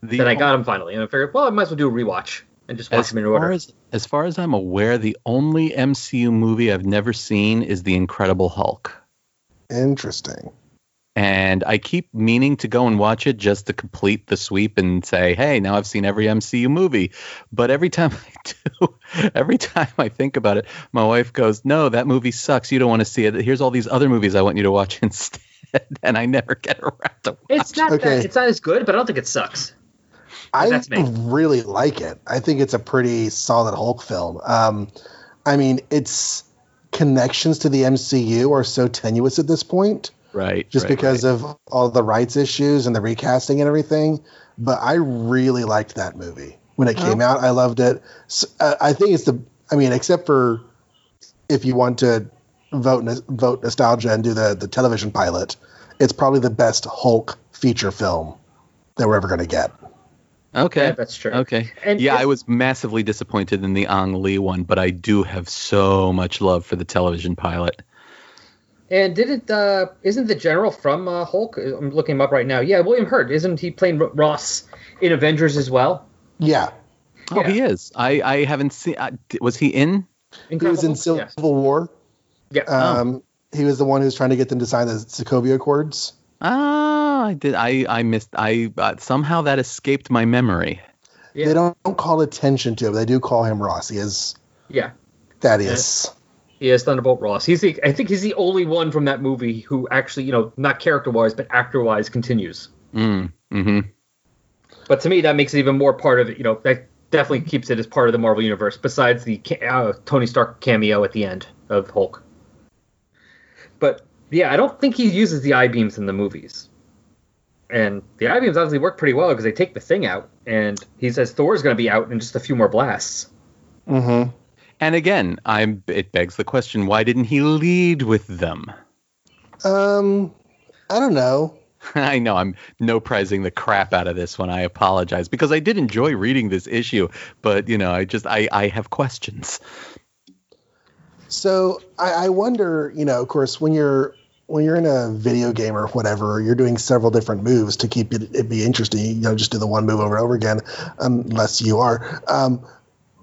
The then I got them finally, and I figured, well, I might as well do a rewatch and just watch as them in order. as as far as I'm aware, the only MCU movie I've never seen is The Incredible Hulk. Interesting. And I keep meaning to go and watch it just to complete the sweep and say, hey, now I've seen every MCU movie. But every time I do, every time I think about it, my wife goes, no, that movie sucks. You don't want to see it. Here's all these other movies I want you to watch instead. And I never get around to watch It's not Okay. that. It's not as good, but I don't think it sucks. I really like it. I think it's a pretty solid Hulk film. Um, I mean, its connections to the MCU are so tenuous at this point, Right. just right, because right. of all the rights issues and the recasting and everything. But I really liked that movie when it came out. I loved it. S uh, I think it's the. I mean, except for if you want to vote vote nostalgia and do the the television pilot, it's probably the best Hulk feature film that we're ever going to get. Okay. Yeah, that's true. Okay. And yeah, if- I was massively disappointed in the Ang Lee one, but I do have so much love for the television pilot. And didn't uh, isn't the general from uh, Hulk? I'm looking him up right now. Yeah, William Hurt. Isn't he playing Ross in Avengers as well? Yeah, Oh, Yeah. he is. I I haven't seen. Uh, was he in? he was in Civil Hulk? Yeah. War. Yeah. Um, He was the one who was trying to get them to sign the Sokovia Accords. Ah, I did. I I missed. I uh, somehow that escaped my memory. Yeah. They don't, don't call attention to him. They do call him Ross. He is yeah. Thaddeus. He is Thunderbolt Ross. He's the, I think he's the only one from that movie who actually, you know, not character wise, but actor wise, continues. Mm, hmm But to me, that makes it even more part of it. You know, that definitely keeps it as part of the Marvel universe. Besides the uh, Tony Stark cameo at the end of Hulk. But yeah, I don't think he uses the eye beams in the movies. And the eye beams obviously work pretty well because they take the thing out, and he says Thor's going to be out in just a few more blasts. Mm-hmm. And again, I'm. It begs the question: Why didn't he lead with them? Um, I don't know. I know I'm no prizing the crap out of this one. I apologize because I did enjoy reading this issue, but you know, I just I I have questions. So I, I wonder, you know, of course, when you're when you're in a video game or whatever, you're doing several different moves to keep it, it be interesting. You know, just do the one move over and over again, unless you are. Um,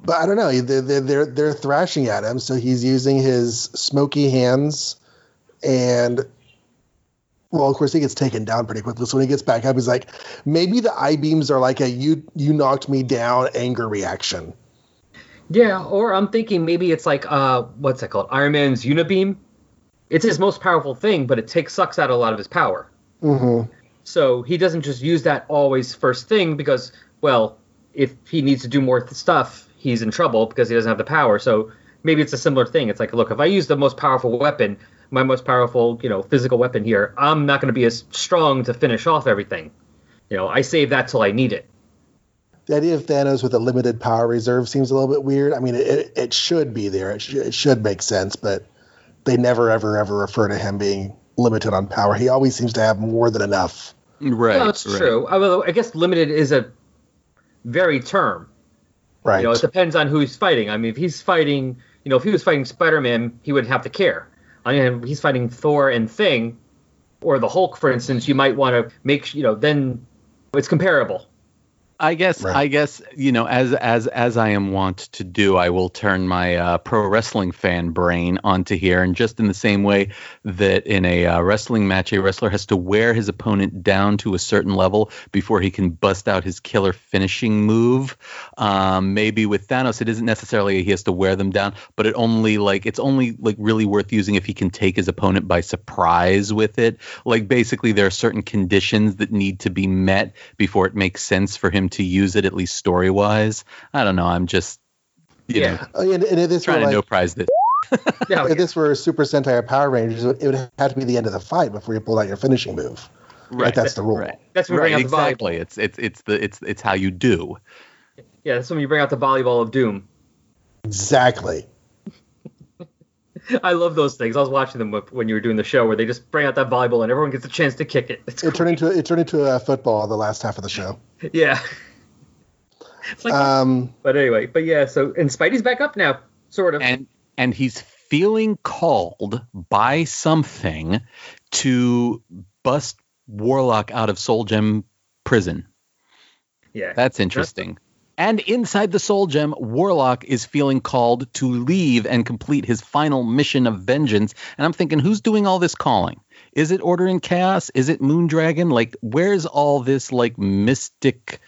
but I don't know. They're, they're they're thrashing at him, so he's using his smoky hands, and well, of course, he gets taken down pretty quickly. So when he gets back up, he's like, maybe the eye beams are like a you you knocked me down anger reaction. Yeah, or I'm thinking maybe it's like uh what's that called? Iron Man's Unibeam. It's his most powerful thing, but it takes sucks out a lot of his power. Mm-hmm. So he doesn't just use that always first thing because, well, if he needs to do more th- stuff, he's in trouble because he doesn't have the power. So maybe it's a similar thing. It's like, look, if I use the most powerful weapon, my most powerful, you know, physical weapon here, I'm not going to be as strong to finish off everything. You know, I save that till I need it. The idea of Thanos with a limited power reserve seems a little bit weird. I mean, it, it should be there. It, sh- it should make sense, but they never, ever, ever refer to him being limited on power. He always seems to have more than enough. Right. well, that's right. true. Although I guess limited is a very term. Right. You know, it depends on who he's fighting. I mean, if he's fighting, you know, if he was fighting Spider-Man, he wouldn't have to care. I mean, if he's fighting Thor and Thing, or the Hulk, for instance, you might want to make, you know, then it's comparable. I guess Right. I guess you know as as as I am wont to do, I will turn my uh, pro wrestling fan brain onto here, and just in the same way that in a uh, wrestling match, a wrestler has to wear his opponent down to a certain level before he can bust out his killer finishing move. Um, maybe with Thanos, it isn't necessarily he has to wear them down, but it only like it's only like really worth using if he can take his opponent by surprise with it. Like basically, there are certain conditions that need to be met before it makes sense for him to use it, at least story wise. I don't know. I'm just, you Yeah. know, Oh, yeah, and, and if this were trying to like, no prize this. Yeah, if this were Super Sentai or Power Rangers, it would, have to be the end of the fight before you pulled out your finishing move. Right. That's the rule. Right. that's when Right, bring out the exactly. It's it's it's the it's it's how you do. Yeah, that's when you bring out the volleyball of doom. Exactly. I love those things. I was watching them when you were doing the show where they just bring out that volleyball and everyone gets a chance to kick it. It's It turned into it turned into a football the last half of the show. yeah. Like, Um, but anyway, but yeah. So and Spidey's back up now, sort of. And and he's feeling called by something to bust Warlock out of Soul Gem prison. yeah. That's interesting. And inside the Soul Gem, Warlock is feeling called to leave and complete his final mission of vengeance. And I'm thinking, who's doing all this calling? Is it Order in Chaos? Is it Moondragon? Like, where's all this like mystic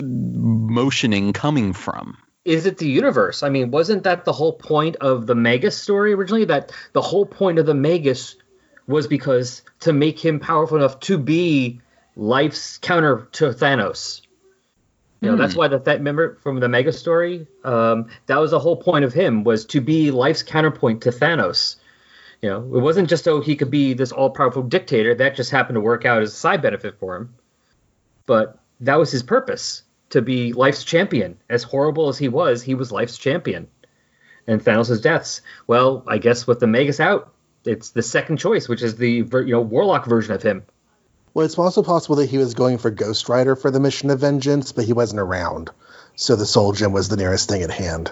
motioning coming from? is it the universe? I mean, wasn't that the whole point of the Magus story originally? That the whole point of the Magus was because to make him powerful enough to be life's counter to Thanos. You know, that's why the that member from the Magus story, um, that was the whole point of him was to be life's counterpoint to Thanos. You know, it wasn't just so he could be this all powerful dictator. That just happened to work out as a side benefit for him. But that was his purpose to be life's champion. As horrible as he was, he was life's champion. And Thanos' deaths. Well, I guess with the Magus out, it's the second choice, which is the you know Warlock version of him. Well, it's also possible that he was going for Ghost Rider for the mission of vengeance, but he wasn't around. So the Soul Gem was the nearest thing at hand.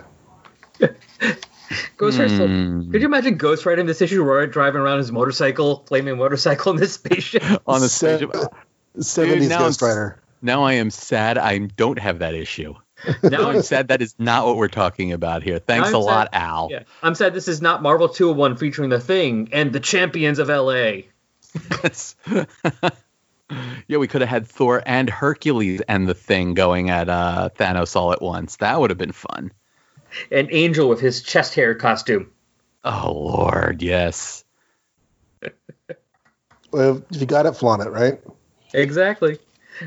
Ghost Rider. still- Hmm. Could you imagine Ghost Rider in this issue, Roy driving around his motorcycle, flaming motorcycle in this spaceship? on the Se- stage. 70s now Ghost Rider. Now I am sad I don't have that issue. now I'm sad that is not what we're talking about here. Thanks I'm a lot, Al. Yeah, I'm sad this is not Marvel Two-in-One featuring the Thing and the champions of LA. yeah, we could have had Thor and Hercules and the thing going at uh, Thanos all at once. That would have been fun. An Angel with his chest hair costume. Oh Lord, yes. Well, if you got it, flaunt it, right? Exactly.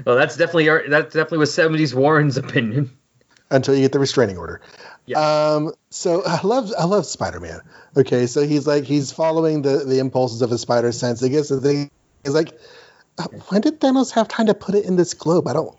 Well, that's definitely our, that definitely was 70s Warren's opinion. Until you get the restraining order. Yeah. Um, so I love I love Spider Man. Okay, so he's like he's following the the impulses of his spider sense. I guess the thing is like, when did Thanos have time to put it in this globe? I don't.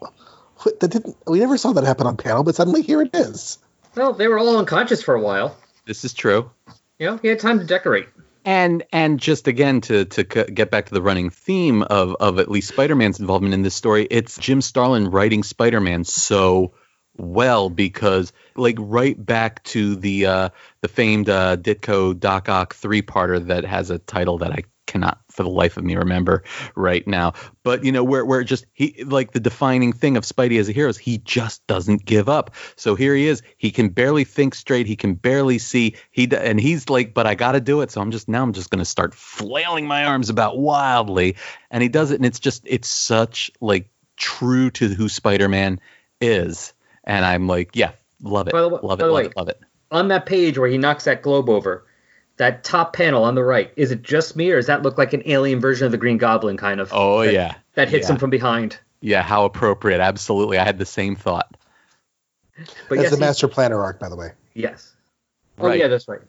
That didn't we never saw that happen on panel, but suddenly here it is. Well, they were all unconscious for a while. This is true. Yeah, he had time to decorate. And and just again to to c- get back to the running theme of of at least Spider-Man's involvement in this story, it's Jim Starlin writing Spider-Man so well because like right back to the uh the famed uh Ditko Doc Ock three-parter that has a title that I cannot for the life of me remember right now. But you know where where just he like the defining thing of Spidey as a hero is he just doesn't give up. So here he is. He can barely think straight. He can barely see. He and he's like, but I got to do it. So I'm just now I'm just going to start flailing my arms about wildly, and he does it. And it's just it's such like true to who Spider-Man is. And I'm like, yeah, love it, By the way- love it, love way- it, love it. On that page where he knocks that globe over, that top panel on the right, is it just me or does that look like an alien version of the Green Goblin kind of? Oh that, yeah, That hits yeah. him from behind. Yeah, how appropriate. Absolutely. I had the same thought. But That's yes, the he- Master Planner arc, by the way. yes. Oh Right. yeah, that's right.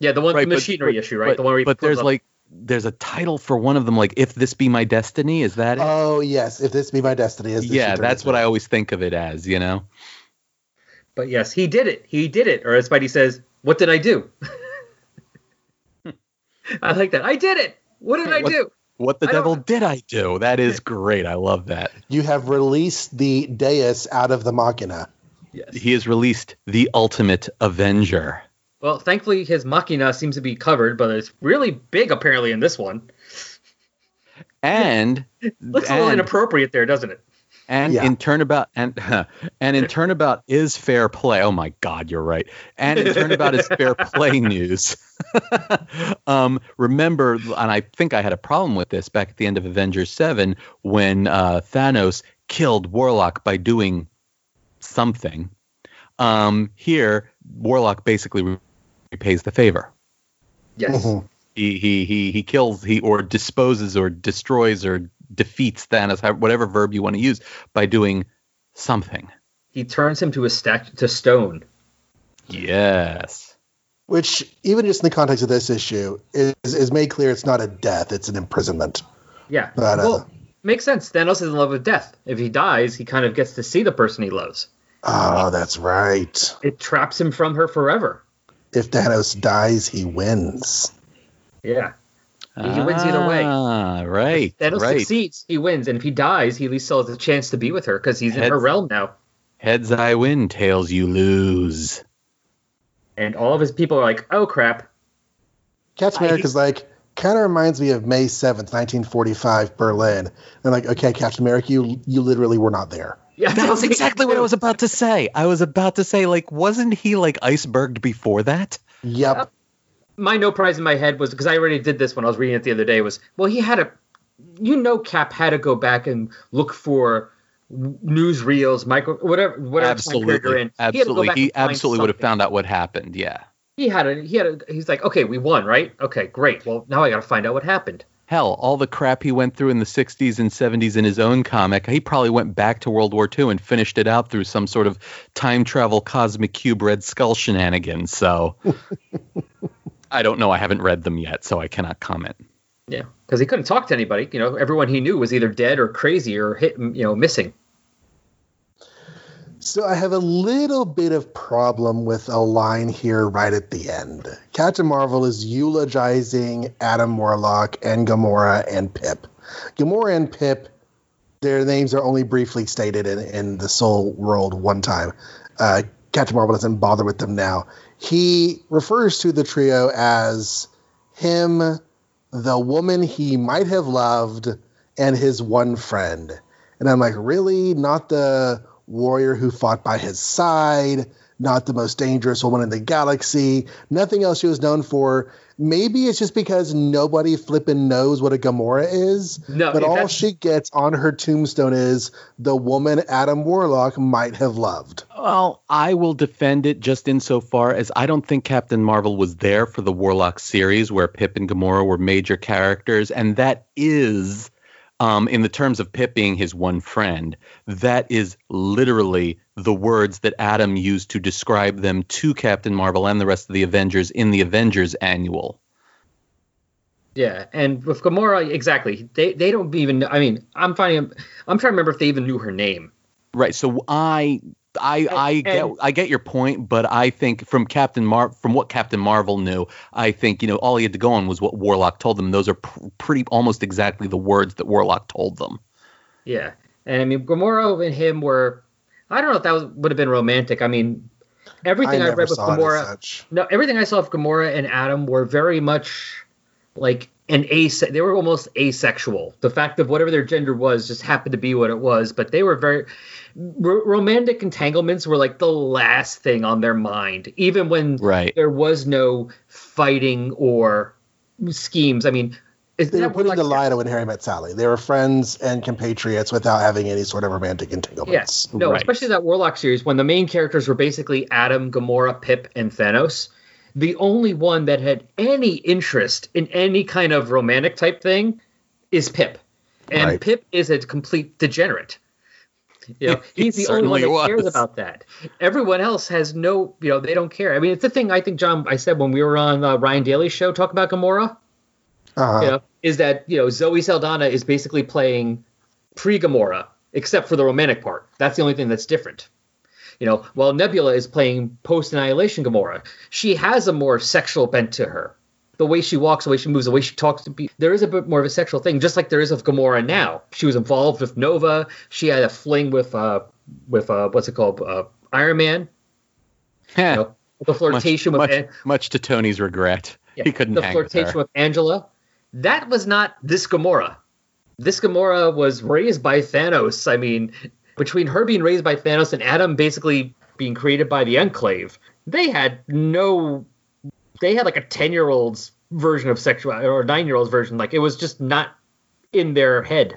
Yeah, the one Right, the machinery but- issue, right? But, the one where he but there's up- like there's a title for one of them, like "If This Be My Destiny." Is that it? Oh yes, if this be my destiny, as yeah, that's what I always think of it as. You know. But yes, he did it. He did it. Or as Spidey says, "What did I do?" I like that. I did it. What did I What- do? What the I don't- devil did I do? That is great. I love that. You have released the Deus out of the Machina. Yes. He has released the Ultimate Avenger. Well, thankfully his machina seems to be covered, but it's really big apparently in this one. And Looks a little inappropriate there, doesn't it? Yeah. and in turnabout and and in turnabout is fair play. Oh my God, you're right. And in turnabout is fair play news. um, remember, and I think I had a problem with this back at the end of Avengers Seven when uh, Thanos killed Warlock by doing something. Um, here, Warlock basically repays the favor. Yes. Mhm. He he he he kills he or disposes or destroys or defeats Thanos, how- whatever verb you want to use, by doing something. He turns him to a statue to stone. Yes. Which, even just in the context of this issue, is, is made clear it's not a death, it's an imprisonment. Yeah. But, uh, well, makes sense. Thanos is in love with death. If he dies, he kind of gets to see the person he loves. Oh, that's right. It traps him from her forever. If Thanos dies, he wins. Yeah. He wins either way. Ah, right. Thanos right. succeeds, he wins, and if he dies, he at least still has a chance to be with her because he's in her realm now. Heads I win, tails you lose. And all of his people are like, "Oh crap!" Captain I- America's like, kind of reminds me of May 7th, 1945, Berlin. And like, okay, Captain America, you, you literally were not there. Yeah, That was exactly what I was about to say. I was about to say, like, wasn't he like iceberged before that? Yep. My no prize in my head was because I already did this when I was reading it the other day. Was well, he had a, you know, Cap had to go back and look for w- newsreels, micro, whatever, whatever time period Absolutely. He had to go Absolutely. He absolutely would have found out what happened. Yeah. He had a, he had a, he's like, okay, we won, right? Okay, great. Well, now I got to find out what happened. Hell, all the crap he went through in the 60s and 70s in his own comic, he probably went back to World War II and finished it out through some sort of time travel cosmic cube red skull shenanigans. So I don't know. I haven't read them yet, so I cannot comment. Yeah, because he couldn't talk to anybody. You know, everyone he knew was either dead or crazy or hit, you know, missing. So I have a little bit of problem with a line here right at the end. Captain Marvel is eulogizing Adam Warlock and Gamora and Pip. Gamora and Pip, their names are only briefly stated in, in the Soul World one time. Uh, Captain Marvel doesn't bother with them now. He refers to the trio as him, the woman he might have loved, and his one friend. And I'm like, really? Not the warrior who fought by his side, not the most dangerous woman in the galaxy, nothing else she was known for. Maybe it's just because nobody flippin' knows what a Gamora is. No, but all she gets on her tombstone is the woman Adam Warlock might have loved. Well, I will defend it just insofar as I don't think Captain Marvel was there for the Warlock series where Pip and Gamora were major characters, and that is, um, in the terms of Pip being his one friend, that is literally the words that Adam used to describe them to Captain Marvel and the rest of the Avengers in the Avengers Annual. Yeah, and with Gamora, exactly. They they don't even. I mean, I'm finding. I'm trying to remember if they even knew her name. Right. So I I I And- get I get your point, but I think from Captain Mar from what Captain Marvel knew, I think you know all he had to go on was what Warlock told them. Those are pr- pretty almost exactly the words that Warlock told them. Yeah, and I mean, Gamora and him were. I don't know if that was, would have been romantic. I mean, everything I I, read with saw Gamora. No, everything I saw of Gamora and Adam were very much like an ase. They were almost asexual. The fact of whatever their gender was just happened to be what it was. But they were very r- romantic entanglements were like the last thing on their mind, even when Right. there was no fighting or schemes. I mean, is They were putting like, the lie to when Harry met Sally. They were friends and compatriots without having any sort of romantic entanglements. Yes. No, Right. especially that Warlock series when the main characters were basically Adam, Gamora, Pip, and Thanos. The only one that had any interest in any kind of romantic type thing is Pip. And Right. Pip is a complete degenerate. You know, He he's the only one that cares about that. Everyone else has no, you know, they don't care. I mean, it's the thing I think, John, I said when we were on uh, Ryan Daly's show talking about Gamora Uh-huh. you know, is that you know Zoe Saldana is basically playing pre Gamora, except for the romantic part. That's the only thing that's different. You know, while Nebula is playing post Annihilation Gamora, she has a more sexual bent to her. The way she walks, the way she moves, the way she talks to people, there is a bit more of a sexual thing, just like there is of Gamora now. She was involved with Nova. She had a fling with uh with uh what's it called uh, Iron Man. You know, the flirtation much, with much, much to Tony's regret. yeah, he couldn't the with flirtation her. with Angela. That was not this Gamora. This Gamora was raised by Thanos. I mean, between her being raised by Thanos and Adam basically being created by the Enclave, they had no. They had like a ten year old's version of sexuality or nine year old's version. Like it was just not in their head.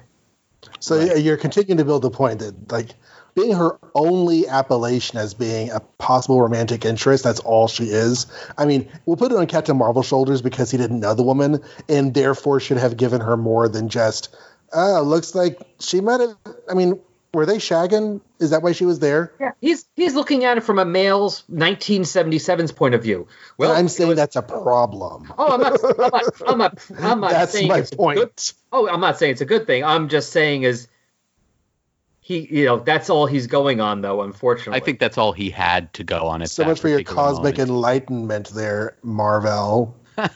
So you're continuing to build the point that like being her only appellation as being a possible romantic interest, that's all she is. I mean, we'll put it on Captain Marvel's shoulders because he didn't know the woman and therefore should have given her more than just, oh, looks like she might have. I mean, were they shagging? Is that why she was there? Yeah, he's he's looking at it from a male's 1977's point of view. Well, I'm saying was- that's a problem. Oh, I'm not. I'm not. I'm not, I'm not That's saying my it's a point. good- oh, I'm not saying it's a good thing. I'm just saying is he, you know, that's all he's going on though. Unfortunately, I think that's all he had to go on. At So much for your cosmic moment. enlightenment there, Marvel.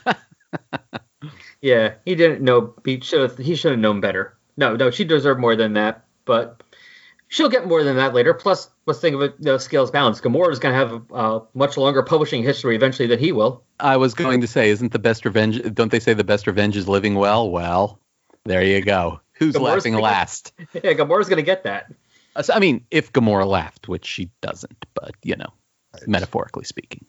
Yeah, he didn't know. He should. He should have known better. No, no, she deserved more than that. But she'll get more than that later. Plus, let's think of it. The scales balance. Gamora is going to have a much longer publishing history eventually than he will. I was going to say, isn't the best revenge? Don't they say the best revenge is living well? Well, there you go. Who's Gamora's laughing thinking- last? Yeah, Gamora's going to get that. Uh, so, I mean, if Gamora laughed, which she doesn't, but you know, metaphorically speaking.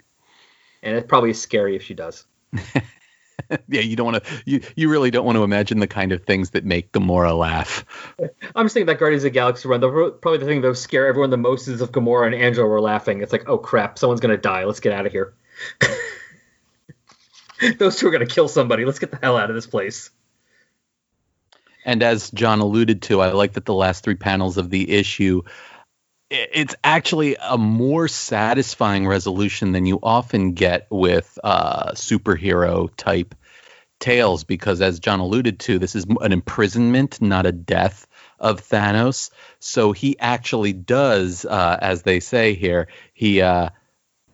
And it's probably scary if she does. yeah, you don't want to. You you really don't want to imagine the kind of things that make Gamora laugh. I'm just thinking that Guardians of the Galaxy run. The, probably the thing that would scare everyone the most is if Gamora and Angela were laughing. It's like, oh crap, someone's gonna die. Let's get out of here. Those two are gonna kill somebody. Let's get the hell out of this place. And as John alluded to, I like that the last three panels of the issue, it's actually a more satisfying resolution than you often get with uh, superhero type tales, because as John alluded to, this is an imprisonment, not a death of Thanos. So he actually does, uh, as they say here, he uh,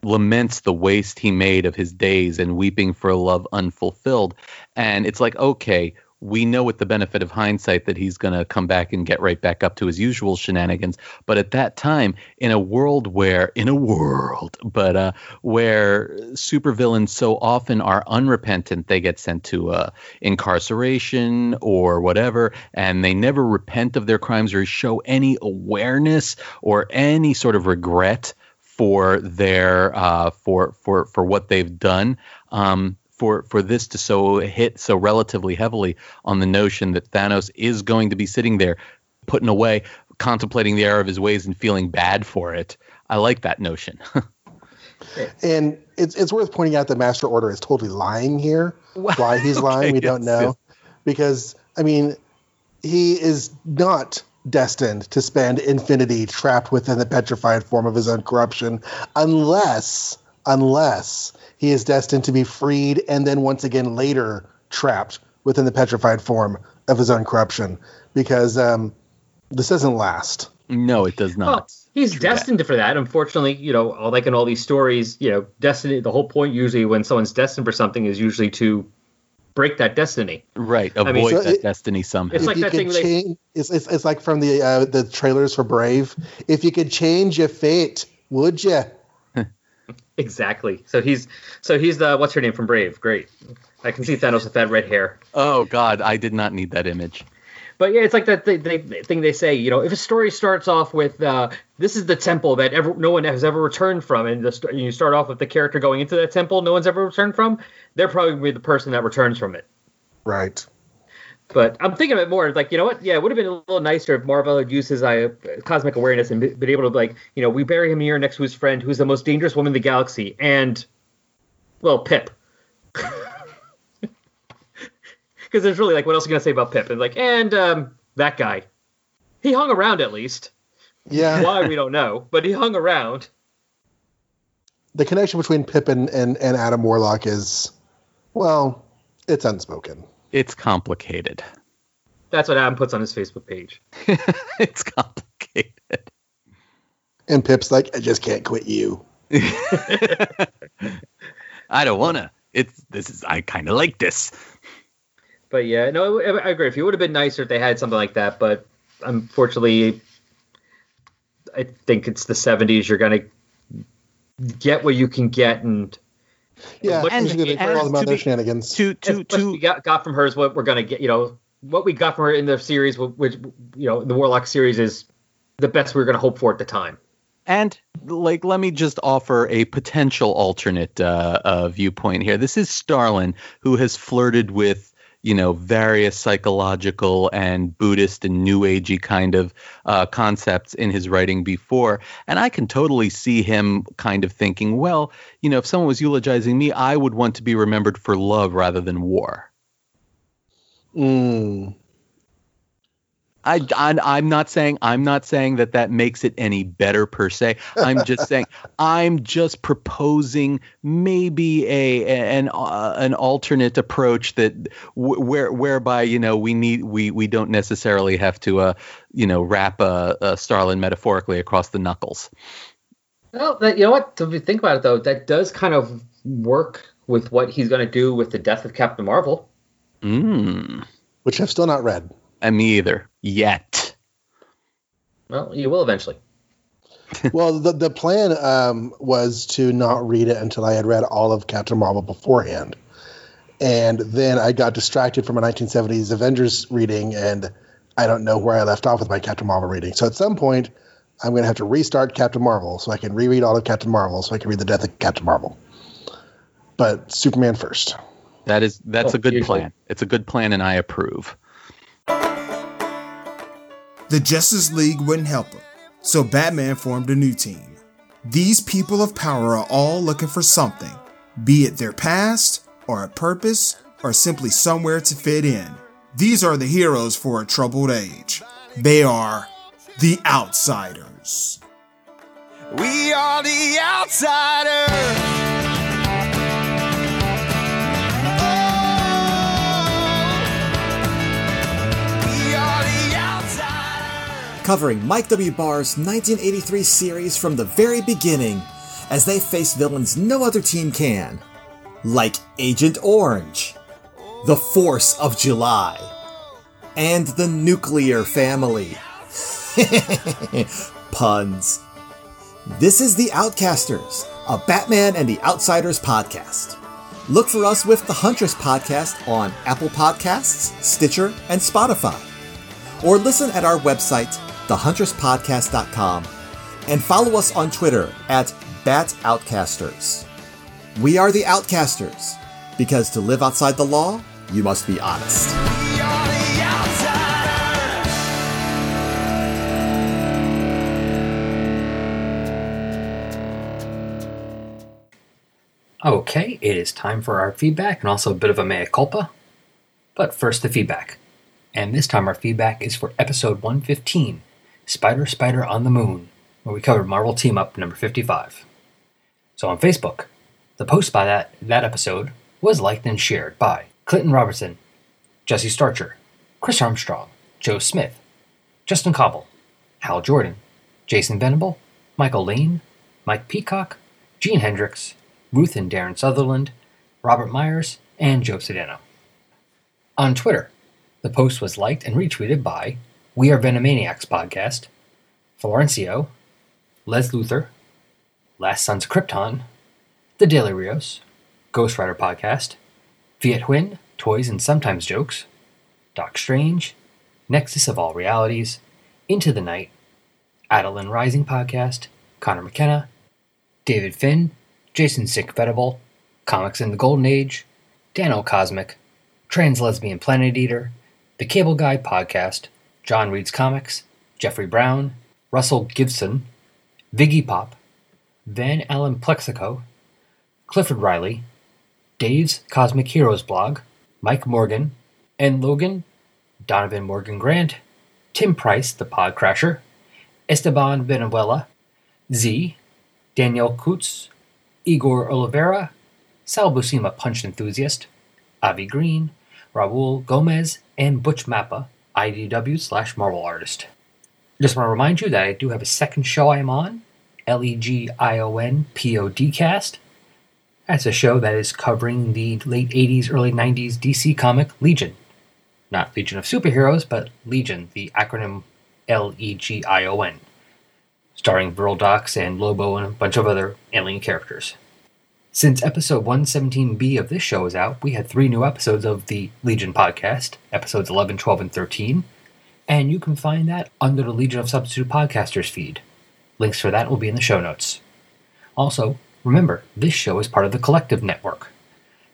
laments the waste he made of his days and weeping for a love unfulfilled. And it's like, okay, we know with the benefit of hindsight that he's going to come back and get right back up to his usual shenanigans. But at that time, in a world where, in a world, but uh, where supervillains so often are unrepentant, they get sent to uh, incarceration or whatever, and they never repent of their crimes or show any awareness or any sort of regret for their uh, for for for what they've done. Um, for for this to so hit so relatively heavily on the notion that Thanos is going to be sitting there, putting away, contemplating the error of his ways and feeling bad for it. I like that notion. And it's it's worth pointing out that Master Order is totally lying here. Why he's lying, we don't know. yes. Because I mean, he is not destined to spend infinity trapped within the petrified form of his own corruption, unless unless he is destined to be freed and then once again later trapped within the petrified form of his own corruption. Because um, this doesn't last. no, it does not. Well, he's True that. destined for that. Unfortunately, you know, like in all these stories, you know, destiny. The whole point usually when someone's destined for something is usually to break that destiny. Right, avoid mean, so that it- destiny somehow. It's if like you that could thing where they- change, it's, it's, it's like from the uh, the trailers for Brave. If you could change your fate, would you? Exactly. So he's so he's the what's her name from Brave. Great. I can see Thanos with that red hair. oh God, I did not need that image. But yeah, it's like that thing they, thing they say. You know, if a story starts off with uh, "This is the temple that ever, no one has ever returned from," and the, st- you start off with the character going into that temple no one's ever returned from, they're probably the person that returns from it. Right. But I'm thinking of it more like, you know what? Yeah, it would have been a little nicer if Marvel had used his uh, cosmic awareness and been able to, like, you know, we bury him here next to his friend who's the most dangerous woman in the galaxy, and, well, Pip. Because there's really, like, what else are you going to say about Pip? And, like, and um, that guy. He hung around at least. Yeah. Why, we don't know, but he hung around. the connection between Pip and, and, and Adam Warlock is, well, it's unspoken. It's complicated. That's what Adam puts on his Facebook page. it's complicated. And Pip's like, I just can't quit you. I don't wanna. It's this is I kind of like this. But yeah, no, I I agree. If it would have been nicer if they had something like that, but unfortunately, I think it's the '70s. You're gonna get what you can get, and Yeah, what- and, and- and call them to out their be- shenanigans. To as to much to we got, got from her is what we're gonna get. You know, what we got from her in the series, which you know, the Warlock series is the best we were gonna hope for at the time. And like, let me just offer a potential alternate uh, uh, viewpoint here. This is Starlin, who has flirted with, you know, various psychological and Buddhist and New Agey kind of uh, concepts in his writing before, and I can totally see him kind of thinking, well, you know, if someone was eulogizing me, I would want to be remembered for love rather than war. Mm. I, I I'm not saying I'm not saying that that makes it any better per se. I'm just saying I'm just proposing maybe a an uh, an alternate approach that w- where whereby you know we need we we don't necessarily have to uh you know wrap a, a Starlin metaphorically across the knuckles. Well, that, you know what? If you think about it, though, that does kind of work with what he's gonna do with the death of Captain Marvel. Mm. Which I've still not read. And me either yet. Well, you will eventually. well, the the plan um, was to not read it until I had read all of Captain Marvel beforehand, and then I got distracted from a 1970s Avengers reading, and I don't know where I left off with my Captain Marvel reading. So at some point, I'm going to have to restart Captain Marvel so I can reread all of Captain Marvel so I can read the death of Captain Marvel. But Superman first. That is that's Oh, a good usually. plan. It's a good plan, and I approve. The Justice League wouldn't help him, so Batman formed a new team. These people of power are all looking for something, be it their past, or a purpose, or simply somewhere to fit in. These are the heroes for a troubled age. They are the Outsiders. We are the outsiders. Covering Mike W. Barr's 1983 series from the very beginning as they face villains no other team can, like Agent Orange, the Force of July, and the Nuclear Family. Puns. This is The Outcasters, a Batman and the Outsiders podcast. Look for us with the Huntress podcast on Apple Podcasts, Stitcher, and Spotify. Or listen at our website, thehuntresspodcast.com, and follow us on Twitter at BatOutcasters. We are the Outcasters, because to live outside the law, you must be honest. Okay, it is time for our feedback and also a bit of a mea culpa. But first, the feedback. And this time, our feedback is for episode 115 Spider Spider on the Moon, where we covered Marvel Team Up number 55. So on Facebook, the post by that, that episode was liked and shared by Clinton Robertson, Jesse Starcher, Chris Armstrong, Joe Smith, Justin Cobble, Hal Jordan, Jason Venable, Michael Lane, Mike Peacock, Gene Hendricks, Ruth and Darren Sutherland, Robert Myers, and Joe Sedano. On Twitter, the post was liked and retweeted by We Are Venomaniacs Podcast, Florencio, Les Luther, Last Sons of Krypton, The Daily Rios, Ghost Rider Podcast, Viet Huynh, Toys and Sometimes Jokes, Doc Strange, Nexus of All Realities, Into the Night, Adeline Rising Podcast, Connor McKenna, David Finn, Jason Sinkvedible, Comics in the Golden Age, Dano Cosmic, Trans Lesbian Planet Eater, The Cable Guy Podcast, John Reads Comics, Jeffrey Brown, Russell Gibson, Viggy Pop, Van Allen Plexico, Clifford Riley, Dave's Cosmic Heroes blog, Mike Morgan, and Logan, Donovan Morgan Grant, Tim Price, the Podcrasher, Esteban Benuela, Z, Danielle Kutz, Igor Oliveira, Sal Buscema Punch Enthusiast, Avi Green, Raul Gomez, and Butch Mappa, IDW slash Marvel artist. Just want to remind you that I do have a second show I am on, L E G I O N P O D cast. That's a show that is covering the late 80s, early 90s DC comic Legion. Not Legion of Superheroes, but Legion, the acronym L E G I O N, starring Vril Dox and Lobo and a bunch of other alien characters. Since episode 117B of this show is out, we had three new episodes of the Legion podcast, episodes 11, 12, and 13, and you can find that under the Legion of Substitute Podcasters feed. Links for that will be in the show notes. Also, remember, this show is part of the Collective Network.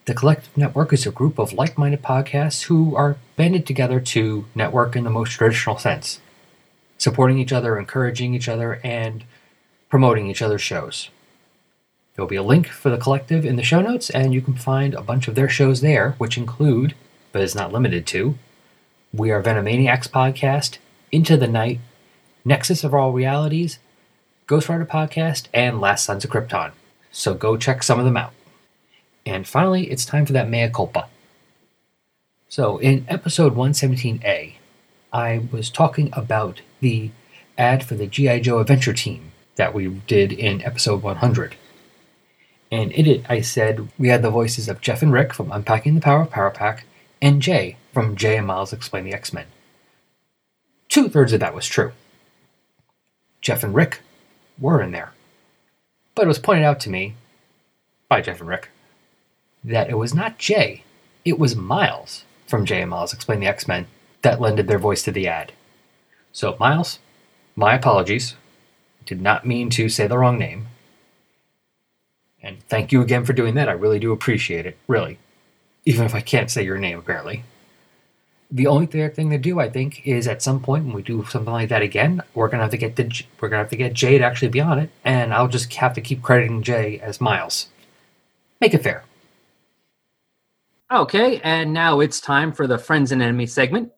The Collective Network is a group of like minded podcasts who are banded together to network in the most traditional sense, supporting each other, encouraging each other, and promoting each other's shows. There will be a link for the collective in the show notes, and you can find a bunch of their shows there, which include, but is not limited to, We Are Venomaniacs podcast, Into the Night, Nexus of All Realities, Ghost Rider podcast, and Last Sons of Krypton. So go check some of them out. And finally, it's time for that mea culpa. So in episode 117A, I was talking about the ad for the G.I. Joe Adventure Team that we did in episode 100. And in it, I said we had the voices of Jeff and Rick from Unpacking the Power of Power Pack, and Jay from Jay and Miles Explain the X Men. Two thirds of that was true. Jeff and Rick were in there. But it was pointed out to me by Jeff and Rick that it was not Jay, it was Miles from Jay and Miles Explain the X Men that lended their voice to the ad. So, Miles, my apologies. Did not mean to say the wrong name. And thank you again for doing that. I really do appreciate it, really. Even if I can't say your name, apparently. The only thing to do, I think, is at some point when we do something like that again, we're gonna have to get the we're gonna have to get Jay to actually be on it, and I'll just have to keep crediting Jay as Miles. Make it fair. Okay, and now it's time for the Friends and Enemies segment.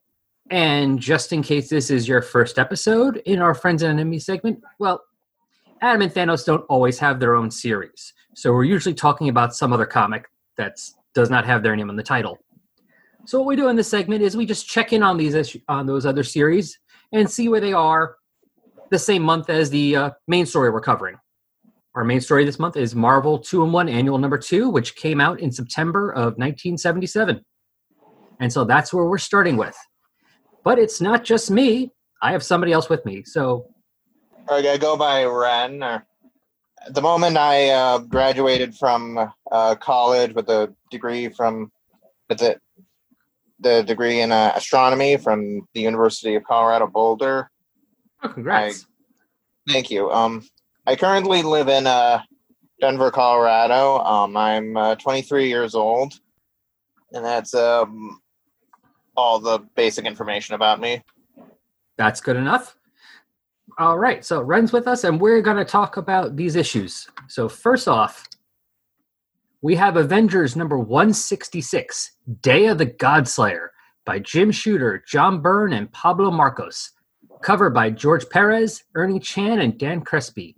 And just in case this is your first episode in our Friends and Enemies segment, well, Adam and Thanos don't always have their own series. So we're usually talking about some other comic that does not have their name on the title. So what we do in this segment is we just check in on these issu- on those other series and see where they are the same month as the uh, main story we're covering. Our main story this month is Marvel 2 in 1 Annual Number 2, which came out in September of 1977. And so that's where we're starting with. But it's not just me. I have somebody else with me. So Okay, I go by Ren. Or the moment, I uh, graduated from uh, college with a degree from with it the degree in uh, astronomy from the University of Colorado Boulder. oh, congrats. Thank you. Um, I currently live in uh, Denver, Colorado. Um, I'm uh, 23 years old, and that's um, all the basic information about me. That's good enough. All right, so Ren's with us, and we're going to talk about these issues. So, first off, we have Avengers number 166, Day of the Godslayer, by Jim Shooter, John Byrne, and Pablo Marcos. Covered by George Perez, Ernie Chan, and Dan Crespi.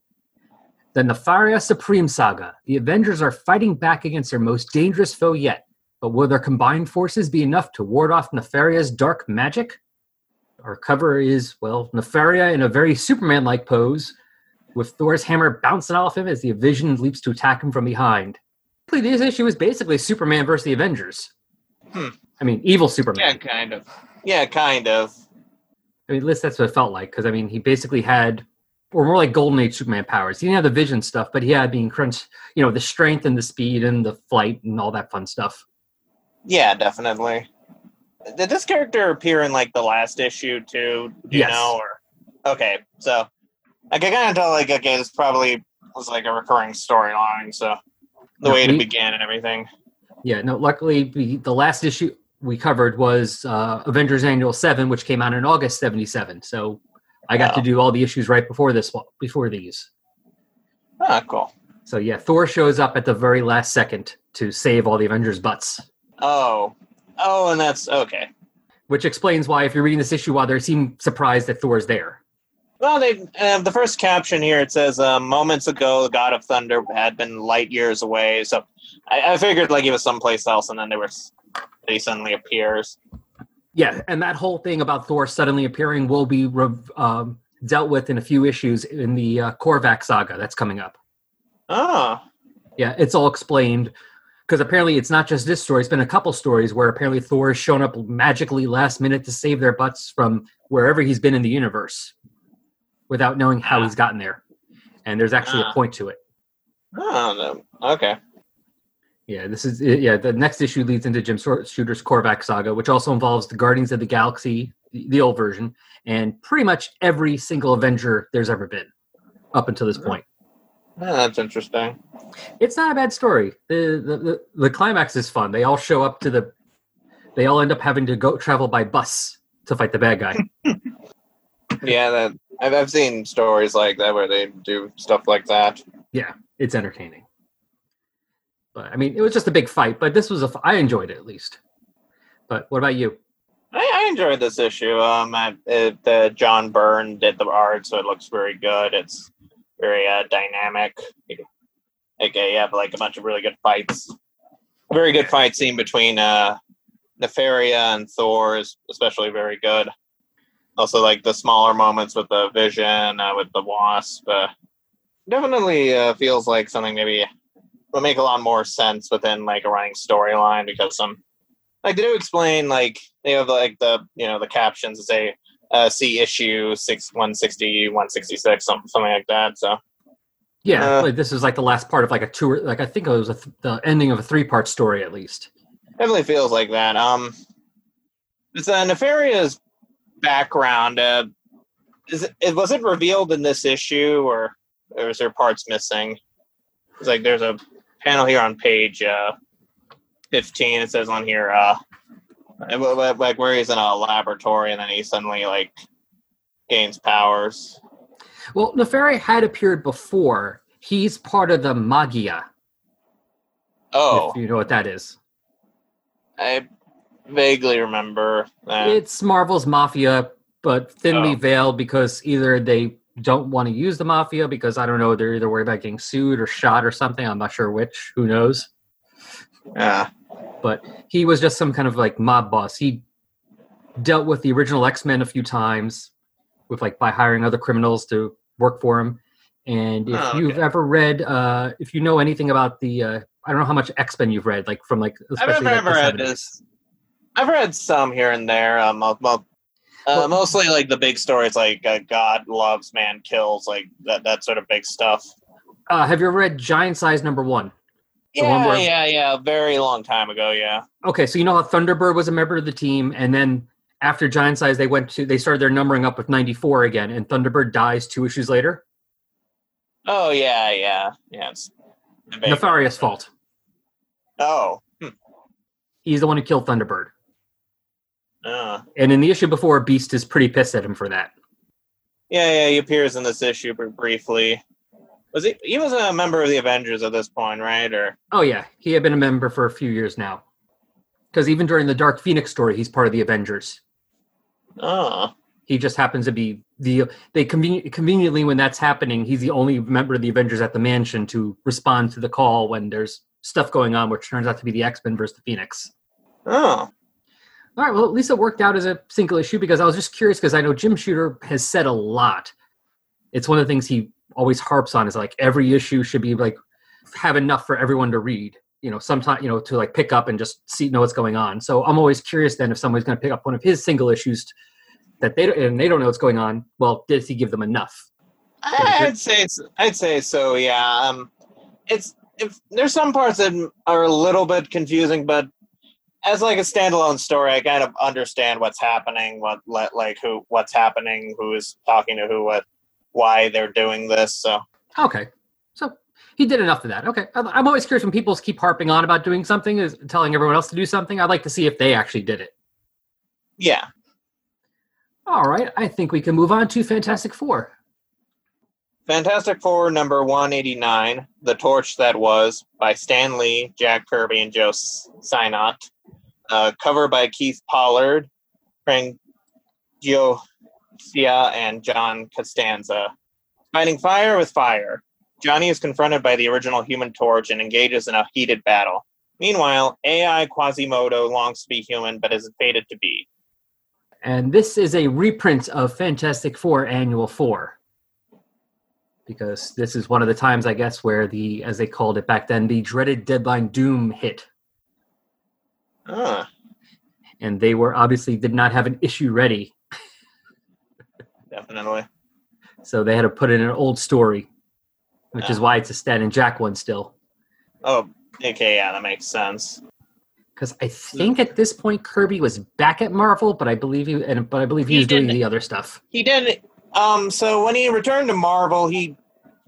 The Nefaria Supreme Saga. The Avengers are fighting back against their most dangerous foe yet, but will their combined forces be enough to ward off Nefaria's dark magic? Our cover is, well, Nefaria in a very Superman like pose, with Thor's hammer bouncing off him as the Vision leaps to attack him from behind. This issue is basically Superman versus the Avengers. Hmm. I mean, evil Superman. Yeah, kind of. Yeah, kind of. I mean, at least that's what it felt like, because I mean, he basically had, or more like Golden Age Superman powers. He didn't have the vision stuff, but he had being crunched, you know, the strength and the speed and the flight and all that fun stuff. Yeah, definitely. Did this character appear in like the last issue too? Do you Yes. know? Or okay, so I can kind of tell like okay, this probably was like a recurring storyline. So the Yeah, way we- it began and everything. Yeah, no, luckily we, the last issue we covered was uh, Avengers Annual 7, which came out in August 77. So I got to do all the issues right before this one, before these. Ah, cool. So yeah, Thor shows up at the very last second to save all the Avengers' butts. Oh, oh, and that's okay. Which explains why, if you're reading this issue, why they seem surprised that Thor's there. Well, they uh, the first caption here it says uh, moments ago the God of Thunder had been light years away. So I, I figured like he was someplace else, and then they were he suddenly appears. Yeah, and that whole thing about Thor suddenly appearing will be rev- um, dealt with in a few issues in the uh, Korvac saga that's coming up. Oh, Yeah, it's all explained because apparently it's not just this story. It's been a couple stories where apparently Thor has shown up magically last minute to save their butts from wherever he's been in the universe without knowing how he's gotten there. And there's actually a Ah. point to it. oh, no. okay. Yeah, this is yeah. The next issue leads into Jim Shooter's Korvac saga, which also involves the Guardians of the Galaxy, the, the old version, and pretty much every single Avenger there's ever been up until this point. Ah, that's interesting. It's not a bad story. The, the the the climax is fun. They all show up to the. They all end up having to go travel by bus to fight the bad guy. Yeah, that I've, I've seen stories like that where they do stuff like that. yeah, it's entertaining. But I mean, it was just a big fight. But this was a. f- I enjoyed it at least. But what about you? I, I enjoyed this issue. Um, I, it, the John Byrne did the art, so it looks very good. It's very uh, dynamic. Uh, you have like a bunch of really good fights. Very good fight scene between uh, Nefaria and Thor is especially very good. Also, like the smaller moments with the Vision, uh, with the Wasp, uh, definitely uh, feels like something maybe would make a lot more sense within like a running storyline because some like they do explain like they have like the you know the captions that say uh see issue 6 160 166 something, something like that so Yeah, Uh, like, this is like the last part of like a tour. Like I think it was a th- the ending of a three part story at least. definitely feels like that um it's uh, nefaria's background uh is it, it was it revealed in this issue or or is there parts missing it's like there's a panel here on page uh 15 it says on here uh like like where he's in a laboratory and then he suddenly like gains powers Well, Nefaria had appeared before. He's part of the Maggia. oh If you know what that is. I vaguely remember that. It's Marvel's Mafia, but thinly Oh. veiled because either they don't want to use the Mafia because I don't know, they're either worried about getting sued or shot or something. I'm not sure which. Who knows? Yeah. But he was just some kind of like mob boss. He dealt with the original X Men a few times with like by hiring other criminals to work for him. And if Oh, you've ever read, uh, if you know anything about the, uh, I don't know how much X Men you've read, like from like Especially I've never like, read 70s. this. I've read some here and there. Um, mo- mo- uh, mostly like the big stories, like uh, God loves, man kills, like that that sort of big stuff. Uh, have you ever read Giant Size Number One? Yeah, where- yeah, yeah. Very long time ago. Yeah. Okay, so you know how Thunderbird was a member of the team, and then after Giant Size, they went to they started their numbering up with ninety four again, and Thunderbird dies two issues later. Oh yeah, yeah, yeah. It's Nefaria's fault. Oh. Hmm. He's the one who killed Thunderbird, Uh, and in the issue before, Beast is pretty pissed at him for that. yeah, yeah. He appears in this issue briefly. Was he? He was a member of the Avengers at this point, right? Or Oh yeah, he had been a member for a few years now. Because even during the Dark Phoenix story, he's part of the Avengers. oh, He just happens to be the they conven- conveniently when that's happening, he's the only member of the Avengers at the mansion to respond to the call when there's stuff going on, which turns out to be the X Men versus the Phoenix. oh, All right, well at least it worked out as a single issue because I was just curious because I know Jim Shooter has said a lot. It's one of the things he always harps on is like every issue should be like have enough for everyone to read. You know, sometimes you know to like pick up and just see know what's going on. So I'm always curious then if somebody's going to pick up one of his single issues that they don't, and they don't know what's going on. Well, does he give them enough? I'd say it's, I'd say so. Yeah. Um, it's if there's some parts that are a little bit confusing, but as like a standalone story, I kind of understand what's happening, what like who what's happening, who is talking to who, what, why they're doing this. So Okay, so he did enough of that. Okay, I'm always curious when people keep harping on about doing something, is telling everyone else to do something. I'd like to see if they actually did it. yeah. All right, I think we can move on to Fantastic Four. Fantastic Four number 189, The Torch That Was, by Stan Lee, Jack Kirby, and Joe S- Uh, cover by Keith Pollard, Frank Giacoia, and John Costanza. Fighting fire with fire. Johnny is confronted by the original Human Torch and engages in a heated battle. Meanwhile, AI Quasimodo longs to be human but is fated to be. And this is a reprint of Fantastic Four Annual Four. Because this is one of the times, I guess, where the, as they called it back then, the dreaded deadline doom hit. Ah, And they were obviously did not have an issue ready. Definitely. So they had to put in an old story, which is Ah. why it's a Stan and Jack one still. Oh, okay, yeah, that makes sense. Because I think at this point Kirby was back at Marvel, but I believe he and but I believe he, He was doing the other stuff. He did. Um. So when he returned to Marvel, he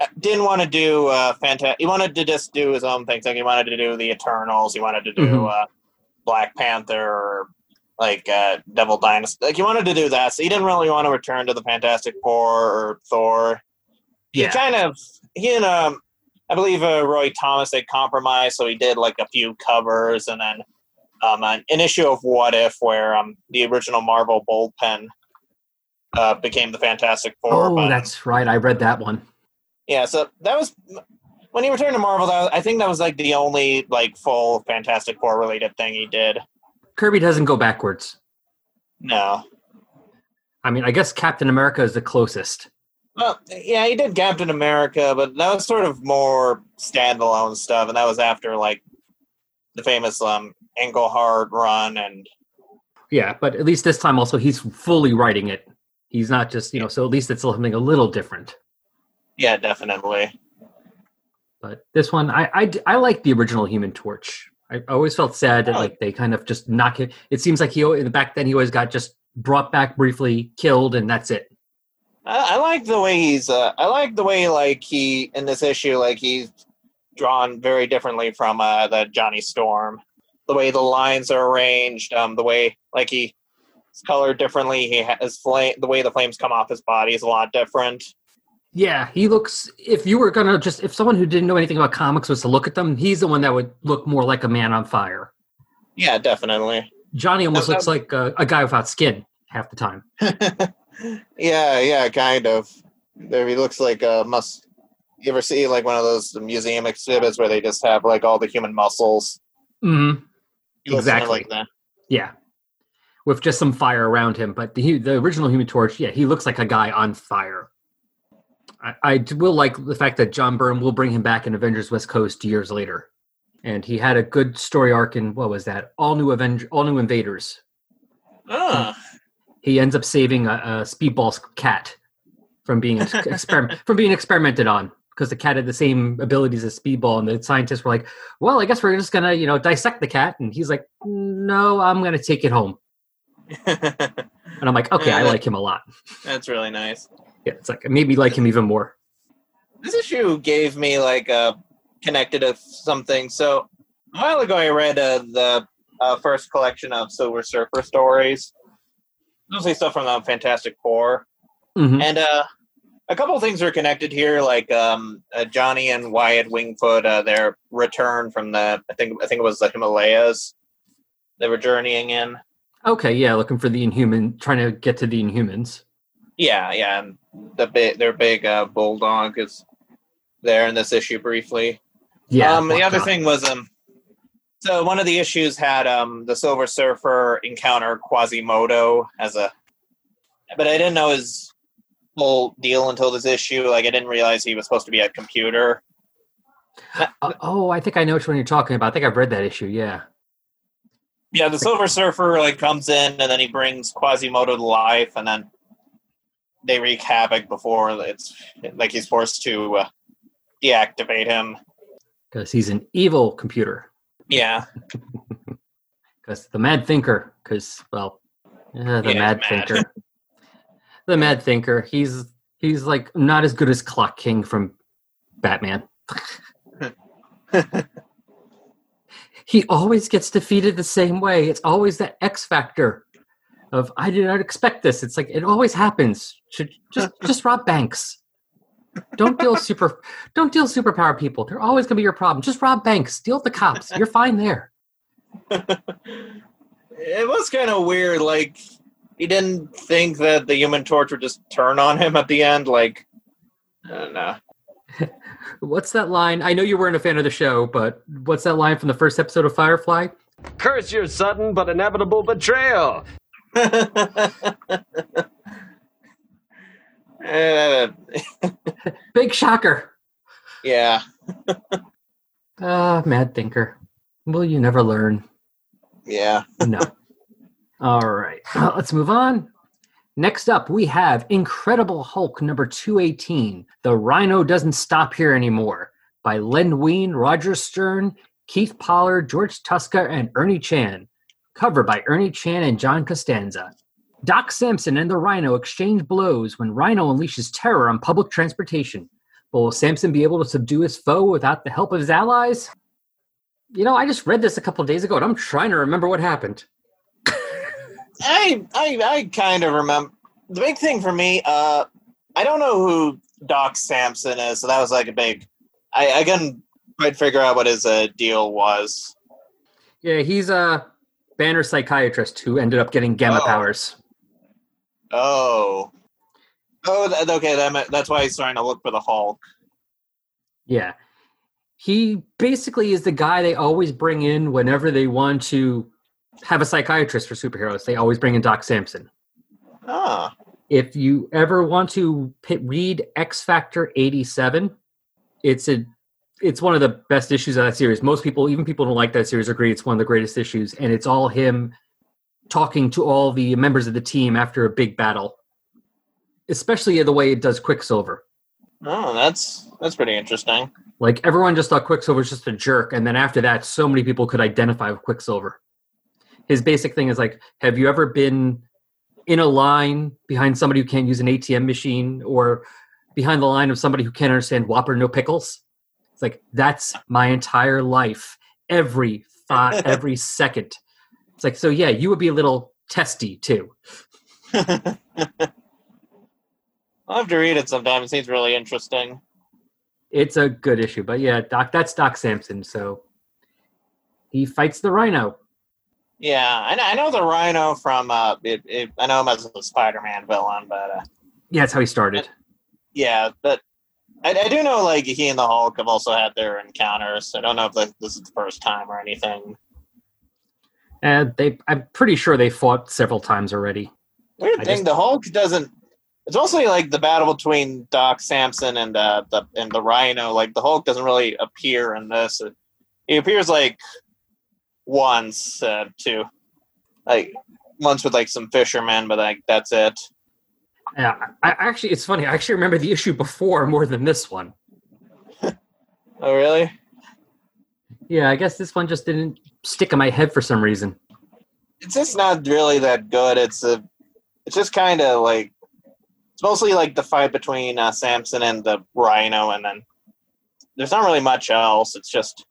uh, didn't want to do uh fantastic. He wanted to just do his own things. Like he wanted to do the Eternals. He wanted to do Mhm. uh, Black Panther or like uh, Devil Dinosaur. Like he wanted to do that. So he didn't really want to return to the Fantastic Four or Thor. Yeah. He kind of he and um I believe uh, Roy Thomas they compromised. So he did like a few covers and then um an, an issue of What If where um the original Marvel bullpen uh, became the Fantastic Four. Oh, but- that's right. I read that one. yeah. So that was when he returned to Marvel. Was, I think that was like the only like full Fantastic Four related thing he did. Kirby doesn't go backwards. No. I mean, I guess Captain America is the closest. Well, yeah, he did Captain America, but that was sort of more standalone stuff, and that was after like the famous um Englehart run and Yeah, but at least this time also he's fully writing it. He's not just you know. So at least it's something a little different. yeah, definitely. But this one, I I, I like the original Human Torch. I, always felt sad that like they kind of just knock it. It seems like he in the back then he always got just brought back briefly, killed, and that's it. I, I like the way he's. Uh, I like the way like he in this issue, like he's drawn very differently from uh, the Johnny Storm. The way the lines are arranged, um, the way like he colored differently. He has flame. The way the flames come off his body is a lot different. Yeah, he looks. If you were gonna just, if someone who didn't know anything about comics was to look at them, he's the one that would look more like a man on fire. Yeah, definitely. Johnny almost Uh, looks like a, a guy without skin half the time. yeah, yeah, kind of. There, he looks like a must. You ever see like one of those museum exhibits where they just have like all the human muscles? hmm kinda Exactly. like that. Yeah, with just some fire around him. But the the original Human Torch, yeah, he looks like a guy on fire. I, I will like the fact that John Byrne will bring him back in Avengers West Coast years later. and he had a good story arc in what was that? All new Avenger, All New Invaders. Ah, He ends up saving a, a Speedball's cat from being ex- experiment from being experimented on because the cat had the same abilities as Speedball, and the scientists were like, "Well, I guess we're just gonna, you know, dissect the cat." And he's like, "No, I'm gonna take it home." And I'm like, "Okay, I like him a lot." that's really nice. Yeah, it's like maybe like him even more. This issue gave me like a connected to something. So a while ago, I read uh, the uh, first collection of Silver Surfer stories, mostly stuff from the Fantastic Four, Mhm. and uh, a couple of things are connected here, like um, uh, Johnny and Wyatt Wingfoot, uh, their return from the I think I think it was the Himalayas. They were journeying in. Okay, yeah, looking for the Inhuman, trying to get to the Inhumans. Yeah, yeah, and the big their big uh, bulldog is there in this issue briefly. Yeah. Um, the other God. thing was um, so one of the issues had um the Silver Surfer encounter Quasimodo as a, but I didn't know his whole deal until this issue. Like I didn't realize he was supposed to be a computer. Uh, oh, I think I know which one you're talking about. I think I've read that issue. Yeah. Yeah, the Silver Surfer like comes in and then he brings Quasimodo to life, and then they wreak havoc before it's like he's forced to uh, deactivate him. Because he's an evil computer. Yeah, Because the Mad Thinker. Because well, uh, the Yeah, Mad mad. Thinker. the Mad Thinker. He's he's like not as good as Clock King from Batman. he always gets defeated the same way. It's always that X factor of I did not expect this. It's like it always happens. Should just just rob banks. Don't deal super don't deal superpower people. They're always gonna be your problem. Just rob banks. Deal with the cops. You're fine there. it was kind of weird. Like he didn't think that the Human Torch would just turn on him at the end. Like I. What's that line? I know you weren't a fan of the show, but what's that line from the first episode of Firefly? Curse your sudden but inevitable betrayal. Uh, Big shocker. yeah, Ah, mad thinker. Will you never learn? yeah. No. All right. Well, let's move on. Next up, we have Incredible Hulk number 218. The Rhino Doesn't Stop Here Anymore by Len Wein, Roger Stern, Keith Pollard, George Tuska, and Ernie Chan. Cover by Ernie Chan and John Costanza. Doc Samson and the Rhino exchange blows when Rhino unleashes terror on public transportation. But will Samson be able to subdue his foe without the help of his allies? You know, I just read this a couple days ago and I'm trying to remember what happened. I I I kind of remember the big thing for me. Uh, I don't know who Doc Samson is, so that was like a big. I I couldn't quite figure out what his uh, deal was. Yeah, he's a banner psychiatrist who ended up getting gamma Oh. powers. Oh, oh, that, okay. That that's why he's trying to look for the Hulk. Yeah. He basically is the guy they always bring in whenever they want to have a psychiatrist for superheroes. They always bring in Doc Samson. Ah, If you ever want to read X Factor 87, it's a it's one of the best issues of that series. Most people, even people who don't like that series, agree it's one of the greatest issues, and it's all him talking to all the members of the team after a big battle. Especially the way it does Quicksilver. oh, that's that's pretty interesting. Like everyone just thought Quicksilver was just a jerk, and then after that, so many people could identify with Quicksilver. His basic thing is like, have you ever been in a line behind somebody who can't use an ATM machine, or behind the line of somebody who can't understand Whopper no pickles? It's like that's my entire life, every thought, every second. It's like so, yeah, you would be a little testy too. I'll have to read it sometime. It seems really interesting. It's a good issue, but yeah, Doc, that's Doc Samson. So he fights the Rhino. Yeah, I know, I know the Rhino from. Uh, it, it, I know him as a Spider-Man villain, but uh, Yeah, that's how he started. yeah, but I, I do know like he and the Hulk have also had their encounters. I don't know if like, this is the first time or anything. And they, I'm pretty sure they fought several times already. Weird I thing, just- the Hulk doesn't. It's mostly like the battle between Doc Samson and uh, the and the Rhino. Like the Hulk doesn't really appear in this. he appears like once uh, too, like once with like some fishermen, but like that's it. Yeah, I, actually, it's funny. I actually remember the issue before more than this one. Oh really? Yeah, I guess this one just didn't stick in my head for some reason. It's just not really that good. It's a, it's just kind of like, it's mostly like the fight between uh, Samson and the Rhino, and then there's not really much else. It's just,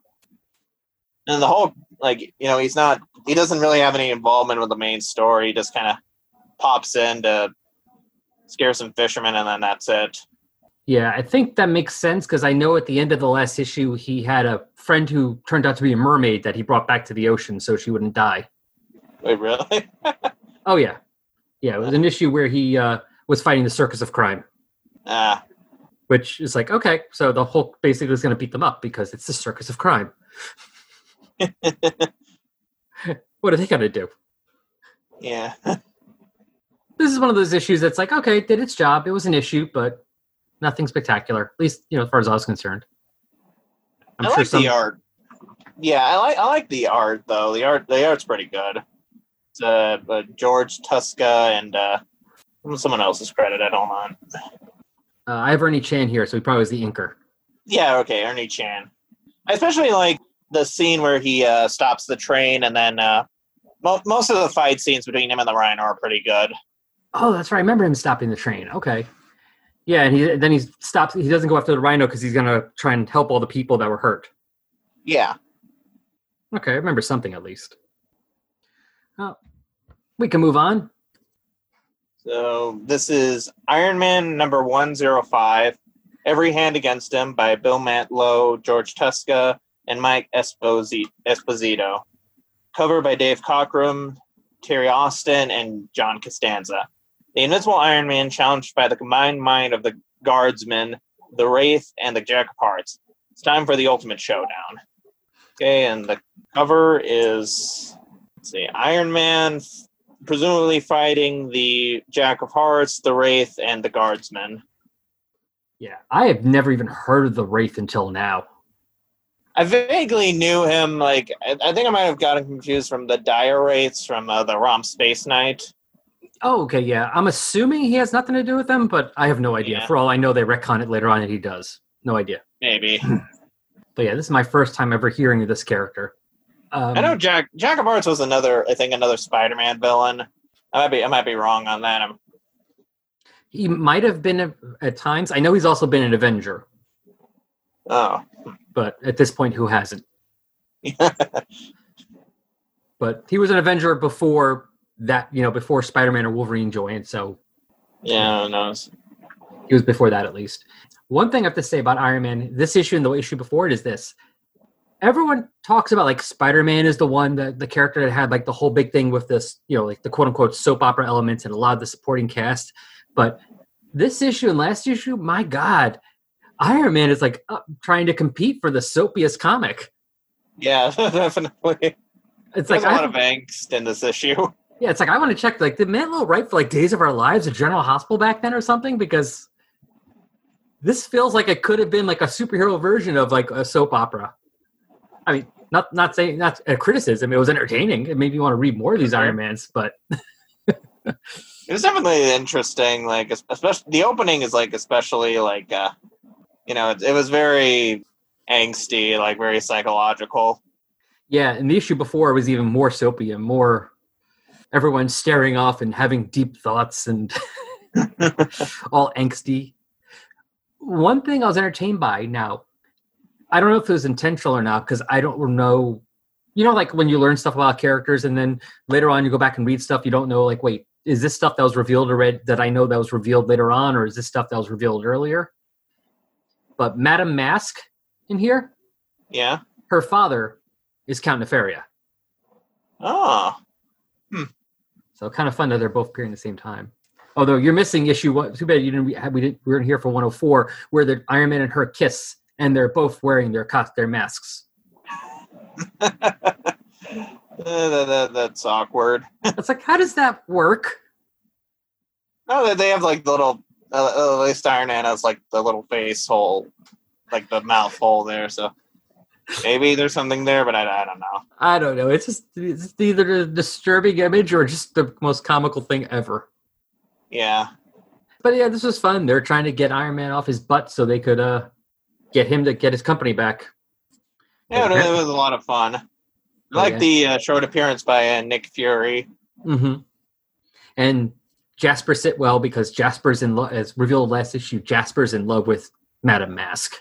and the whole like you know he's not he doesn't really have any involvement with the main story. He just kind of pops in to scare some fishermen, and then that's it. Yeah, I think that makes sense because I know at the end of the last issue, he had a friend who turned out to be a mermaid that he brought back to the ocean so she wouldn't die. Wait, really? Oh, yeah. Yeah, it was an issue where he uh, was fighting the circus of crime, Ah, which is like, okay, so the Hulk basically is going to beat them up because it's the circus of crime. what are they going to do? yeah. This is one of those issues that's like, okay, it did its job. It was an issue, but nothing spectacular, at least, you know, as far as I was concerned. I'm I sure like some, the art. Yeah, I like I like the art though. The art the art's pretty good. It's uh, uh George Tuska and uh someone else's credited. Hold on. uh, I have Ernie Chan here, so he probably was the inker. Yeah, okay, Ernie Chan. I especially like the scene where he uh, stops the train, and then uh, mo- most of the fight scenes between him and the Rhino are pretty good. Oh, that's right. I remember him stopping the train. Okay. Yeah, and he then he stops. He doesn't go after the rhino because he's gonna try and help all the people that were hurt. Yeah, Okay, I remember something at least. Oh, we can move on. so this is Iron Man number one zero five. Every Hand Against Him by Bill Mantlo, George Tuska, and Mike Esposi- Esposito. Cover by Dave Cockrum, Terry Austin, and John Costanza. The Invincible Iron Man challenged by the combined mind of the Guardsmen, the Wraith, and the Jack of Hearts. It's time for the ultimate showdown. Okay, and the cover is let's see, Iron Man presumably fighting the Jack of Hearts, the Wraith, and the Guardsmen. Yeah, I have never even heard of the Wraith until now. I vaguely knew him. Like, I, I think I might have gotten confused from the Dire Wraiths from uh, the Rom Space Knight. Oh, okay, yeah. I'm assuming he has nothing to do with them, but I have no idea. Yeah. For all I know, they retcon it later on, and he does. No idea. Maybe But yeah, this is my first time ever hearing of this character. Um, I know Jack Jack of Hearts was another. I think another Spider-Man villain. I might be I might be wrong on that. I'm, he might have been a, at times. I know he's also been an Avenger, oh, but at this point, who hasn't? but he was an Avenger before that, you know, before Spider Man or Wolverine joined. So yeah, knows? he was before that at least. One thing I have to say about Iron Man, this issue and the issue before it is this. Everyone talks about like Spider Man is the one that the character that had like the whole big thing with this, you know, like the quote unquote soap opera elements and a lot of the supporting cast. But this issue and last issue, my God, Iron Man is like uh, trying to compete for the soapiest comic. Yeah, definitely. It's There's like a lot of angst in this issue. Yeah, it's like I want to check like did Mantlo write for like Days of Our Lives or General Hospital back then or something because this feels like it could have been like a superhero version of like a soap opera. I mean, not not saying not a criticism. It was entertaining. It made me want to read more of these Iron Mans, but It was definitely interesting. Like, especially the opening is like especially like, uh, you know, it, it was very angsty, like very psychological. yeah. And the issue before was even more soapy and more everyone staring off and having deep thoughts and all angsty. One thing I was entertained by now, I don't know if it was intentional or not because I don't know. You know, like when you learn stuff about characters and then later on you go back and read stuff, you don't know, like, wait, is this stuff that was revealed already that I know that was revealed later on, or is this stuff that was revealed earlier? But Madame Mask in here, Yeah. her father is Count Nefaria. Oh, So kind of fun that they're both appearing at the same time. Although you're missing issue one. Too bad you didn't. We, we didn't. We weren't here for 104, where the Iron Man and her kiss, and they're both wearing their their masks. Uh, that, that, that's awkward. It's like, how does that work? No, they- have like the little. Uh, at least Iron Man has like the little face hole, like the mouth hole there. So Maybe there's something there, but I, I don't know. I don't know. It's just it's either a disturbing image or just the most comical thing ever. Yeah. But yeah, this was fun. They're trying to get Iron Man off his butt so they could uh get him to get his company back. Yeah, it, was a lot of fun. I Oh, like yeah. the uh, short appearance by uh, Nick Fury. hmm And Jasper Sitwell because Jasper's in love, as revealed last issue. Jasper's in love with Madame Mask.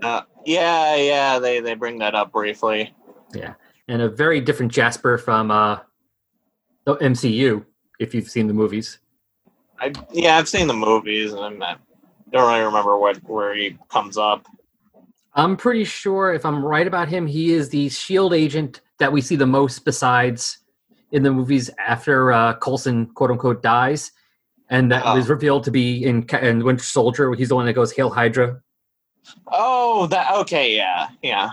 Uh, yeah, yeah, they, they bring that up briefly. Yeah, and a very different Jasper from uh the MCU. If you've seen the movies, I yeah, I've seen the movies, and I'm, I don't really remember what where he comes up. I'm pretty sure if I'm right about him, he is the Shield agent that we see the most besides in the movies after uh, Coulson quote unquote dies, and that Oh. was revealed to be in in Winter Soldier. He's the one that goes Hail Hydra. Oh, that okay, yeah, yeah.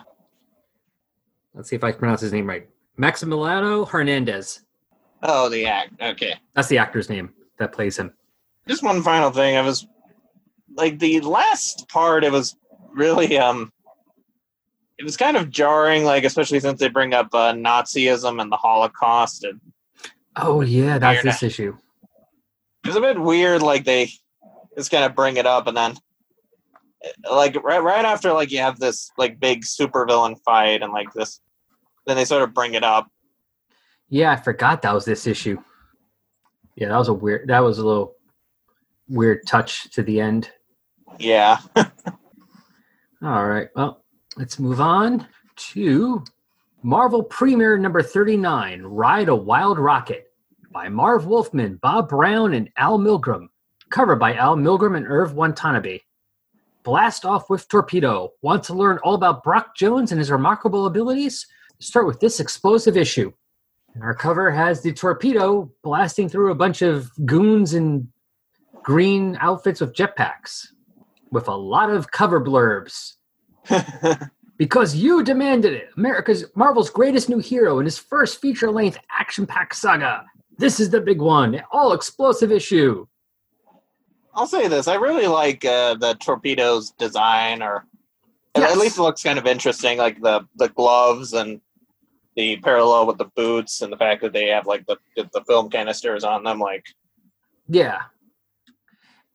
Let's see if I can pronounce his name right. Maximiliano Hernandez. Oh, the act. Okay. That's the actor's name that plays him. Just one final thing. I was like the last part. It was really um, it was kind of jarring. Like especially since they bring up uh, Nazism and the Holocaust. And Oh yeah, that's this issue. it was a bit weird. Like they just kind of bring it up and then. Like right, right after like you have this like big supervillain fight and like this, then they sort of bring it up. Yeah, I forgot that was this issue. Yeah, that was a weird. That was a little weird touch to the end. Yeah. All right. Well, let's move on to Marvel Premiere number 39 Ride a Wild Rocket by Marv Wolfman, Bob Brown, and Al Milgrom. Cover by Al Milgrom and Irv Watanabe. Blast off with Torpedo. Want to learn all about Brock Jones and his remarkable abilities? Start with this explosive issue. And our cover has the torpedo blasting through a bunch of goons in green outfits with jetpacks with a lot of cover blurbs. because you demanded it. America's Marvel's greatest new hero in his first feature-length action-packed saga. This is the big one, all explosive issue. I'll say this: I really like uh, the torpedo's design, or at- Yes. at least it looks kind of interesting. Like the the gloves and the parallel with the boots, and the fact that they have like the the film canisters on them. Like, Yeah.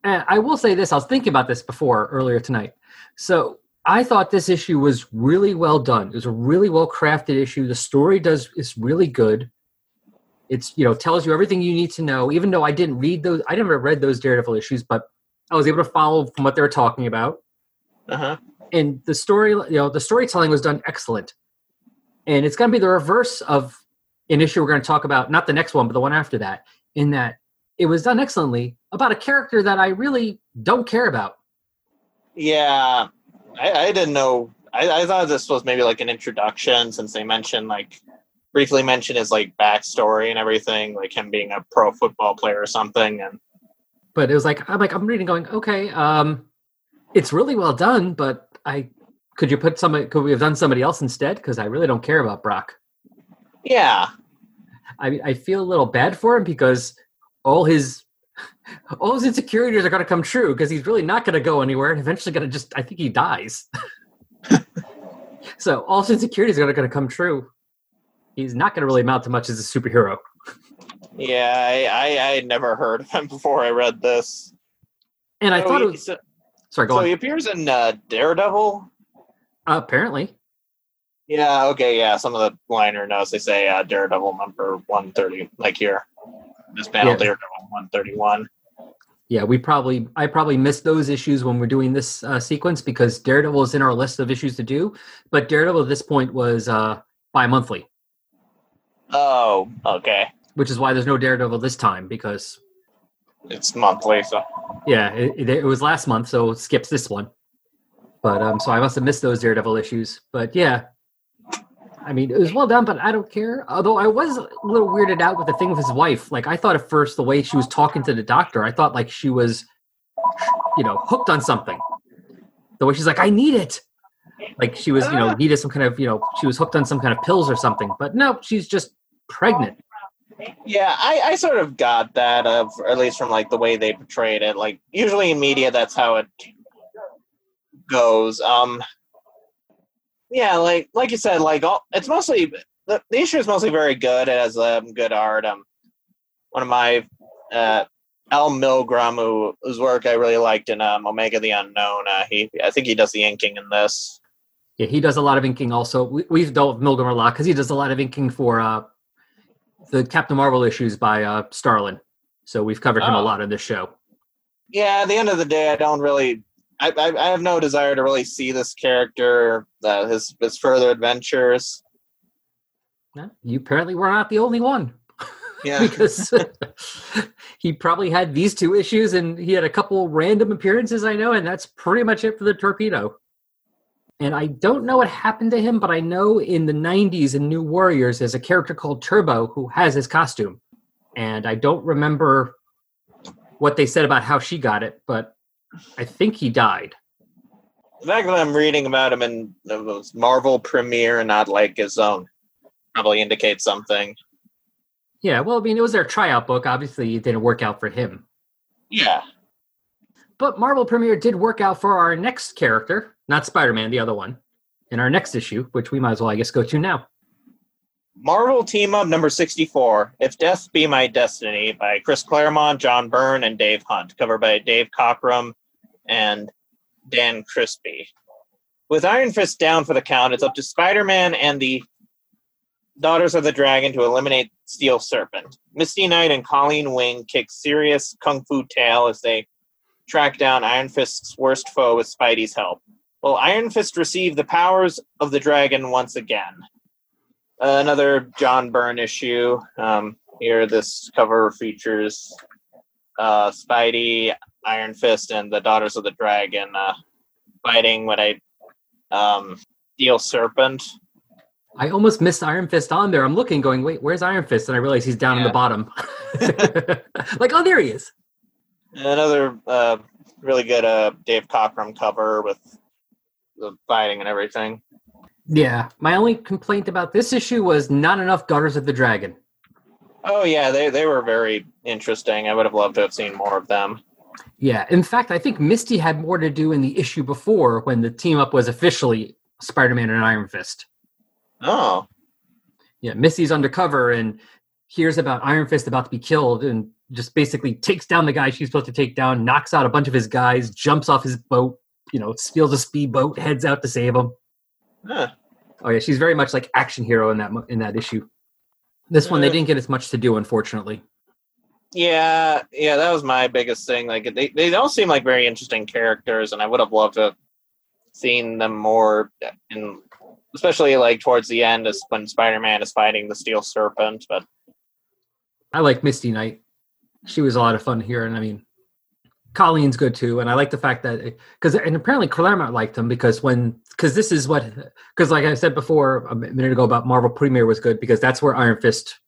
And I will say this, I was thinking about this before earlier tonight. So I thought this issue was really well done. It was a really well crafted issue. The story does is really good. It's you know tells you everything you need to know. Even though I didn't read those, I never read those Daredevil issues, but I was able to follow from what they were talking about. uh huh. and the story you know the storytelling was done excellent and it's going to be the reverse of an issue we're going to talk about not the next one but the one after that in that it was done excellently about a character that i really don't care about Yeah, I, I didn't know. I, I thought this was maybe like an introduction, since they mentioned like briefly mentioned his like backstory and everything, like him being a pro football player or something. And but it was like i'm like i'm reading going okay um it's really well done but i could you put somebody could we have done somebody else instead because i really don't care about brock yeah, I I feel a little bad for him because all his all his insecurities are going to come true because he's really not going to go anywhere and eventually going to just I think he dies. so all his insecurities are going to come true. He's not going to really amount to much as a superhero. yeah, I, I I had never heard of him before I read this. And I So thought he- it was so, sorry. Go so on. he appears in uh, Daredevil. Uh, apparently, Yeah, okay, yeah. Some of the liner notes they say uh, Daredevil number one thirty, like here. This panel Yeah. Daredevil one thirty one. yeah. We probably I probably missed those issues when we're doing this uh, sequence because Daredevil is in our list of issues to do, but Daredevil at this point was uh, bi-monthly, Oh, okay. which is why there's no Daredevil this time because It's monthly, so Yeah, it, it, it was last month, so skips this one. But um, so I must have missed those Daredevil issues. But yeah, I mean, it was well done, but I don't care. Although I was a little weirded out with the thing with his wife. Like I thought at first, the way she was talking to the doctor, I thought like she was, you know, hooked on something. The way she's like, "I need it," like she was, you know, needed some kind of, you know, she was hooked on some kind of pills or something. But no, she's just pregnant. yeah, I, I sort of got that of at least from like the way they portrayed it. Like usually in media that's how it goes. Um yeah, like like you said, like all it's mostly the, the issue is mostly very good. It has um, good art. Um, one of my uh, Al Milgrom, who, whose work I really liked in um, Omega the Unknown. Uh, he, I think he does the inking in this. Yeah, he does a lot of inking. Also, we, we've dealt with Milgrom a lot because he does a lot of inking for uh, the Captain Marvel issues by uh, Starlin. So we've covered him a Oh. lot in this show. Yeah, at the end of the day, I don't really. I, I, I have no desire to really see this character, uh, his his further adventures. You apparently were not the only one. Yeah. because he probably had these two issues and he had a couple random appearances I know, and that's pretty much it for the torpedo. And I don't know what happened to him, but I know in the 90s in New Warriors there's a character called Turbo who has his costume. And I don't remember what they said about how she got it, but I think he died. The fact that I'm reading about him in the Marvel premiere and not like his own probably indicates something. Yeah, well, I mean, it was their tryout book. Obviously, it didn't work out for him. Yeah. But Marvel Premiere did work out for our next character, not Spider Man, the other one, in our next issue, which we might as well, I guess, go to now. Marvel Team Up number 64, If Death Be My Destiny, by Chris Claremont, John Byrne, and Dave Hunt, covered by Dave Cockrum and Dan Crespi. With Iron Fist down for the count, it's up to Spider Man and the Daughters of the Dragon to eliminate Steel Serpent. Misty Knight and Colleen Wing kick serious kung fu tail as they track down Iron Fist's worst foe with Spidey's help. Will Iron Fist received the powers of the dragon once again? another John Byrne issue. Um, here, this cover features uh, Spidey, Iron Fist, and the Daughters of the Dragon uh, fighting what I um, Steel Serpent. I almost missed Iron Fist on there. I'm looking, going, wait, where's Iron Fist? And I realize he's down in the bottom. like, oh, there he is. Another uh, really good uh, Dave Cockrum cover with the fighting and everything. Yeah. My only complaint about this issue was not enough Daughters of the Dragon. Oh yeah, they they were very interesting. I would have loved to have seen more of them. Yeah. In fact, I think Misty had more to do in the issue before when the team up was officially Spider Man and Iron Fist. Oh, Yeah. Misty's undercover and hears about Iron Fist about to be killed and just basically takes down the guy she's supposed to take down, knocks out a bunch of his guys, jumps off his boat, you know, steals a speedboat, heads out to save him. huh. Oh yeah, she's very much like action hero in that in that issue. This one they didn't get as much to do, unfortunately. Yeah, yeah, that was my biggest thing. Like they, they don't seem like very interesting characters, and I would have loved to have seen them more in especially like towards the end as when Spider Man is fighting the Steel Serpent, but I like Misty Knight. She was a lot of fun here, and I mean, Colleen's good too. And I like the fact that because and apparently Claremont liked him because when because this is what because like I said before a minute ago about Marvel Premiere was good because that's where Iron Fist,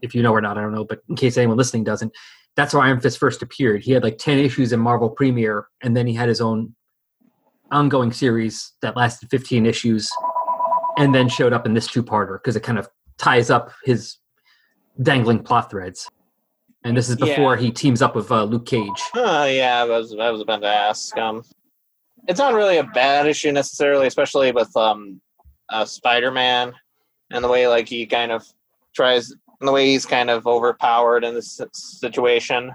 if you know or not, I don't know, but in case anyone listening doesn't, that's where Iron Fist first appeared. He had like ten issues in Marvel Premiere, and then he had his own ongoing series that lasted fifteen issues, and then showed up in this two-parter because it kind of ties up his dangling plot threads. And this is before Yeah. he teams up with uh, Luke Cage. uh, yeah, I was I was about to ask. Um, it's not really a bad issue necessarily, especially with um, uh, Spider Man and the way like he kind of tries and the way he's kind of overpowered in this situation.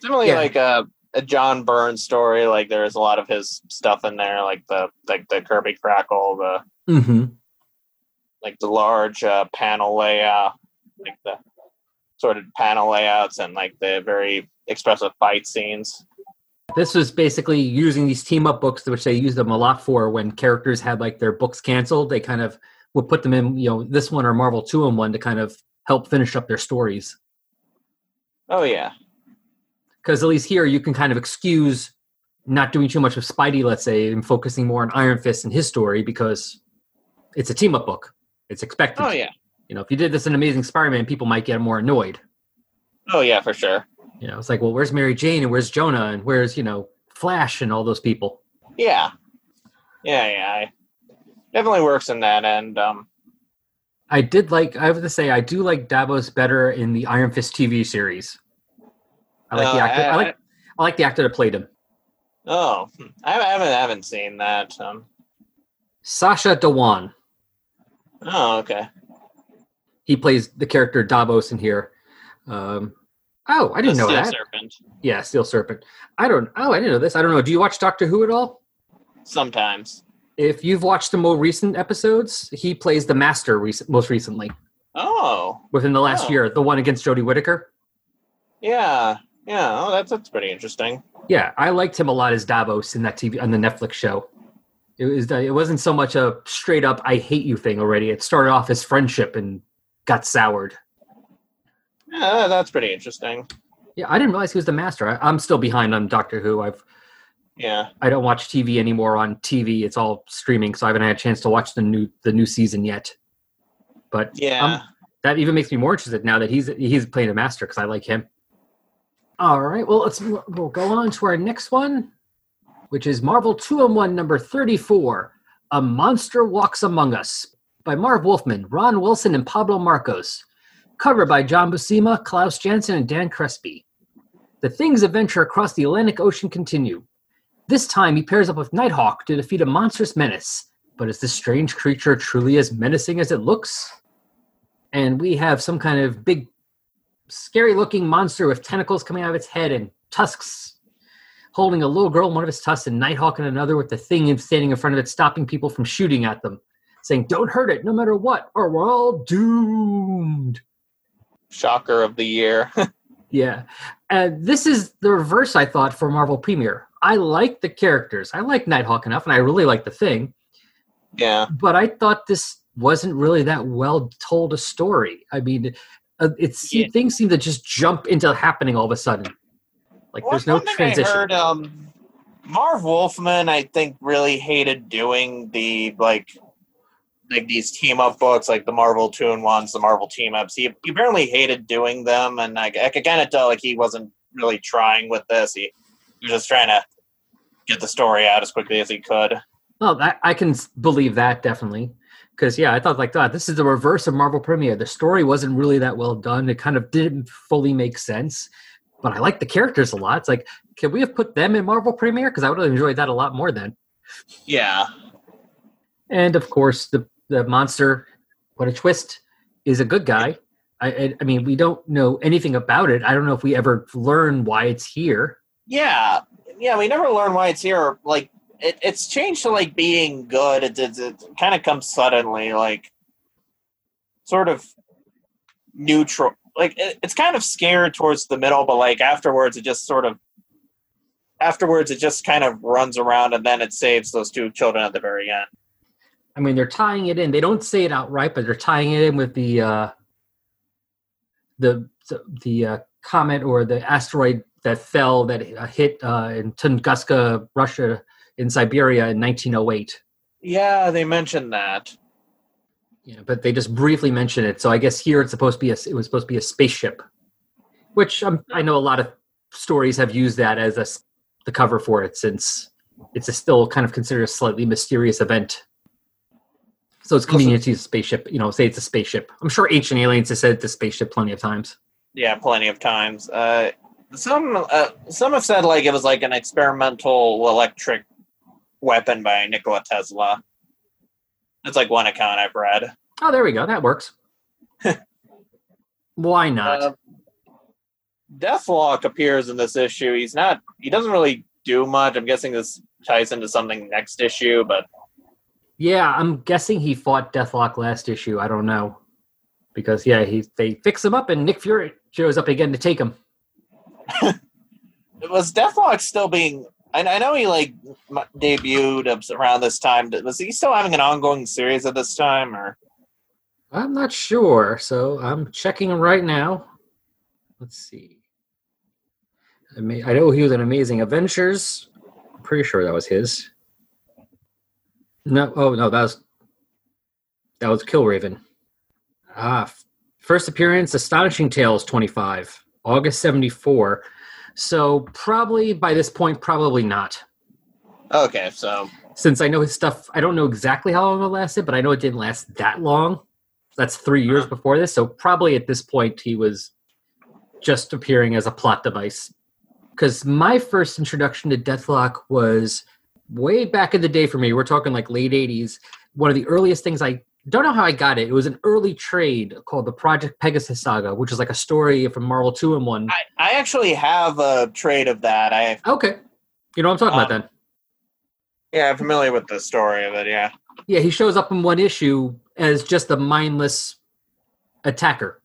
Similarly, Yeah. like a, a John Byrne story. Like there's a lot of his stuff in there, like the like the Kirby Crackle, the Mm-hmm. like the large uh, panel layout, like the sort of panel layouts and like the very expressive fight scenes. This was basically using these team up books, which they used them a lot for when characters had like their books canceled. They kind of would put them in, you know, this one or Marvel two in one to kind of help finish up their stories. Oh yeah, Because at least here you can kind of excuse not doing too much of Spidey, let's say, and focusing more on Iron Fist and his story because it's a team up book. It's expected. oh yeah, You know, if you did this in Amazing Spider-Man, people might get more annoyed. oh yeah, for sure. You know, it's like, well, where's Mary Jane and where's Jonah and where's you know Flash and all those people. Yeah, yeah, yeah. Definitely works in that end. Um, I did like. I have to say, I do like Davos better in the Iron Fist TV series. I like the Uh, actor. I, I- like. I like the actor that played him. oh, hmm, I haven't, I haven't, I haven't seen that. Um, Sasha Dewan. Oh, okay. He plays the character Davos in here. Um, oh, I didn't know Steel that. Serpent. Yeah, Steel Serpent. I don't. Oh, I didn't know this. I don't know. Do you watch Doctor Who at all? Sometimes. If you've watched the more recent episodes, he plays the Master recent, most recently Oh, within the last Oh. year. The one against Jodie Whittaker. yeah, yeah. Oh, that's that's pretty interesting. Yeah, I liked him a lot as Davos in that TV on the Netflix show. It was it wasn't so much a straight up "I hate you" thing already. It started off as friendship and got soured. Yeah, that's pretty interesting. Yeah, I didn't realize he was the Master. I, I'm still behind on Doctor Who. I've Yeah. I don't watch TV anymore on TV. It's all streaming, so I haven't had a chance to watch the new the new season yet. But Yeah. um, that even makes me more interested now that he's he's playing a master because I like him. All right, well let's we'll go on to our next one, which is Marvel Two-in-One number thirty four. A Monster Walks Among Us by Marv Wolfman, Ron Wilson, and Pablo Marcos. Cover by John Buscema, Klaus Janson, and Dan Crespi. The Thing's adventure across the Atlantic Ocean continue. This time he pairs up with Nighthawk to defeat a monstrous menace. But is this strange creature truly as menacing as it looks? And we have some kind of big, scary looking monster with tentacles coming out of its head and tusks, holding a little girl in one of its tusks and Nighthawk in another with the thing standing in front of it, stopping people from shooting at them, saying, Don't hurt it no matter what, or we're all doomed. Shocker of the year. Yeah. And this is the reverse, I thought, for Marvel Premiere. I like the characters. I like Nighthawk enough, and I really like the thing. yeah. But I thought this wasn't really that well told a story. I mean, uh, it's Yeah. things seem to just jump into happening all of a sudden. Like there's no transition. I heard, um, Marv Wolfman, I think, really hated doing the like, like these team up books, like the Marvel two and ones, the Marvel team ups. He, he apparently hated doing them, and I, I could kind of tell like he wasn't really trying with this. He, he was just trying to get the story out as quickly as he could. Oh, that, I can believe that definitely. Because yeah, I thought like that. This is the reverse of Marvel Premiere. The story wasn't really that well done. It kind of didn't fully make sense. But I like the characters a lot. It's like, can we have put them in Marvel Premiere? Because I would have enjoyed that a lot more then. Yeah, And of course, the the monster, what a twist, is a good guy. I, I mean, we don't know anything about it. I don't know if we ever learn why it's here. yeah, yeah. We never learn why it's here. Like it, it's changed to like being good. It, it, it kind of comes suddenly, like sort of neutral. Like it, it's kind of scared towards the middle, but like afterwards, it just sort of afterwards it just kind of runs around and then it saves those two children at the very end. I mean, they're tying it in. They don't say it outright, but they're tying it in with the uh, the the, the uh, comet or the asteroid that fell that uh, hit uh, in Tunguska, Russia, in Siberia in 1908. Yeah, they mentioned that. Yeah, but they just briefly mention it. So I guess here it's supposed to be a it was supposed to be a spaceship, which um, I know a lot of stories have used that as a the cover for it since it's a still kind of considered a slightly mysterious event. So it's convenient to use a spaceship. You know, say it's a spaceship. I'm sure Ancient Aliens has said it's a spaceship plenty of times. Yeah, plenty of times. Uh, some uh, some have said like it was like an experimental electric weapon by Nikola Tesla. That's like one account I've read. Oh, there we go. That works. Why not? Uh, Deathlok appears in this issue. He's not. He doesn't really do much. I'm guessing this ties into something next issue, but Yeah, I'm guessing he fought Deathlok last issue. I don't know. Because yeah, he they fix him up and Nick Fury shows up again to take him. was Deathlok still being? I, I know he like m- debuted around this time. Was he still having an ongoing series at this time, or I'm not sure, so I'm checking right now. Let's see. I, may, I know he was in Amazing Adventures. I'm pretty sure that was his. No, oh no, that was that was Killraven. Ah, f- first appearance, Astonishing Tales 25, August 74. So probably by this point, probably not. okay? So Since I know his stuff, I don't know exactly how long it lasted, but I know it didn't last that long. That's three years before this, so probably at this point he was just appearing as a plot device. Because my first introduction to Deathlok was way back in the day for me. We're talking like late '80s. One of the earliest things I don't know how I got it. It was an early trade called the Project Pegasus Saga, which is like a story from Marvel Two in One. I, I actually have a trade of that. I Okay, you know what I'm talking about Um, then. yeah, I'm familiar with the story of it. Yeah. Yeah, he shows up in one issue as just a mindless attacker.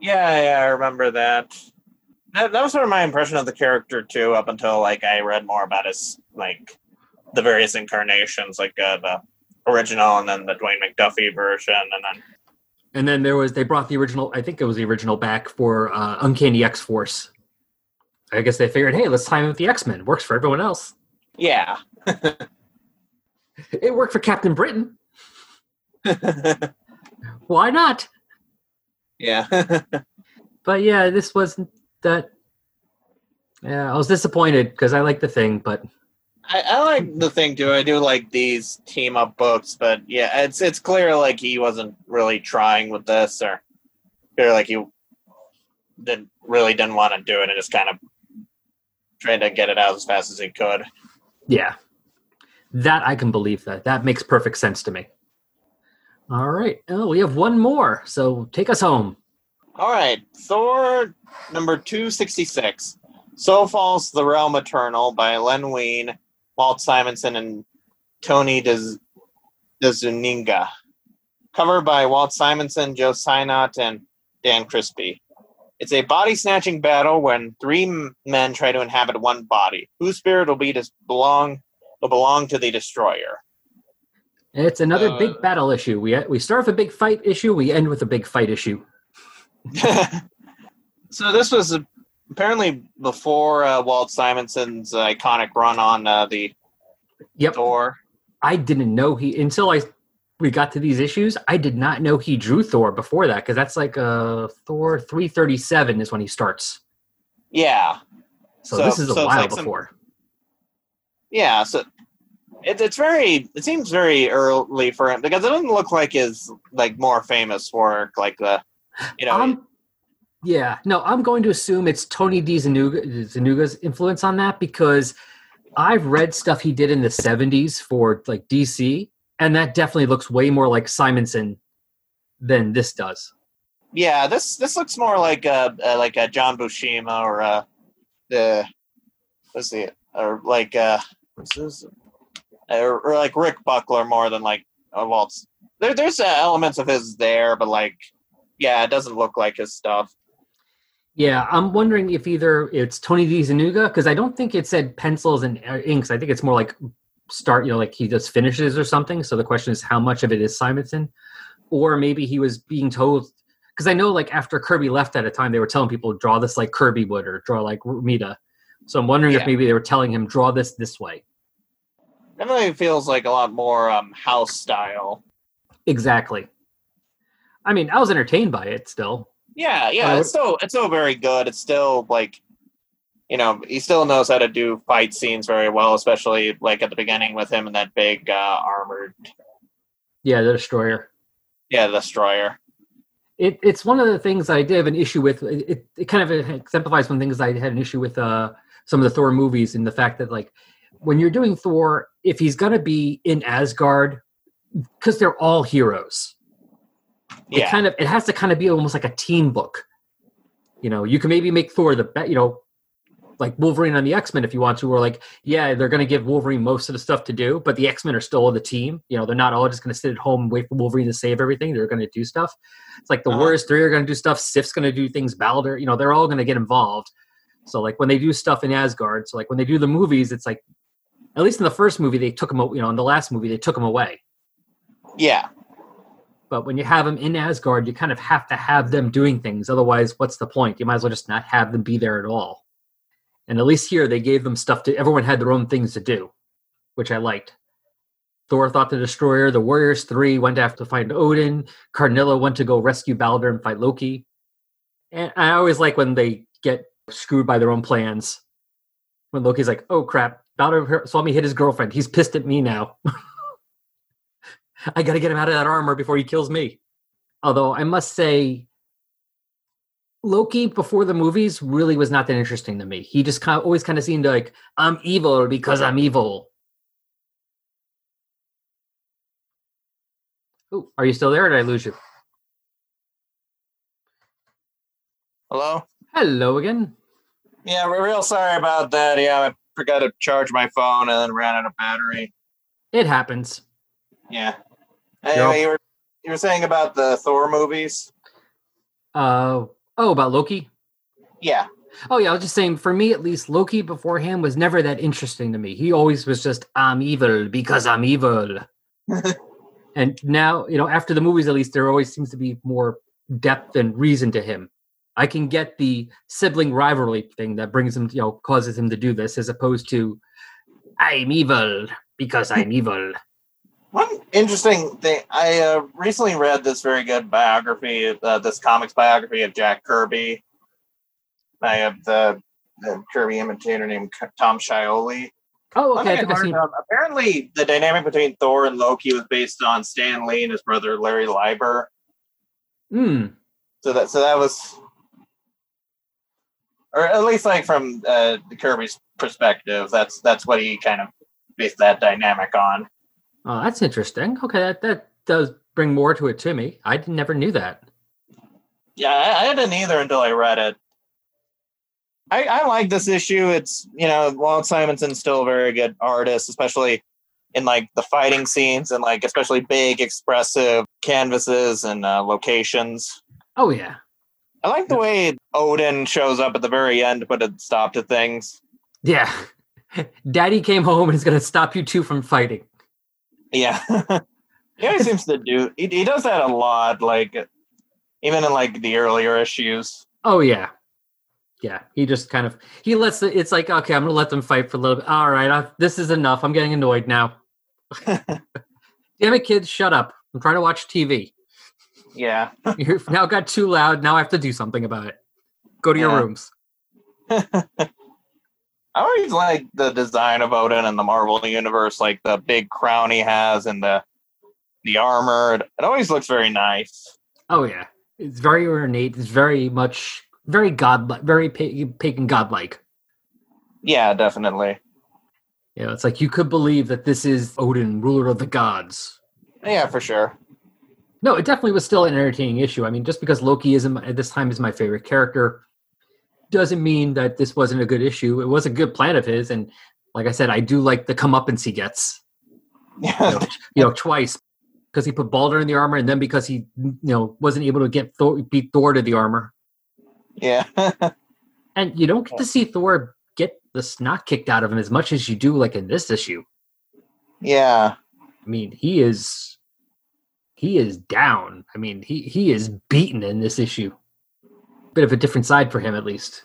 Yeah, yeah, I remember that. That, that was sort of my impression of the character too, up until like I read more about his like the various incarnations, like uh, the original and then the Dwayne McDuffie version, and then And then there was they brought the original. I think it was the original back for uh, Uncanny X Force. I guess they figured, hey, let's time it with the X Men. Works for everyone else. yeah, It worked for Captain Britain. Why not? yeah, But yeah, this wasn't that. Yeah, I was disappointed because I like the thing, but I, I like the thing too. I do like these team up books, but yeah, it's it's clear like he wasn't really trying with this, or clear like he didn't really didn't want to do it and just kind of trying to get it out as fast as he could. yeah, that I can believe that. That makes perfect sense to me. All right. Oh, we have one more. So take us home. All right, Thor number 266. So Falls the Realm Eternal by Len Wein, Walt Simonson, and Tony Dez- Dezuninga. Covered by Walt Simonson, Joe Sinnott, and Dan Crespi. It's a body snatching battle when three men try to inhabit one body. Whose spirit will be dis- belong will belong to the destroyer? It's another Uh, big battle issue. We we start with a big fight issue. We end with a big fight issue. so this was apparently before uh, Walt Simonson's iconic run on uh, the Yep. Thor. I didn't know he until I we got to these issues. I did not know he drew Thor before that because that's like uh Thor three thirty seven is when he starts. Yeah, So, So- this is a so it's while like some- before. yeah. So it, it's very. It seems very early for him because it doesn't look like his like more famous work, like the you know. Um, yeah, no, I'm going to assume it's Tony D. Zanuga, Zanuga's influence on that because I've read stuff he did in the 70s for like DC, and that definitely looks way more like Simonson than this does. yeah, this this looks more like uh, uh like a John Buscema or uh the let's see or like uh or, or like Rick Buckler more than like uh, Walt's. There, there's uh, elements of his there, but like yeah, it doesn't look like his stuff. Yeah, I'm wondering if either it's Tony D. Zanuga because I don't think it said pencils and uh, inks. I think it's more like start, you know, like he just finishes or something. So the question is how much of it is Simonson, or maybe he was being told because I know like after Kirby left at a time they were telling people draw this like Kirby would or draw like Romita. So I'm wondering Yeah. if maybe they were telling him draw this this way. Definitely feels like a lot more um house style. Exactly. I mean, I was entertained by it still. Yeah, yeah, it's still it's still very good. It's still like you know, he still knows how to do fight scenes very well, especially like at the beginning with him and that big uh armored Yeah, the Destroyer. yeah, the destroyer. it, it's one of the things I did have an issue with. It, it, it kind of exemplifies one of the things I had an issue with uh, some of the Thor movies in the fact that like when you're doing Thor, if he's gonna be in Asgard, because they're all heroes, it kind of it has to kind of be almost like a team book. You know, you can maybe make Thor the be- you know, like Wolverine on the X Men if you want to, or like yeah, they're gonna give Wolverine most of the stuff to do, but the X Men are still the team. You know, they're not all just gonna sit at home and wait for Wolverine to save everything. They're gonna do stuff. It's like the Uh-huh. Warriors Three are gonna do stuff. Sif's gonna do things. Balder, you know, they're all gonna get involved. So like when they do stuff in Asgard, so like when they do the movies, it's like at least in the first movie they took him, you know, in the last movie they took him away. Yeah. But when you have them in Asgard, you kind of have to have them doing things. Otherwise, what's the point? You might as well just not have them be there at all. And at least here, they gave them stuff to. Everyone had their own things to do, which I liked. Thor thought the Destroyer. The Warriors three went after to find Odin. Karnilla went to go rescue Balder and fight Loki. And I always like when they get screwed by their own plans. When Loki's like, "Oh crap, Balder saw me hit his girlfriend. He's pissed at me now." I got to get him out of that armor before he kills me. Although I must say, Loki before the movies really was not that interesting to me. He just kind of always kind of seemed like I'm evil because I'm evil. Ooh, are you still there? Or did I lose you? Hello. Hello again. Yeah, we're real sorry about that. Yeah, I forgot to charge my phone and then ran out of battery. It happens. Yeah. Yep. Anyway, you were you were saying about the Thor movies? Uh oh, about Loki. Yeah. Oh yeah, I was just saying. For me, at least, Loki beforehand was never that interesting to me. He always was just I'm evil because I'm evil. and now, you know, after the movies, at least, there always seems to be more depth and reason to him. I can get the sibling rivalry thing that brings him, you know, causes him to do this, as opposed to I'm evil because I'm evil. One interesting thing, I uh, recently read this very good biography, uh, this comics biography of Jack Kirby. I have the, the Kirby imitator named Tom Scioli. Oh, okay. I I've learned, apparently, the dynamic between Thor and Loki was based on Stan Lee and his brother Larry Lieber. Hmm. So that so that was, or at least like from uh, the Kirby's perspective, that's that's what he kind of based that dynamic on. Oh, that's interesting. Okay, that that does bring more to it to me. I never knew that. Yeah, I, I didn't either until I read it. I, I like this issue. It's you know, Walt Simonson's still a very good artist, especially in like the fighting scenes and like especially big, expressive canvases and uh, locations. Oh yeah. I like the way Odin shows up at the very end to put a stop to things. Yeah. Daddy came home and is going to stop you two from fighting. Yeah, he always seems to do. He, he does that a lot. Like even in like the earlier issues. Oh yeah. Yeah, he just kind of he lets it. It's like okay, I'm gonna let them fight for a little bit. All right, I, this is enough. I'm getting annoyed now. Damn it, kids, shut up! I'm trying to watch TV. Yeah. You've now got too loud. Now I have to do something about it. Go to your rooms. I always like the design of Odin in the Marvel universe, like the big crown he has and the the armor. It, it always looks very nice. Oh yeah, it's very ornate. It's very much very god, very pa- pagan godlike. Yeah, definitely. You know, it's like you could believe that this is Odin, ruler of the gods. Yeah, for sure. No, it definitely was still an entertaining issue. I mean, just because Loki is at this time is my favorite character, doesn't mean that this wasn't a good issue. It was a good plan of his, and like I said, I do like the comeuppance he gets. You know, you know twice because he put Balder in the armor, and then because he, you know, wasn't able to get Thor, beat Thor to the armor. Yeah. And you don't get to see Thor get the snot kicked out of him as much as you do, like in this issue. yeah. I mean, he is he is down. I mean, he he is beaten in this issue. Bit of a different side for him, at least.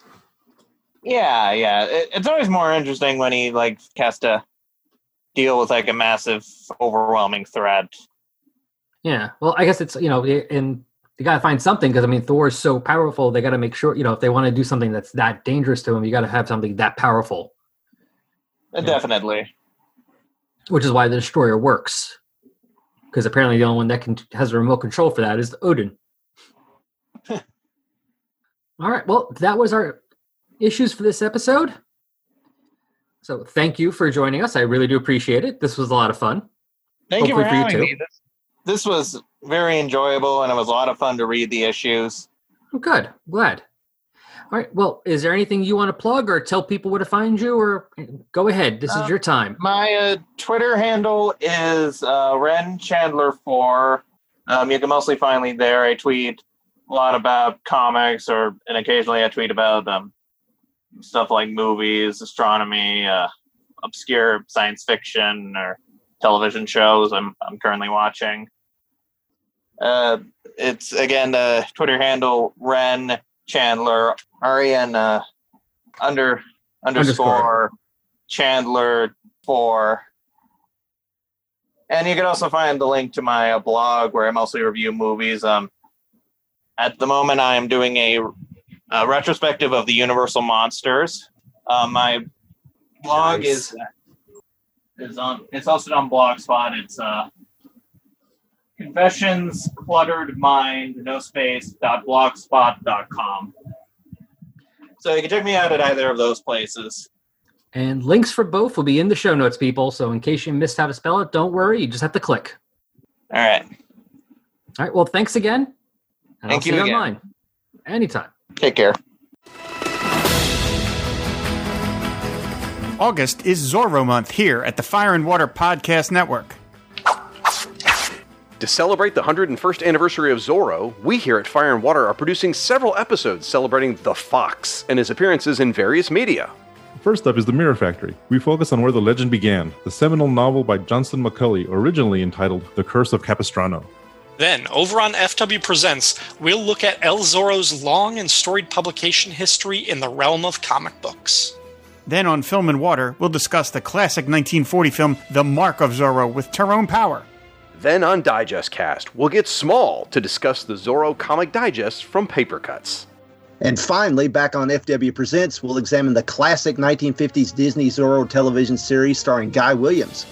Yeah, yeah. It, it's always more interesting when he like has to deal with like a massive, overwhelming threat. Yeah. Well, I guess it's you know, and they got to find something because I mean, Thor is so powerful. They got to make sure you know if they want to do something that's that dangerous to him, you got to have something that powerful. Uh, Definitely. Which is why the Destroyer works. Because apparently the only one that can has a remote control for that is Odin. All right. Well, that was our issues for this episode. So thank you for joining us. I really do appreciate it. This was a lot of fun. Thank you for Hopefully for you too. me. This, this was very enjoyable, and it was a lot of fun to read the issues. Oh, Good. Glad. All right. Well, is there anything you want to plug or tell people where to find you, or go ahead? This Uh, is your time. My uh, Twitter handle is uh, Ren Chandler Four. Um, you can mostly find me there. I tweet a lot about comics, or and occasionally I tweet about um, stuff like movies, astronomy, uh, obscure science fiction, or television shows. I'm I'm currently watching. Uh, it's again the Twitter handle Ren Chandler R E N uh, under underscore Underscore. Chandler four. And you can also find the link to my uh, blog where I'm mostly review movies. Um, at the moment, I am doing a, a retrospective of the Universal monsters. Uh, my blog Nice. is is on. It's hosted on Blogspot. It's uh, confessions cluttered mind no space dot blogspot dot com. So you can check me out at either of those places. And links for both will be in the show notes, people. So in case you missed how to spell it, don't worry. You just have to click. All right. All right. Well, thanks again. And Thank I'll see you you again. online. Anytime. Take care. August is Zorro month here at the Fire and Water Podcast Network. To celebrate the 101st anniversary of Zorro, we here at Fire and Water are producing several episodes celebrating the Fox and his appearances in various media. First up is The Mirror Factory. We focus on where the legend began, the seminal novel by Johnston McCulley, originally entitled The Curse of Capistrano. Then, over on FW Presents, we'll look at El Zorro's long and storied publication history in the realm of comic books. Then on Film and Water, we'll discuss the classic 1940 film The Mark of Zorro with Tyrone Power. Then on Digest Cast, we'll get small to discuss the Zorro comic digests from Papercutz. And finally, back on FW Presents, we'll examine the classic 1950s Disney Zorro television series starring Guy Williams.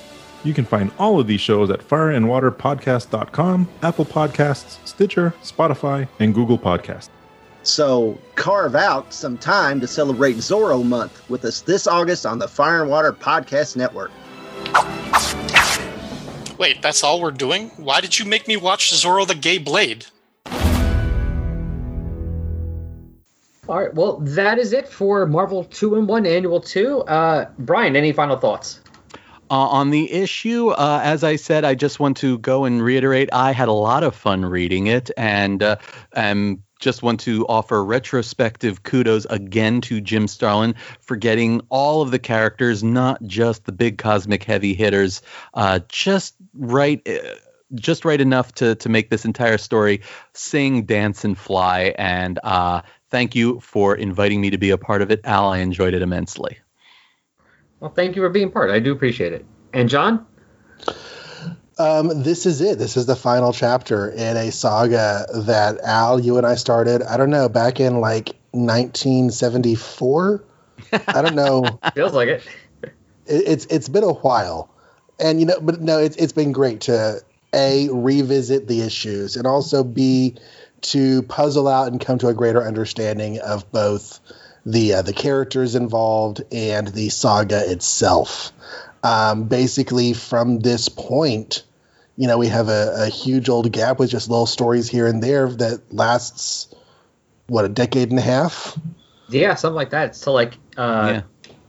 You can find all of these shows at fireandwaterpodcast.com, Apple Podcasts, Stitcher, Spotify, and Google Podcasts. So carve out some time to celebrate Zorro Month with us this August on the Fire and Water Podcast Network. Wait, that's all we're doing? Why did you make me watch Zorro the Gay Blade? All right. Well, that is it for Marvel 2 in 1 Annual 2. Uh, Brian, any final thoughts? Uh, on the issue, uh, as I said, I just want to go and reiterate I had a lot of fun reading it and uh, um, just want to offer retrospective kudos again to Jim Starlin for getting all of the characters, not just the big cosmic heavy hitters, uh, just right. uh, Just right enough to to make this entire story sing, dance, and fly. And uh, thank you for inviting me to be a part of it, Al. I enjoyed it immensely. Well, thank you for being part. I do appreciate it. And John? Um, this is it. This is the final chapter in a saga that Al, you and I started. I don't know back in like 1974. I don't know. Feels like it. it. It's it's been a while, and you know, but no, it's it's been great to a revisit the issues and also b to puzzle out and come to a greater understanding of both the uh, the characters involved and the saga itself. Um, basically, from this point, you know, we have a, a huge old gap with just little stories here and there that lasts what a decade and a half. Yeah, something like that. It's till like uh,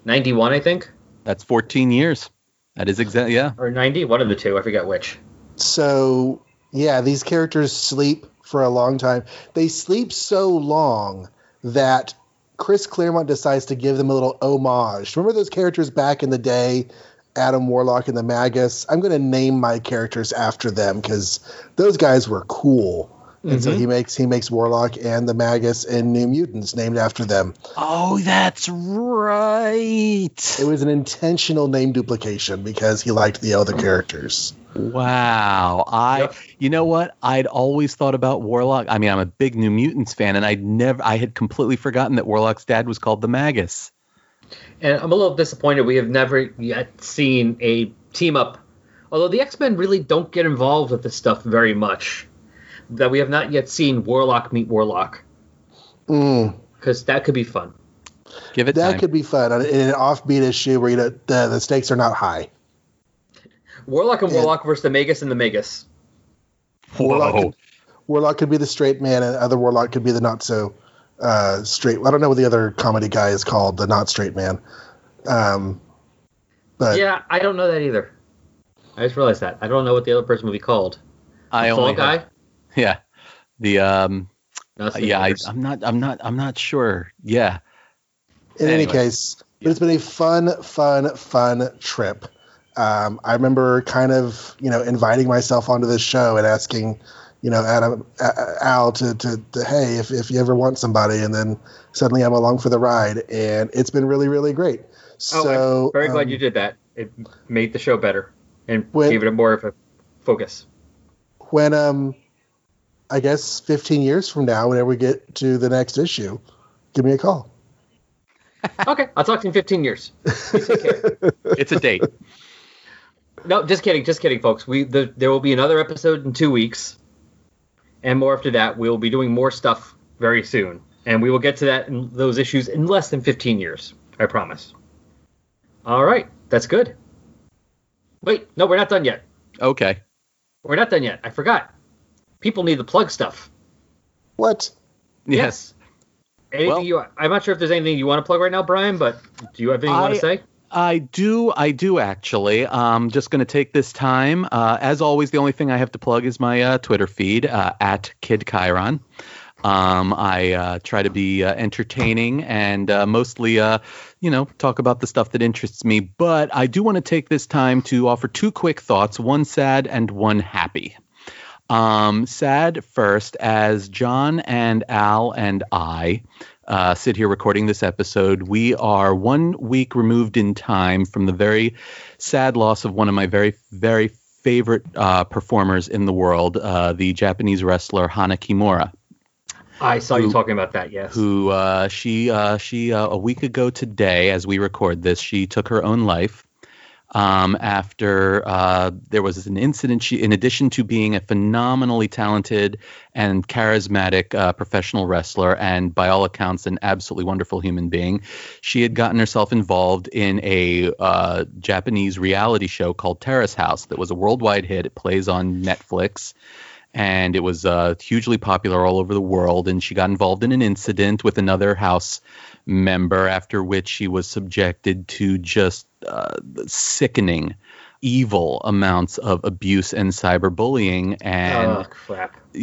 91, I think, That's 14 years. That is exactly yeah. or 90, one of the two. I forget which. So yeah, these characters sleep for a long time. They sleep so long that Chris Claremont decides to give them a little homage. Remember those characters back in the day, Adam Warlock and the Magus? I'm going to name my characters after them because those guys were cool. And so Mhm. he makes he makes Warlock and the Magus and New Mutants named after them. Oh, that's right. It was an intentional name duplication because he liked the other characters. Wow. I you know what? I'd always thought about Warlock. I mean, I'm a big New Mutants fan and I'd never I had completely forgotten that Warlock's dad was called the Magus. And I'm a little disappointed we have never yet seen a team up. Although the X Men really don't get involved with this stuff very much, that we have not yet seen Warlock meet Warlock Mm. because that could be fun. Give it That time. could be fun in an offbeat issue where you know, the the stakes are not high. Warlock and Yeah. Warlock versus the Magus and the Magus. Warlock could, Warlock could be the straight man, and other Warlock could be the not so uh, straight. I don't know what the other comedy guy is called, the not straight man. Um, but yeah, I don't know that either. I just realized that. I don't know what the other person would be called. I The only Fall have- guy. Yeah. The um No, yeah, I, i'm not I'm not I'm not sure. Yeah. in any Anyway. case, but it's been a fun, fun, fun trip. Um, I remember kind of you know inviting myself onto this show and asking, you know, Adam uh, Al to, to to hey if if you ever want somebody, and then suddenly I'm along for the ride, and it's been really really great. So oh, I'm very glad um, you did that. It made the show better and When- gave it a more of a focus. when um I guess 15 years from now, whenever we get to the next issue, give me a call. okay, I'll talk to you in 15 years. It's a date. No, just kidding, just kidding, folks. We the, there will be another episode in two weeks, and more after that. We will be doing more stuff very soon, and we will get to that in those issues in less than 15 years. I promise. All right, that's good. Wait, no, we're not done yet. Okay. We're not done yet. I forgot. People need to plug stuff. What? Yes. Anything Well- you? I'm not sure if there's anything you want to plug right now, Brian. But do you have anything you want to say? I do, I do actually. I'm just going to take this time. Uh, as always, the only thing I have to plug is my uh, Twitter feed uh, at Kid Chiron. Um, I uh, try to be uh, entertaining and uh, mostly, uh, you know, talk about the stuff that interests me. But I do want to take this time to offer two quick thoughts: one sad and one happy. Um, sad first, as John and Al and I uh, sit here recording this episode, we are one week removed in time from the very sad loss of one of my very, very favorite uh, performers in the world, uh, the Japanese wrestler Hana Kimura I saw you talking about that. Yes. who uh, she uh, she uh, a week ago today, as we record this, she took her own life um, after uh, there was an incident. She, in addition to being a phenomenally talented and charismatic uh, professional wrestler, and by all accounts an absolutely wonderful human being, she had gotten herself involved in a uh, Japanese reality show called Terrace House that was a worldwide hit. It plays on Netflix and it was uh, hugely popular all over the world. And she got involved in an incident with another house member, after which she was subjected to just uh, sickening, evil amounts of abuse and cyberbullying, and oh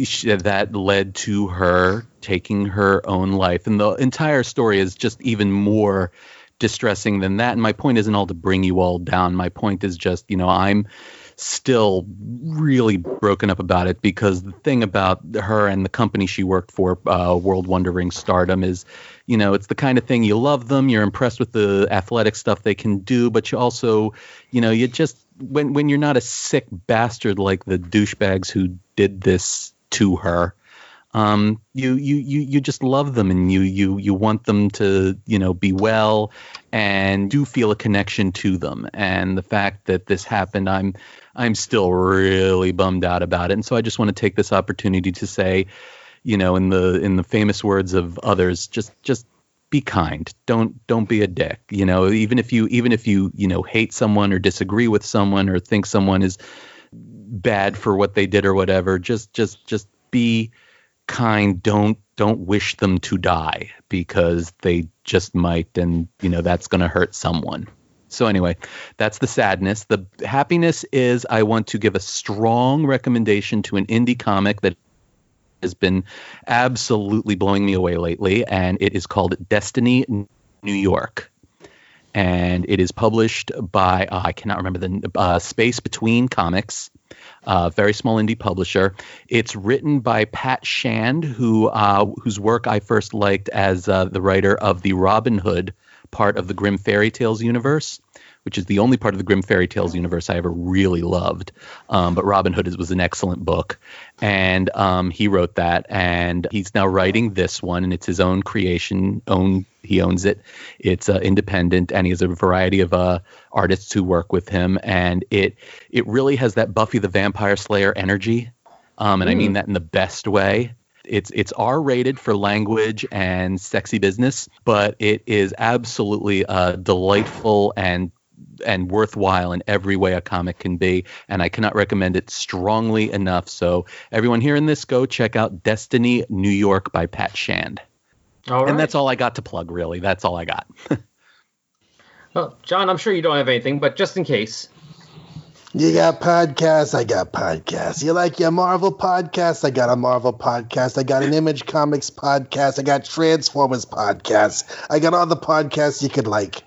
she, that led to her taking her own life. And the entire story is just even more distressing than that. And my point isn't all to bring you all down. My point is just, you know, I'm still really broken up about it because the thing about her and the company she worked for, uh, World Wonder Ring Stardom, is, you know, it's the kind of thing you love them, you're impressed with the athletic stuff they can do, but you also, you know, you just when when you're not a sick bastard like the douchebags who did this to her, um, you you you you just love them and you you you want them to you know be well and do feel a connection to them. And the fact that this happened, I'm I'm still really bummed out about it. And so I just want to take this opportunity to say, you know, in the in the famous words of others, just just be kind. Don't don't be a dick. You know, even if you even if you you know hate someone or disagree with someone or think someone is bad for what they did or whatever, just just just be kind. Don't don't wish them to die because they just might, and you know that's going to hurt someone. So anyway, that's the sadness. The happiness is I want to give a strong recommendation to an indie comic that has been absolutely blowing me away lately, and it is called Destiny New York. And it is published by, uh, I cannot remember the uh, Space Between Comics, uh, very small indie publisher. It's written by Pat Shand, who uh, whose work I first liked as uh, the writer of the Robin Hood part of the Grimm Fairy Tales universe, which is the only part of the Grimm Fairy Tales universe I ever really loved. Um, but Robin Hood is, was an excellent book, and um, he wrote that, and he's now writing this one, and it's his own creation. Own he owns it. It's uh, independent, and he has a variety of uh, artists who work with him, and it it really has that Buffy the Vampire Slayer energy, um, and I mean that in the best way. It's it's R rated for language and sexy business, but it is absolutely uh, delightful and and worthwhile in every way a comic can be. And I cannot recommend it strongly enough. So everyone hearing this, go check out Destiny New York by Pat Shand. All right. And that's all I got to plug. Really, that's all I got. Well, John, I'm sure you don't have anything, but just in case. You got podcasts, I got podcasts. You like your Marvel podcast, I got a Marvel podcast. I got an Image Comics podcast. I got Transformers podcast. I got all the podcasts you could like.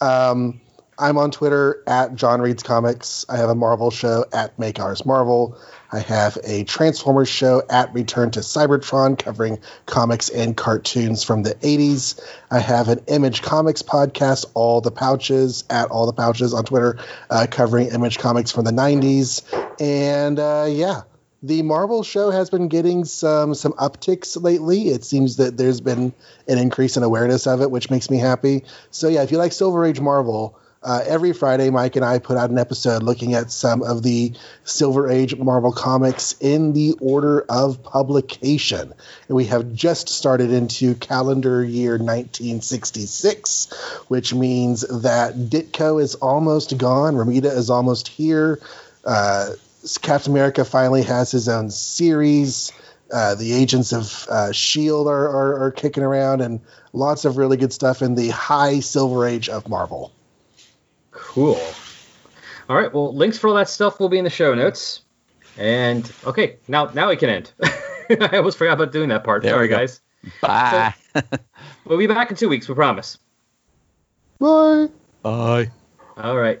Um, I'm on Twitter at John Reads Comics. I have a Marvel show at Make Ours Marvel. I have a Transformers show at Return to Cybertron covering comics and cartoons from the 80s. I have an Image Comics podcast, All the Pouches, at All the Pouches on Twitter, uh, covering Image Comics from the 90s. And uh, yeah, the Marvel show has been getting some some upticks lately. It seems that there's been an increase in awareness of it, which makes me happy. So yeah, if you like Silver Age Marvel, uh, every Friday, Mike and I put out an episode looking at some of the Silver Age Marvel comics in the order of publication. And we have just started into calendar year 1966, which means that Ditko is almost gone, Romita is almost here. Uh, Captain America finally has his own series. Uh, the agents of uh, Shield are, are are kicking around, and lots of really good stuff in the high Silver Age of Marvel. Cool. All right. Well, links for all that stuff will be in the show notes. And okay, now now we can end. I almost forgot about doing that part. There Sorry, guys. Bye. We'll be back in two weeks. We promise. Bye. Bye. All right.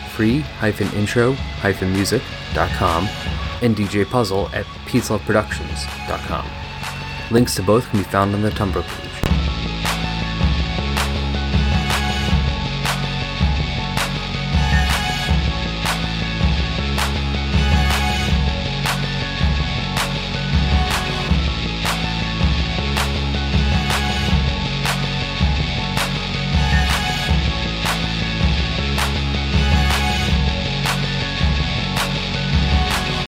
free-intro-music.com and DJ Puzzle at peaceloveproductions.com. Links to both can be found on the Tumblr page.